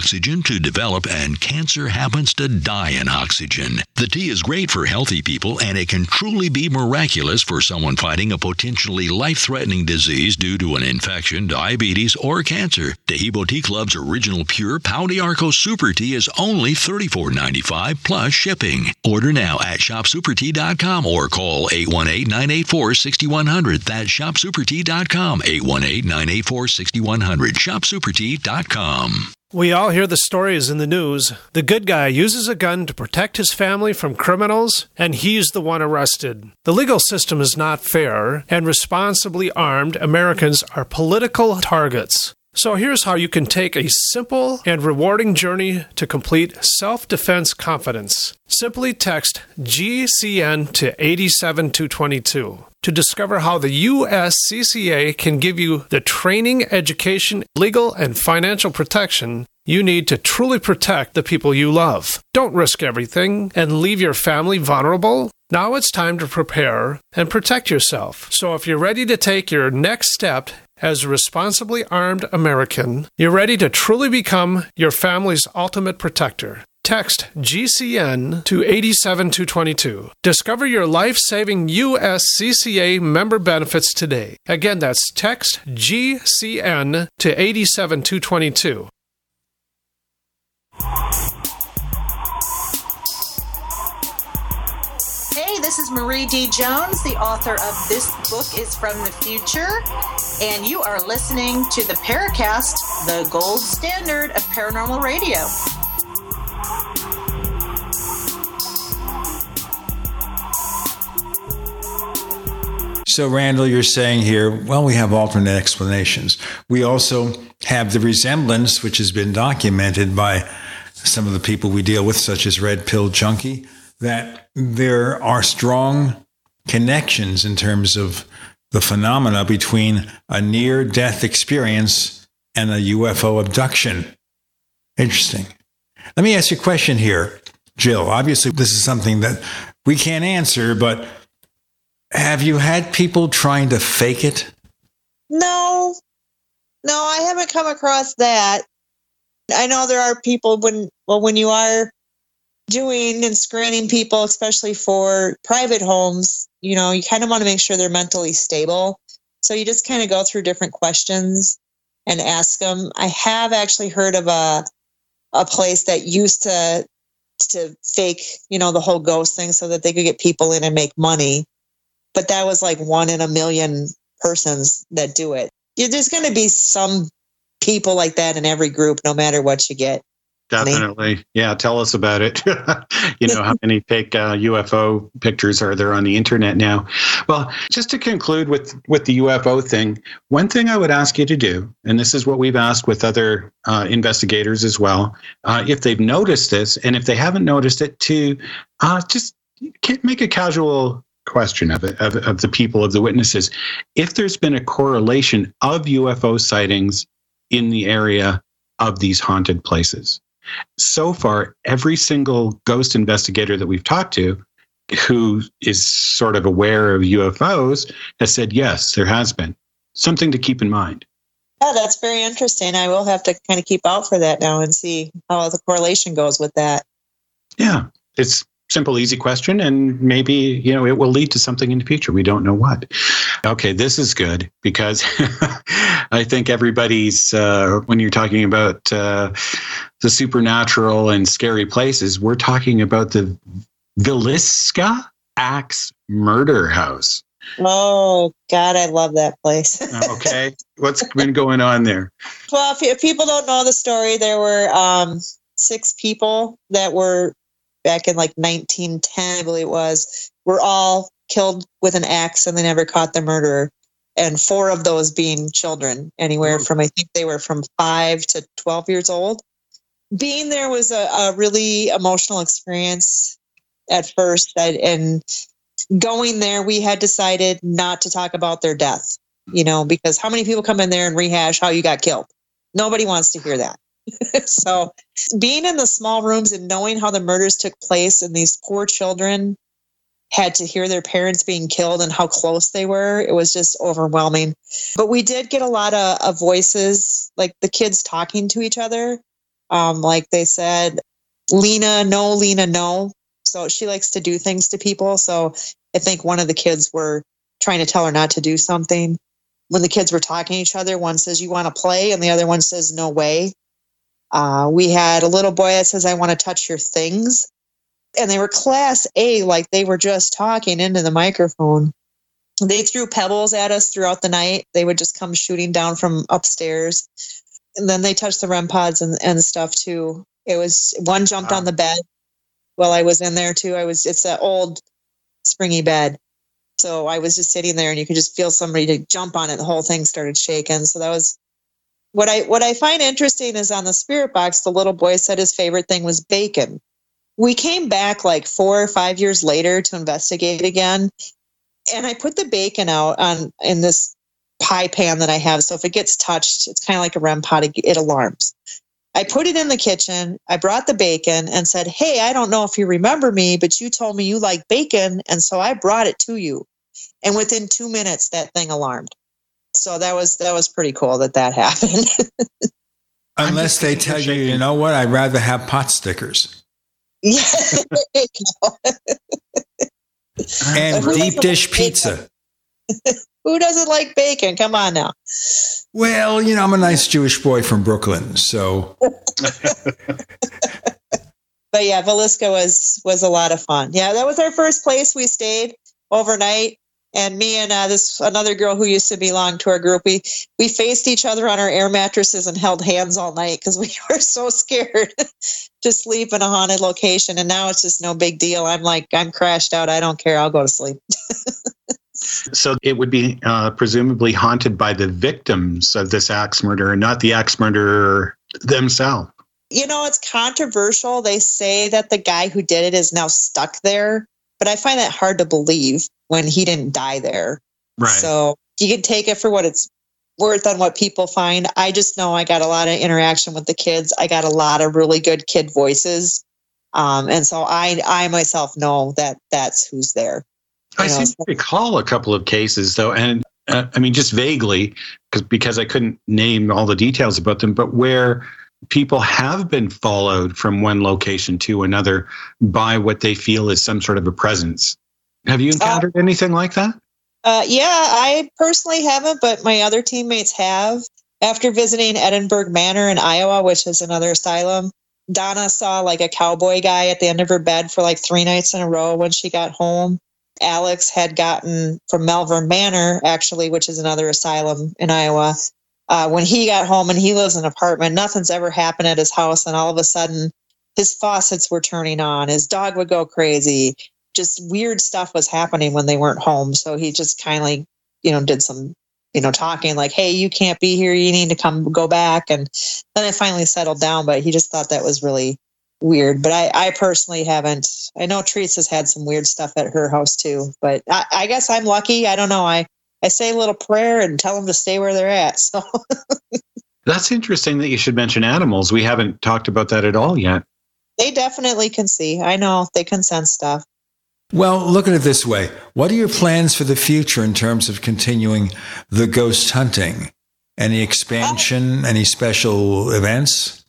to develop, and cancer happens to die in oxygen. The tea is great for healthy people, and it can truly be miraculous for someone fighting a potentially life threatening disease due to an infection, diabetes, or cancer. Taheebo Tea Club's original pure Pau d'Arco Super Tea is only $34.95 plus shipping. Order now at shopsupertea.com or call 818 984 6100. That's shopsupertea.com, 818 984 6100. Shopsupertea.com. We all hear the stories in the news. The good guy uses a gun to protect his family from criminals, and he's the one arrested. The legal system is not fair, and responsibly armed Americans are political targets. So here's how you can take a simple and rewarding journey to complete self defense confidence. Simply text GCN to 87222 to discover how the USCCA can give you the training, education, legal, and financial protection you need to truly protect the people you love. Don't risk everything and leave your family vulnerable. Now it's time to prepare and protect yourself. So if you're ready to take your next step as a responsibly armed American, you're ready to truly become your family's ultimate protector. Text GCN to 87222. Discover your life saving USCCA member benefits today. Again, that's text GCN to 87222. This is Marie D. Jones, the author of This Book is from the Future, and you are listening to the Paracast, the gold standard of paranormal radio. So, Randall, you're saying here, well, we have alternate explanations. We also have the resemblance, which has been documented by some of the people we deal with, such as Red Pill Junkie, that there are strong connections in terms of the phenomena between a near death experience and a UFO abduction. Interesting. Let me ask you a question here, Jill. Obviously, this is something that we can't answer, but have you had people trying to fake it? No, no, I haven't come across that. I know there are people when, well, when you are doing and screening people, especially for private homes, you know, you kind of want to make sure they're mentally stable. So you just kind of go through different questions and ask them. I have actually heard of a a place that used to to fake, you know, the whole ghost thing so that they could get people in and make money. But that was like one in a million persons that do it. There's going to be some people like that in every group, no matter what you get. Definitely. Yeah. Tell us about it. you know, how many fake uh, UFO pictures are there on the internet now? Well, just to conclude with, with the UFO thing, one thing I would ask you to do, and this is what we've asked with other uh, investigators as well, uh, if they've noticed this, and if they haven't noticed it, to uh, just make a casual question of it, of, of the people, of the witnesses. If there's been a correlation of UFO sightings in the area of these haunted places so far, every single ghost investigator that we've talked to who is sort of aware of UFOs has said, yes, there has been. Something to keep in mind. Yeah, that's very interesting. I will have to kind of keep out for that now and see how the correlation goes with that. Yeah, it's simple, easy question, and maybe you know it will lead to something in the future. We don't know what. Okay, this is good because I think everybody's uh, when you're talking about uh, the supernatural and scary places, we're talking about the Villisca Axe Murder House. Oh God, I love that place. okay, what's been going on there? Well, if, people don't know the story, there were um, six people that were back in like 1910, I believe it was, were all killed with an axe and they never caught the murderer. And four of those being children, anywhere hmm. from, I think they were from five to 12 years old. Being there was a, a really emotional experience at first. I, and going there, we had decided not to talk about their death, you know, because how many people come in there and rehash how you got killed? Nobody wants to hear that. so being in the small rooms and knowing how the murders took place and these poor children had to hear their parents being killed and how close they were it was just overwhelming. But we did get a lot of, of voices like the kids talking to each other. Um, like they said lena no lena no. So she likes to do things to people. So i think one of the kids were trying to tell her not to do something. When the kids were talking to each other one says you want to play? and the other one says no way uh, we had a little boy that says, I want to touch your things. And they were class A, like they were just talking into the microphone. They threw pebbles at us throughout the night. They would just come shooting down from upstairs. And then they touched the REM pods and, and stuff too. It was one jumped wow. on the bed while I was in there too. I was, it's an old springy bed. So I was just sitting there and you could just feel somebody to jump on it. The whole thing started shaking. So that was what I what I find interesting is on the spirit box, the little boy said his favorite thing was bacon. We came back like four or five years later to investigate again, and I put the bacon out on in this pie pan that I have. So if it gets touched, it's kind of like a REM pod. It, it alarms. I put it in the kitchen. I brought the bacon and said, "Hey, I don't know if you remember me, but you told me you like bacon, and so I brought it to you." And within two minutes, that thing alarmed. So that was that was pretty cool that that happened. Unless they tell you, you know what, I'd rather have pot stickers yeah. and deep dish like pizza. Who doesn't like bacon? Come on now. Well, you know, I'm a nice Jewish boy from Brooklyn, so But yeah, Villisca was was a lot of fun. Yeah, that was our first place we stayed overnight. And me and uh, this another girl who used to belong to our group, we we faced each other on our air mattresses and held hands all night because we were so scared to sleep in a haunted location. And now it's just no big deal. I'm like, I'm crashed out. I don't care. I'll go to sleep. So it would be uh, presumably haunted by the victims of this axe murder, not the axe murderer themselves. you know, it's controversial. They say that the guy who did it is now stuck there, but I find that hard to believe when he didn't die there. Right. So you can take it for what it's worth on what people find. I just know I got a lot of interaction with the kids. I got a lot of really good kid voices. Um, and so I, I myself know that that's who's there. I know, seem to recall a couple of cases, though, and uh, I mean, just vaguely, because because I couldn't name all the details about them, but where people have been followed from one location to another by what they feel is some sort of a presence. Have you encountered anything like that? Uh, yeah, I personally haven't, but my other teammates have. After visiting Edinburgh Manor in Iowa, which is another asylum, Donna saw like a cowboy guy at the end of her bed for like three nights in a row when she got home. Alex had gotten from Malvern Manor, actually, which is another asylum in Iowa. Uh, when he got home and he lives in an apartment, nothing's ever happened at his house. And all of a sudden, his faucets were turning on. His dog would go crazy. Just weird stuff was happening when they weren't home. So he just kindly, you know, did some, you know, talking like, hey, you can't be here. You need to come go back. And then it finally settled down, but he just thought that was really weird. But I, I personally haven't. I know Teresa's had some weird stuff at her house too. But I, I guess I'm lucky. I don't know. I, I say a little prayer and tell them to stay where they're at. So That's interesting that you should mention animals. We haven't talked about that at all yet. they definitely can see. I know they can sense stuff. Well, look at it this way. What are your plans for the future in terms of continuing the ghost hunting? Any expansion, any special events?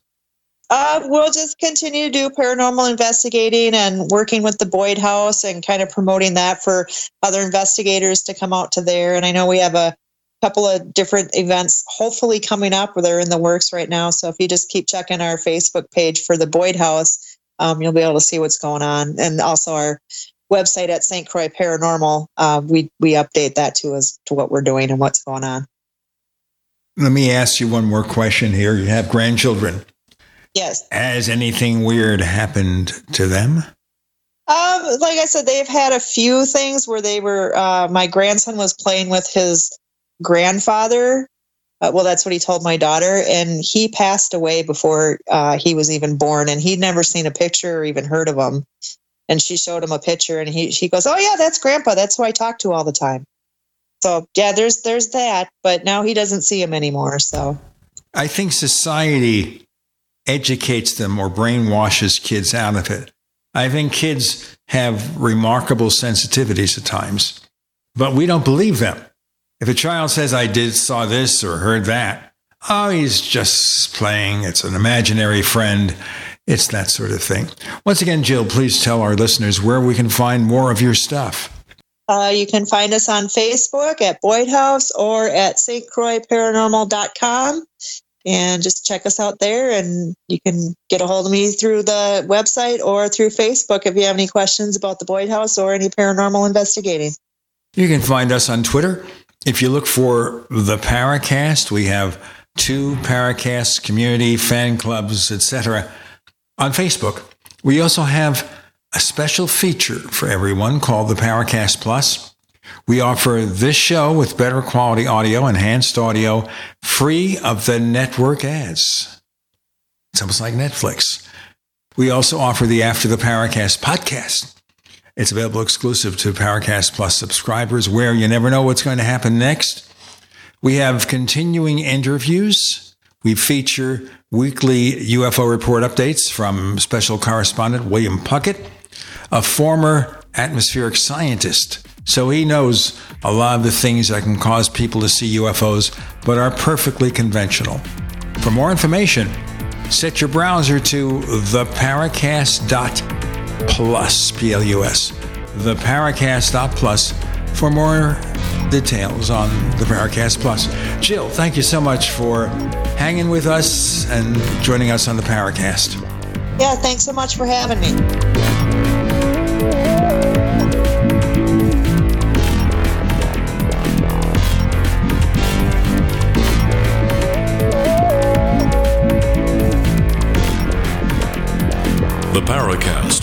Uh, we'll just continue to do paranormal investigating and working with the Boyd House and kind of promoting that for other investigators to come out to there. And I know we have a couple of different events hopefully coming up where they're in the works right now. So if you just keep checking our Facebook page for the Boyd House, um, you'll be able to see what's going on. And also our website at St. Croix Paranormal, uh, we we update that too as to what we're doing and what's going on. Let me ask you one more question here. You have grandchildren. Yes. Has anything weird happened to them? Um, like I said, they've had a few things where they were. Uh, my grandson was playing with his grandfather. Uh, well, that's what he told my daughter, and he passed away before uh, he was even born, and he'd never seen a picture or even heard of him. And she showed him a picture, and he she goes, "Oh yeah, that's Grandpa. That's who I talk to all the time." So yeah, there's there's that, but now he doesn't see him anymore. So I think society educates them or brainwashes kids out of it. I think kids have remarkable sensitivities at times, but we don't believe them. If a child says, I did, saw this or heard that, oh, he's just playing. It's an imaginary friend. It's that sort of thing. Once again, Jill, please tell our listeners where we can find more of your stuff. Uh, you can find us on Facebook at Boyd House or at stcroixparanormal.com. And just check us out there. And you can get a hold of me through the website or through Facebook if you have any questions about the Boyd House or any paranormal investigating. You can find us on Twitter. If you look for the Paracast, we have two Paracast community fan clubs, etc. On Facebook, we also have a special feature for everyone called the Paracast Plus. We offer this show with better quality audio, enhanced audio, free of the network ads. It's almost like Netflix. We also offer the After the Paracast podcast. It's available exclusive to Paracast Plus subscribers, where you never know what's going to happen next. We have continuing interviews. We feature weekly UFO report updates from special correspondent William Puckett, a former atmospheric scientist. So he knows a lot of the things that can cause people to see UFOs, but are perfectly conventional. For more information, set your browser to theparacast.plus, P-L-U-S, theparacast.plus for more details on the Paracast Plus. Jill, thank you so much for hanging with us and joining us on the Paracast. Yeah, thanks so much for having me. The Paracast,